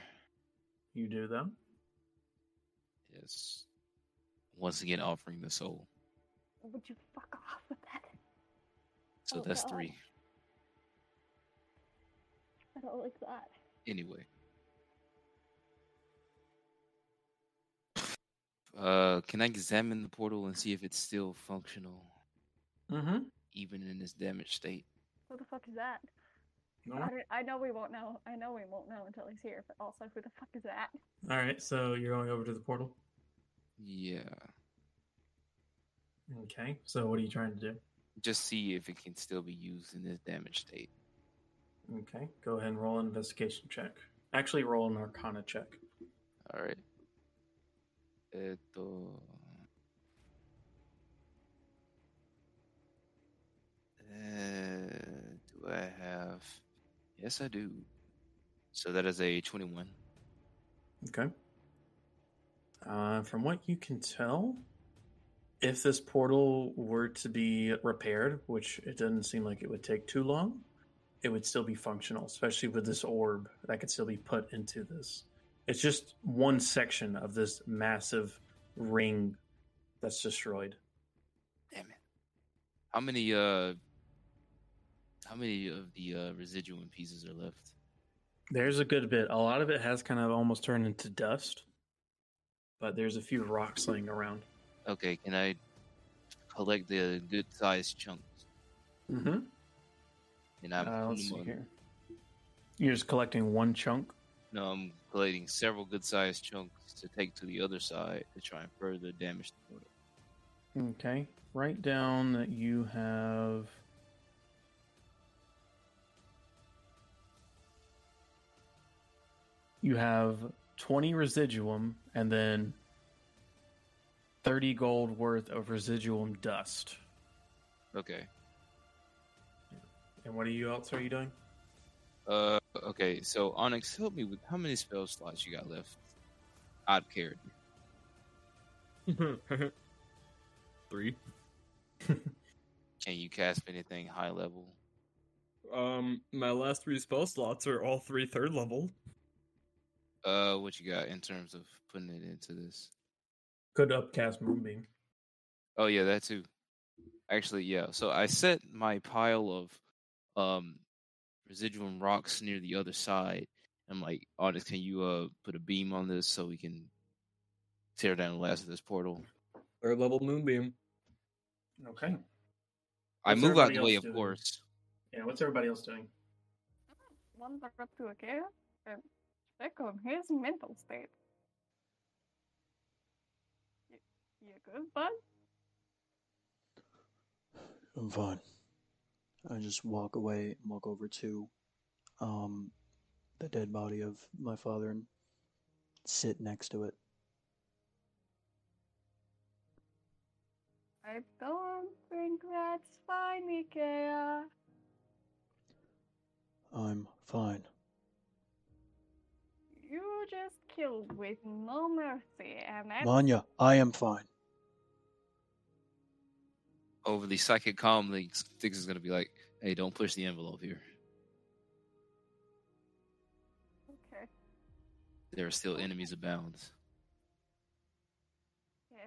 You do them. Yes. Once again, offering the soul. Would you fuck off with that? So Oh, that's God. three. I don't like that. Anyway. Uh, can I examine the portal and see if it's still functional, Mm-hmm. even in this damaged state? Who the fuck is that? No. I, I know we won't know. I know we won't know until he's here. But also, who the fuck is that? All right. So you're going over to the portal. Yeah. Okay. So what are you trying to do? Just see if it can still be used in this damaged state. Okay. Go ahead and roll an investigation check. Actually, roll an arcana check. All right. Esto. Uh, do I have? Yes, I do. So that is a twenty-one. Okay. Uh, from what you can tell, if this portal were to be repaired, which it doesn't seem like it would take too long, it would still be functional, especially with this orb that could still be put into this. It's just one section of this massive ring that's destroyed. Damn it! How many? Uh, how many of the uh, residuum pieces are left? There's a good bit. A lot of it has kind of almost turned into dust, but there's a few rocks laying around. Okay, can I collect the good-sized chunks? Mm-hmm. And I'm Uh, let's see on- here. You're just collecting one chunk. No, I'm collecting several good-sized chunks to take to the other side to try and further damage the portal. Okay. Write down that you have. You have 20 residuum and then 30 gold worth of residuum dust. Okay. And what are you else are you doing? Uh, okay. So Onyx, help me with how many spell slots you got left? Odd character. Three. Can you cast anything high level? Um, my last three spell slots are all three third level. Uh, what you got in terms of putting it into this? Could upcast moonbeam. Oh yeah, that too. Actually, yeah. So I set my pile of um residuum rocks near the other side. I'm like, Onyx, can you uh put a beam on this so we can tear down the last of this portal? Third level moonbeam. Okay. I What's move out everybody the way, else of course. Yeah, what's everybody else doing? Wander up to a cave and check on his mental state. You, you good, bud? I'm fine. I just walk away and walk over to um the dead body of my father and sit next to it. I don't think that's fine, Ikea. I'm fine. You just killed with no mercy, and that's Vanya, I am fine. Over the psychic comm links, Thix is gonna be like, "Hey, don't push the envelope here. okay. There are still enemies abound." Yeah,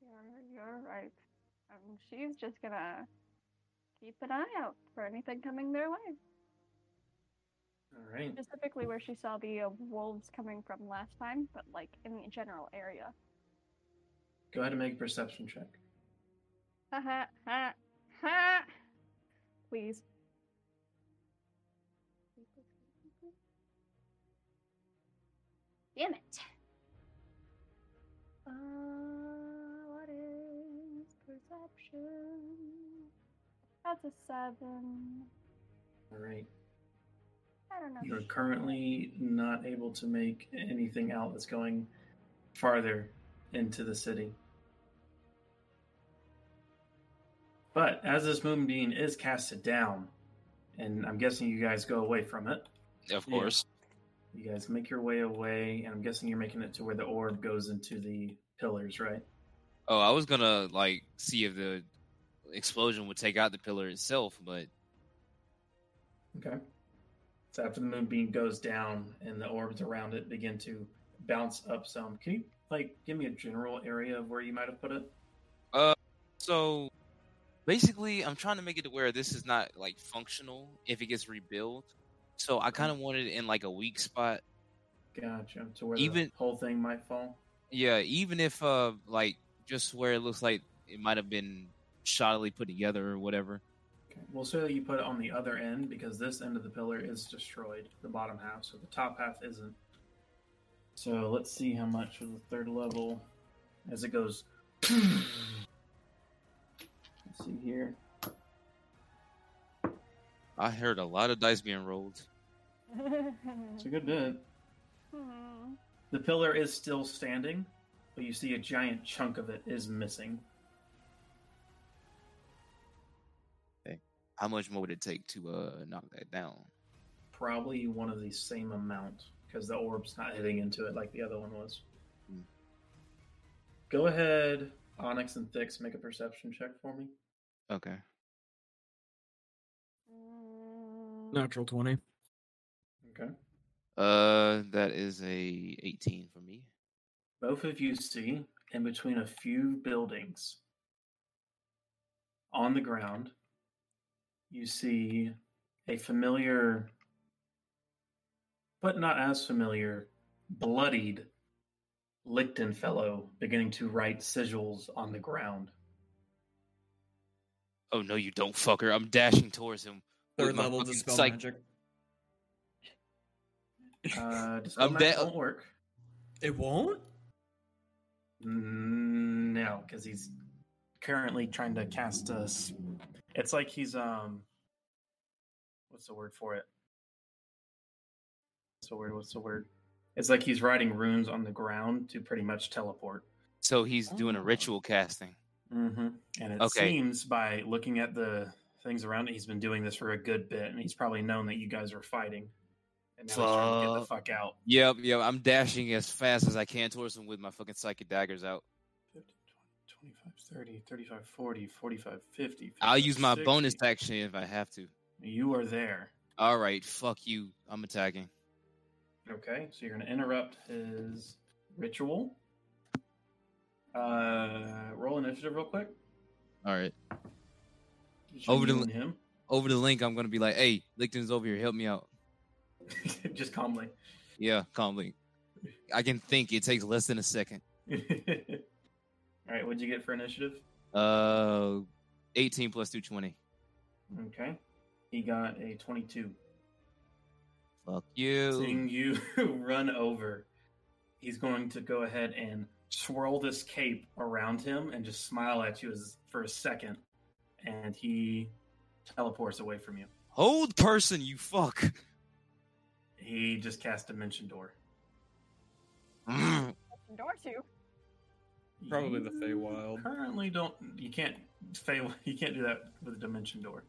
you're you're right. Um, she's just gonna keep an eye out for anything coming their way. All right. Specifically, where she saw the uh, wolves coming from last time, but like in the general area. Go ahead and make a perception check. Ha ha ha ha! Please. Damn it. Uh, what is perception? That's a seven. All right. I don't know. You're currently not able to make anything out that's going farther into the city. But as this moonbeam is casted down, and I'm guessing you guys go away from it, Of course. you guys make your way away, and I'm guessing you're making it to where the orb goes into the pillars, right? Oh, I was gonna like see if the explosion would take out the pillar itself, but Okay. So after the moonbeam goes down and the orbs around it begin to bounce up some, can you like give me a general area of where you might have put it? Uh, so basically I'm trying to make it to where this is not like functional if it gets rebuilt. So I kind of wanted it in like a weak spot. Gotcha. To where Even- the whole thing might fall. Yeah, even if uh like just where it looks like it might have been shoddily put together or whatever. Okay. We'll say that you put it on the other end because this end of the pillar is destroyed, the bottom half, so the top half isn't. So let's see how much for the third level as it goes. see here. I heard a lot of dice being rolled. It's a good bit. Hmm. The pillar is still standing, but you see a giant chunk of it is missing. How much more would it take to uh knock that down? Probably one of the same amount because the orb's not hitting into it like the other one was. Hmm. Go ahead, Onyx and Thix, make a perception check for me. Okay. Natural 20. Okay. Uh that is a 18 for me. Both of you see in between a few buildings on the ground, you see a familiar, but not as familiar, bloodied Licton fellow beginning to write sigils on the ground. Oh no, you don't, fucker! I'm dashing towards him. Third my level fucking dispel psych- magic. Uh, dispel I'm magic da- won't work. It won't? Mm, No, because he's currently trying to cast us. It's like he's um. What's the word for it? What's the word? What's the word? It's like he's writing runes on the ground to pretty much teleport. So he's doing a Oh. ritual casting. Mm-hmm. And it Okay. seems by looking at the things around it, he's been doing this for a good bit, and he's probably known that you guys are fighting. And now he's trying to get the Fuck. out. Yep, yep. I'm dashing as fast as I can towards him with my fucking psychic daggers out. 15, 20, 25, 30, 35, 40, 45, 50. I'll use my bonus 60. action if I have to. You are there. All right, fuck you. I'm attacking. Okay, so you're going to interrupt his ritual. Uh, roll initiative real quick. All right. Over to him, Over the link, I'm gonna be like, "Hey, Licton's over here. Help me out." just calmly. Yeah, calmly. I can think. It takes less than a second. All right, what'd you get for initiative? Uh, 18 plus 220. Okay, he got a 22. Fuck you. Seeing you run over, he's going to go ahead and swirl this cape around him and just smile at you as, for a second, and he teleports away from you. Hold person, you fuck. He just cast Dimension Door. Mm. Door two. Probably the You Feywild. Currently, don't you can't Fey you can't do that with a Dimension Door.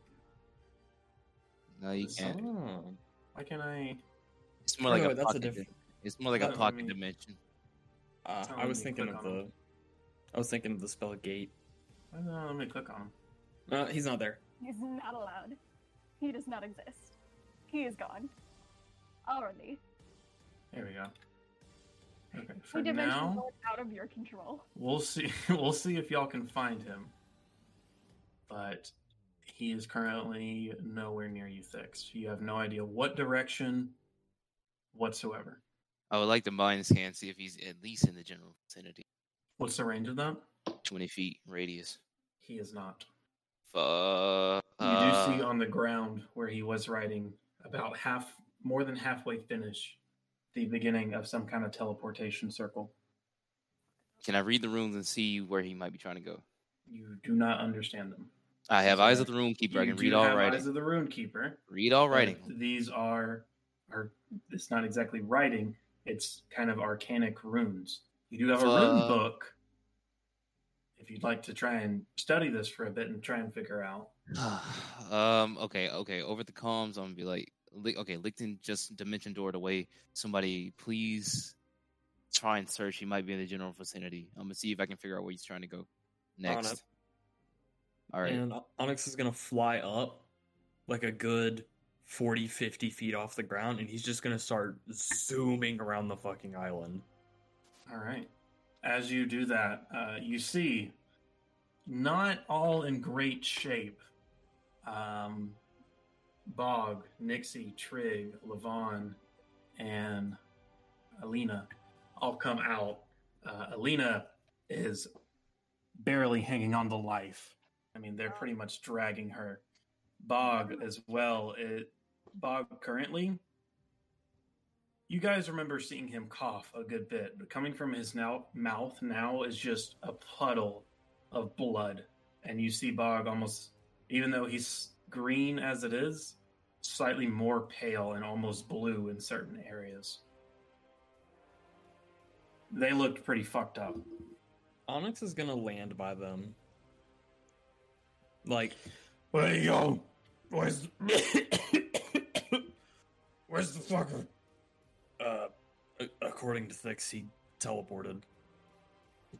No, you can't. Oh. Why can I? It's more like Oh, a that's a pocket. diff- di- it's more like a I pocket mean- dimension. Uh, I was thinking of the. him. I was thinking of the spell gate. Uh, let me click on him. Uh, he's not there. He's not allowed. He does not exist. He is gone. Already. There we go. Okay, The for dimension now, out of your control. we'll see. We'll see if y'all can find him. But he is currently nowhere near you, Thix. You have no idea what direction whatsoever. I would like to mind scan see if he's at least in the general vicinity. What's the range of that? 20 feet radius. He is not. Fuck. You do see uh. on the ground where he was riding about half, more than halfway finish, the beginning of some kind of teleportation circle. Can I read the runes and see where he might be trying to go? You do not understand them. I have So eyes of the rune keeper. I can read all have writing. Eyes of the Rune Keeper. Read all writing. These are, are it's not exactly writing. It's kind of arcanic runes. You do have a rune book. If you'd like to try and study this for a bit and try and figure out. um. Okay. Okay. Over the comms, I'm gonna be like, okay, Licton just dimension doored away. Somebody, please try and search. He might be in the general vicinity. I'm gonna see if I can figure out where he's trying to go next. All right. And Onyx is going to fly up like a good 40, 50 feet off the ground, and he's just going to start zooming around the fucking island. All right. As you do that, uh, you see, not all in great shape. Um, Bog, Nixie, Trig, Levon, and Alina all come out. Uh, Alina is barely hanging on to life. I mean, they're pretty much dragging her. Bog as well. It Bog currently you guys remember seeing him cough a good bit, but coming from his now mouth now is just a puddle of blood, and you see Bog almost, even though he's green as it is, slightly more pale and almost blue in certain areas. They looked pretty fucked up. Onyx is going to land by them. Like, Where you go? Where's Where's the fucker? uh, according to Thix, he teleported.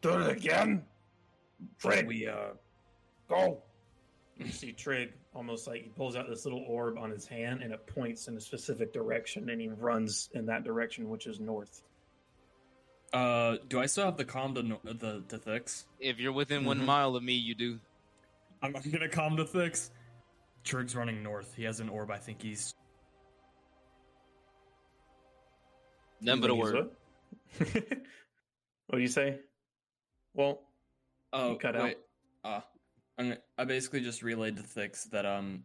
Do it again? Fred, We, uh, go. You see Trig almost like he pulls out this little orb on his hand and it points in a specific direction, and he runs in that direction, which is north. uh, do I still have the comm to no- the to Thix? if you're within one Mhm. mile of me, you do. I'm, I'm gonna comm to Thix. Trig's running north. He has an orb. I think he's None but a word. What? what do you say? Well, Oh, You cut out. wait. Uh, I'm, basically just relayed to Thix that um,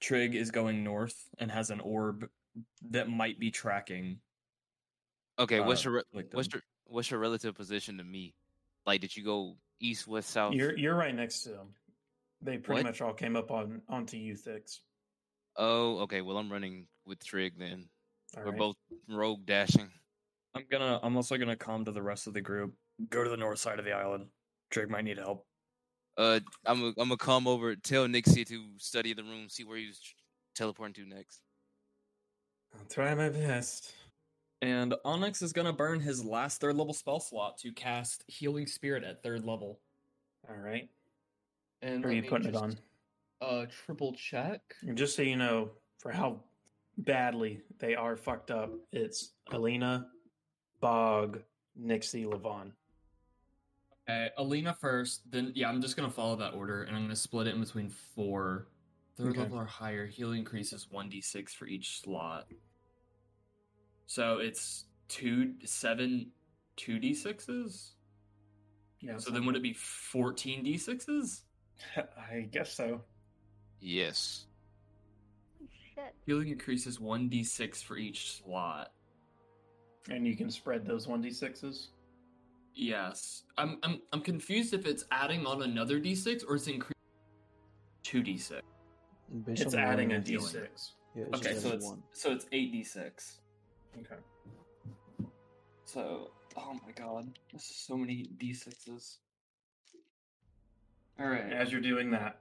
Trig is going north and has an orb that might be tracking. Okay, what's uh, your re- like what's your what's your relative position to me? Like, did you go east, west, south? you're you're right next to them. They pretty What? much all came up on onto you, Thix. Oh, okay. Well, I'm running with Trig then. All We're right. both rogue dashing. I'm gonna. I'm also gonna comm to the rest of the group. Go to the north side of the island. Trig might need help. Uh, I'm i I'm gonna come over, tell Nixie to study the room, see where he's teleporting to next. I'll try my best. And Onyx is gonna burn his last third level spell slot to cast Healing Spirit at third level. All right. And Where are you me putting it on? Uh, triple check. And just so you know, for how badly they are fucked up, it's Alina, Bog, Nixie, Levon. Okay, Alina first. Then yeah, I'm just gonna follow that order, and I'm gonna split it in between four. Third Okay. level or higher, healing increases one d six for each slot. So it's two seven two d sixes. Yeah. So then would it be fourteen d sixes? I guess so. Yes. Shit. Healing increases one d six for each slot. And you can spread those one d sixes. Yes, I'm I'm I'm confused if it's adding on another d six or it's increasing two d six. Based It's adding a level, d healing. six. Yeah, Okay, so it's one. so it's eight d six. Okay. So, oh my god, this is so many d6s. All right. As you're doing that,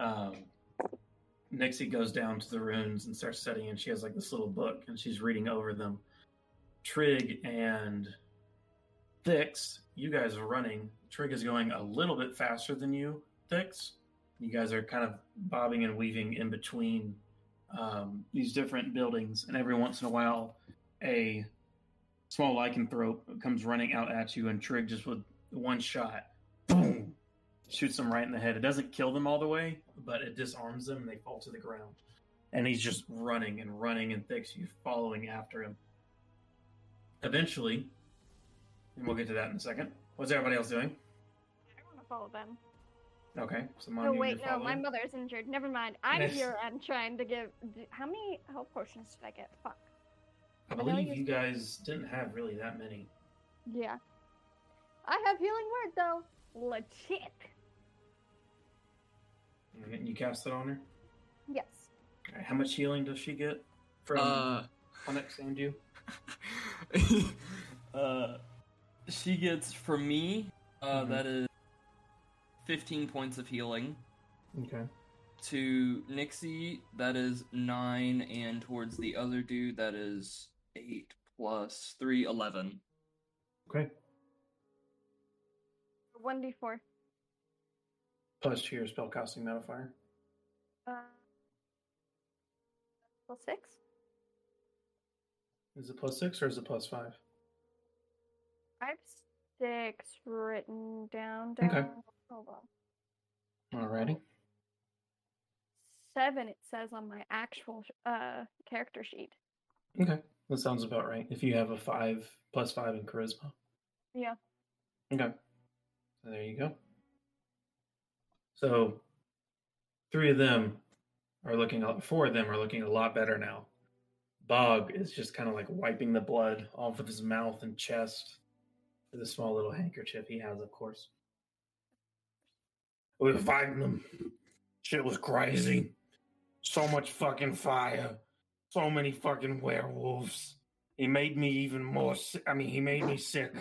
um, Nixie goes down to the runes and starts studying, and she has like this little book, and she's reading over them. Trig and Thix, you guys are running. Trig is going a little bit faster than you, Thix. You guys are kind of bobbing and weaving in between um, these different buildings, and every once in a while, a small lycanthrope comes running out at you, and Trig just with one shot, shoots them right in the head. It doesn't kill them all the way, but it disarms them and they fall to the ground. And he's just running and running and Thix you following after him. Eventually, and we'll get to that in a second. What's everybody else doing? I want to follow them. Okay, so No, Manu, wait, you're no, my following. mother's injured. Never mind. I'm Yes. here and trying to give. How many health potions did I get? Fuck. I I know believe you you said- guys didn't have really that many. Yeah. I have healing word though. Legit. Alright, you cast it on her. Yes. Alright, how much healing does she get from Uh, Onyx and you? uh, she gets from me. Uh, Mhm. that is fifteen points of healing. Okay. To Nixie, that is nine, and towards the other dude, that is eight plus three, eleven. Okay. One d four. Plus to your spellcasting modifier. Uh, plus six. Is it plus six or is it plus five? I have six written down. down. Okay. Hold on. Alrighty. Seven. It says on my actual uh character sheet. Okay. That sounds about right. If you have a five plus five in charisma. Yeah. Okay. So there you go. So three of them are looking a four of them are looking a lot better now. Bog is just kind of like wiping the blood off of his mouth and chest with a small little handkerchief he has, of course. We were fighting them. Shit was crazy. So much fucking fire. So many fucking werewolves. He made me even more sick. I mean, he made me sick.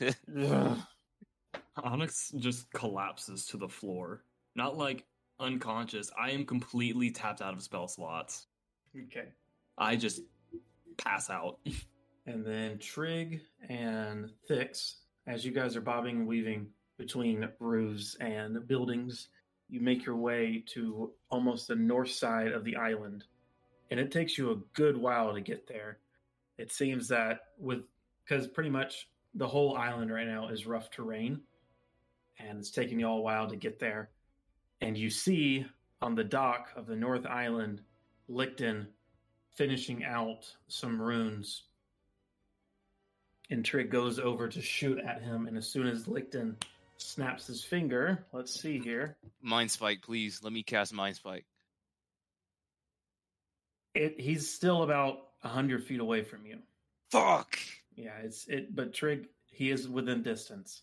Onyx just collapses to the floor. Not like unconscious. I am completely tapped out of spell slots. Okay. I just pass out. And then Trig and Thix, as you guys are bobbing and weaving between roofs and buildings, you make your way to almost the north side of the island. And it takes you a good while to get there. It seems that with because pretty much the whole island right now is rough terrain, and it's taking you all a while to get there. And you see on the dock of the North Island, Licton finishing out some runes and Trig goes over to shoot at him, and as soon as Licton snaps his finger, let's see here. Mind spike, please. Let me cast mind spike. It he's still about hundred feet away from you. Fuck. Yeah, it's it but Trig he is within distance.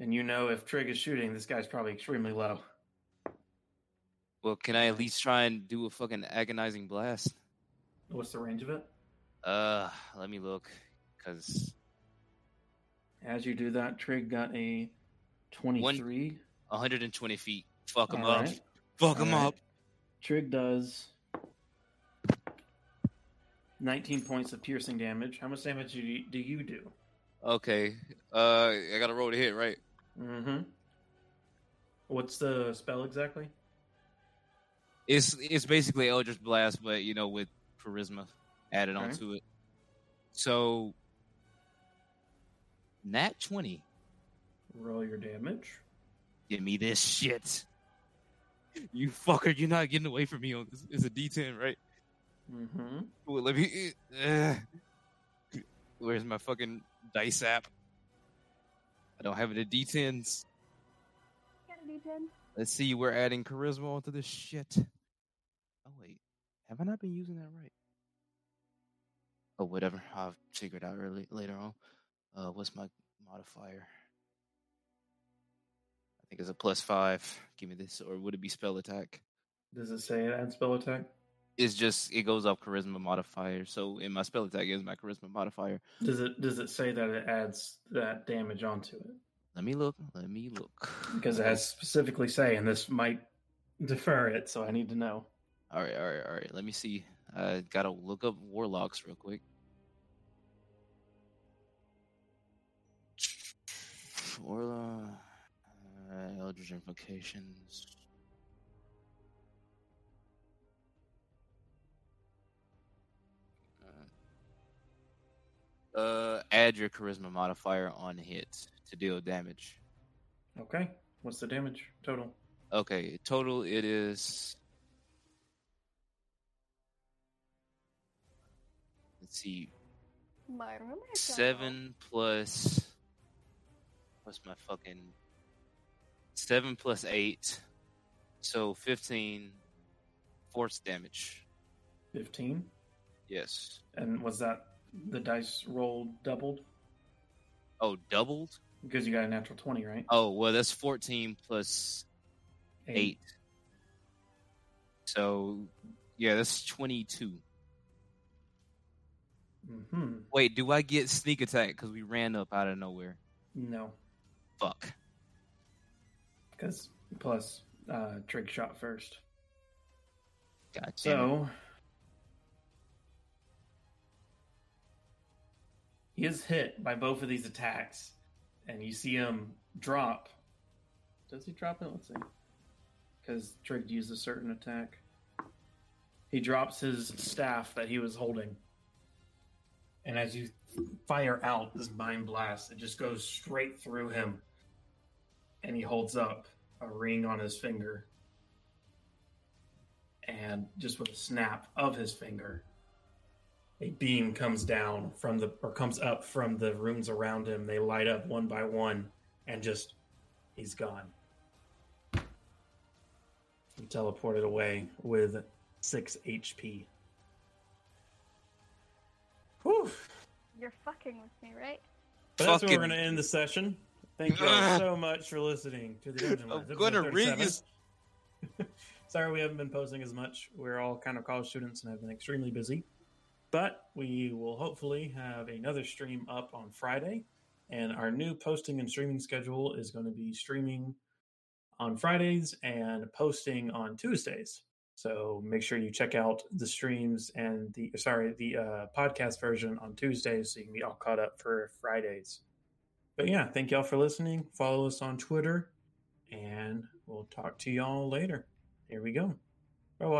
And you know if Trig is shooting, this guy's probably extremely low. Well, can I at least try and do a fucking agonizing blast? What's the range of it? Uh, let me look, cause As you do that, Trig got a twenty-three. 120 feet. Fuck him All up. right. Fuck him All right. up. Trig does 19 points of piercing damage. How much damage do you do? You do? Okay. Uh, I gotta roll to hit, right? Mm-hmm. What's the spell exactly? It's it's basically Eldritch Blast, but you know with charisma added Okay. onto it. So, nat 20. Roll your damage. Give me this shit. You fucker, you're not getting away from me on this. It's a D10, right? Mm-hmm. Well, let me. Uh, where's my fucking dice app? I don't have it in D10s. Got a D10. Let's see, we're adding charisma onto this shit. Oh, wait. Have I not been using that right? Oh, whatever. I'll figure it out early, later on. Uh, what's my modifier? I think it's a plus five. Give me this, or would it be spell attack? Does it say it adds spell attack? It's just it goes off charisma modifier. So in my spell attack is my charisma modifier. Does it does it say that it adds that damage onto it? Let me look. Let me look. Because it has specifically say, and this might defer it, so I need to know. All right, all right, all right. Let me see. I gotta look up warlocks real quick. Warlock, uh, Eldritch Invocations. Uh, add your charisma modifier on hit to deal damage. Okay. What's the damage total? Okay, total it is. Let's see, My room. seven plus. What's my fucking. Seven plus eight. So 15 force damage. Fifteen. Yes. And was that the dice roll doubled? Oh, doubled? because you got a natural twenty, right? Oh well, that's fourteen plus eight. So yeah, that's twenty-two. Hmm. Wait, do I get sneak attack because we ran up out of nowhere? No, Fuck. because plus uh, Trig shot first. God it. So he is hit by both of these attacks, and you see him drop. Does he drop it? Let's see. Because Trig used a certain attack. He drops his staff that he was holding. And as you fire out this mind blast, it just goes straight through him. And he holds up a ring on his finger and just with a snap of his finger, a beam comes down from the or comes up from the rooms around him. They light up one by one, and just he's gone. He teleported away with six HP. Whew. You're fucking with me, right? But that's where we're going to end the session. Thank you all ah. so much for listening to the Dungeon I'm Lads. gonna ring 37. his- Sorry we haven't been posting as much. We're all kind of college students and have been extremely busy. But we will hopefully have another stream up on Friday. And our new posting and streaming schedule is going to be streaming on Fridays and posting on Tuesdays. So make sure you check out the streams and the sorry the uh, podcast version on Tuesdays so you can be all caught up for Fridays. But yeah, thank y'all for listening. Follow us on Twitter, and we'll talk to y'all later. Here we go.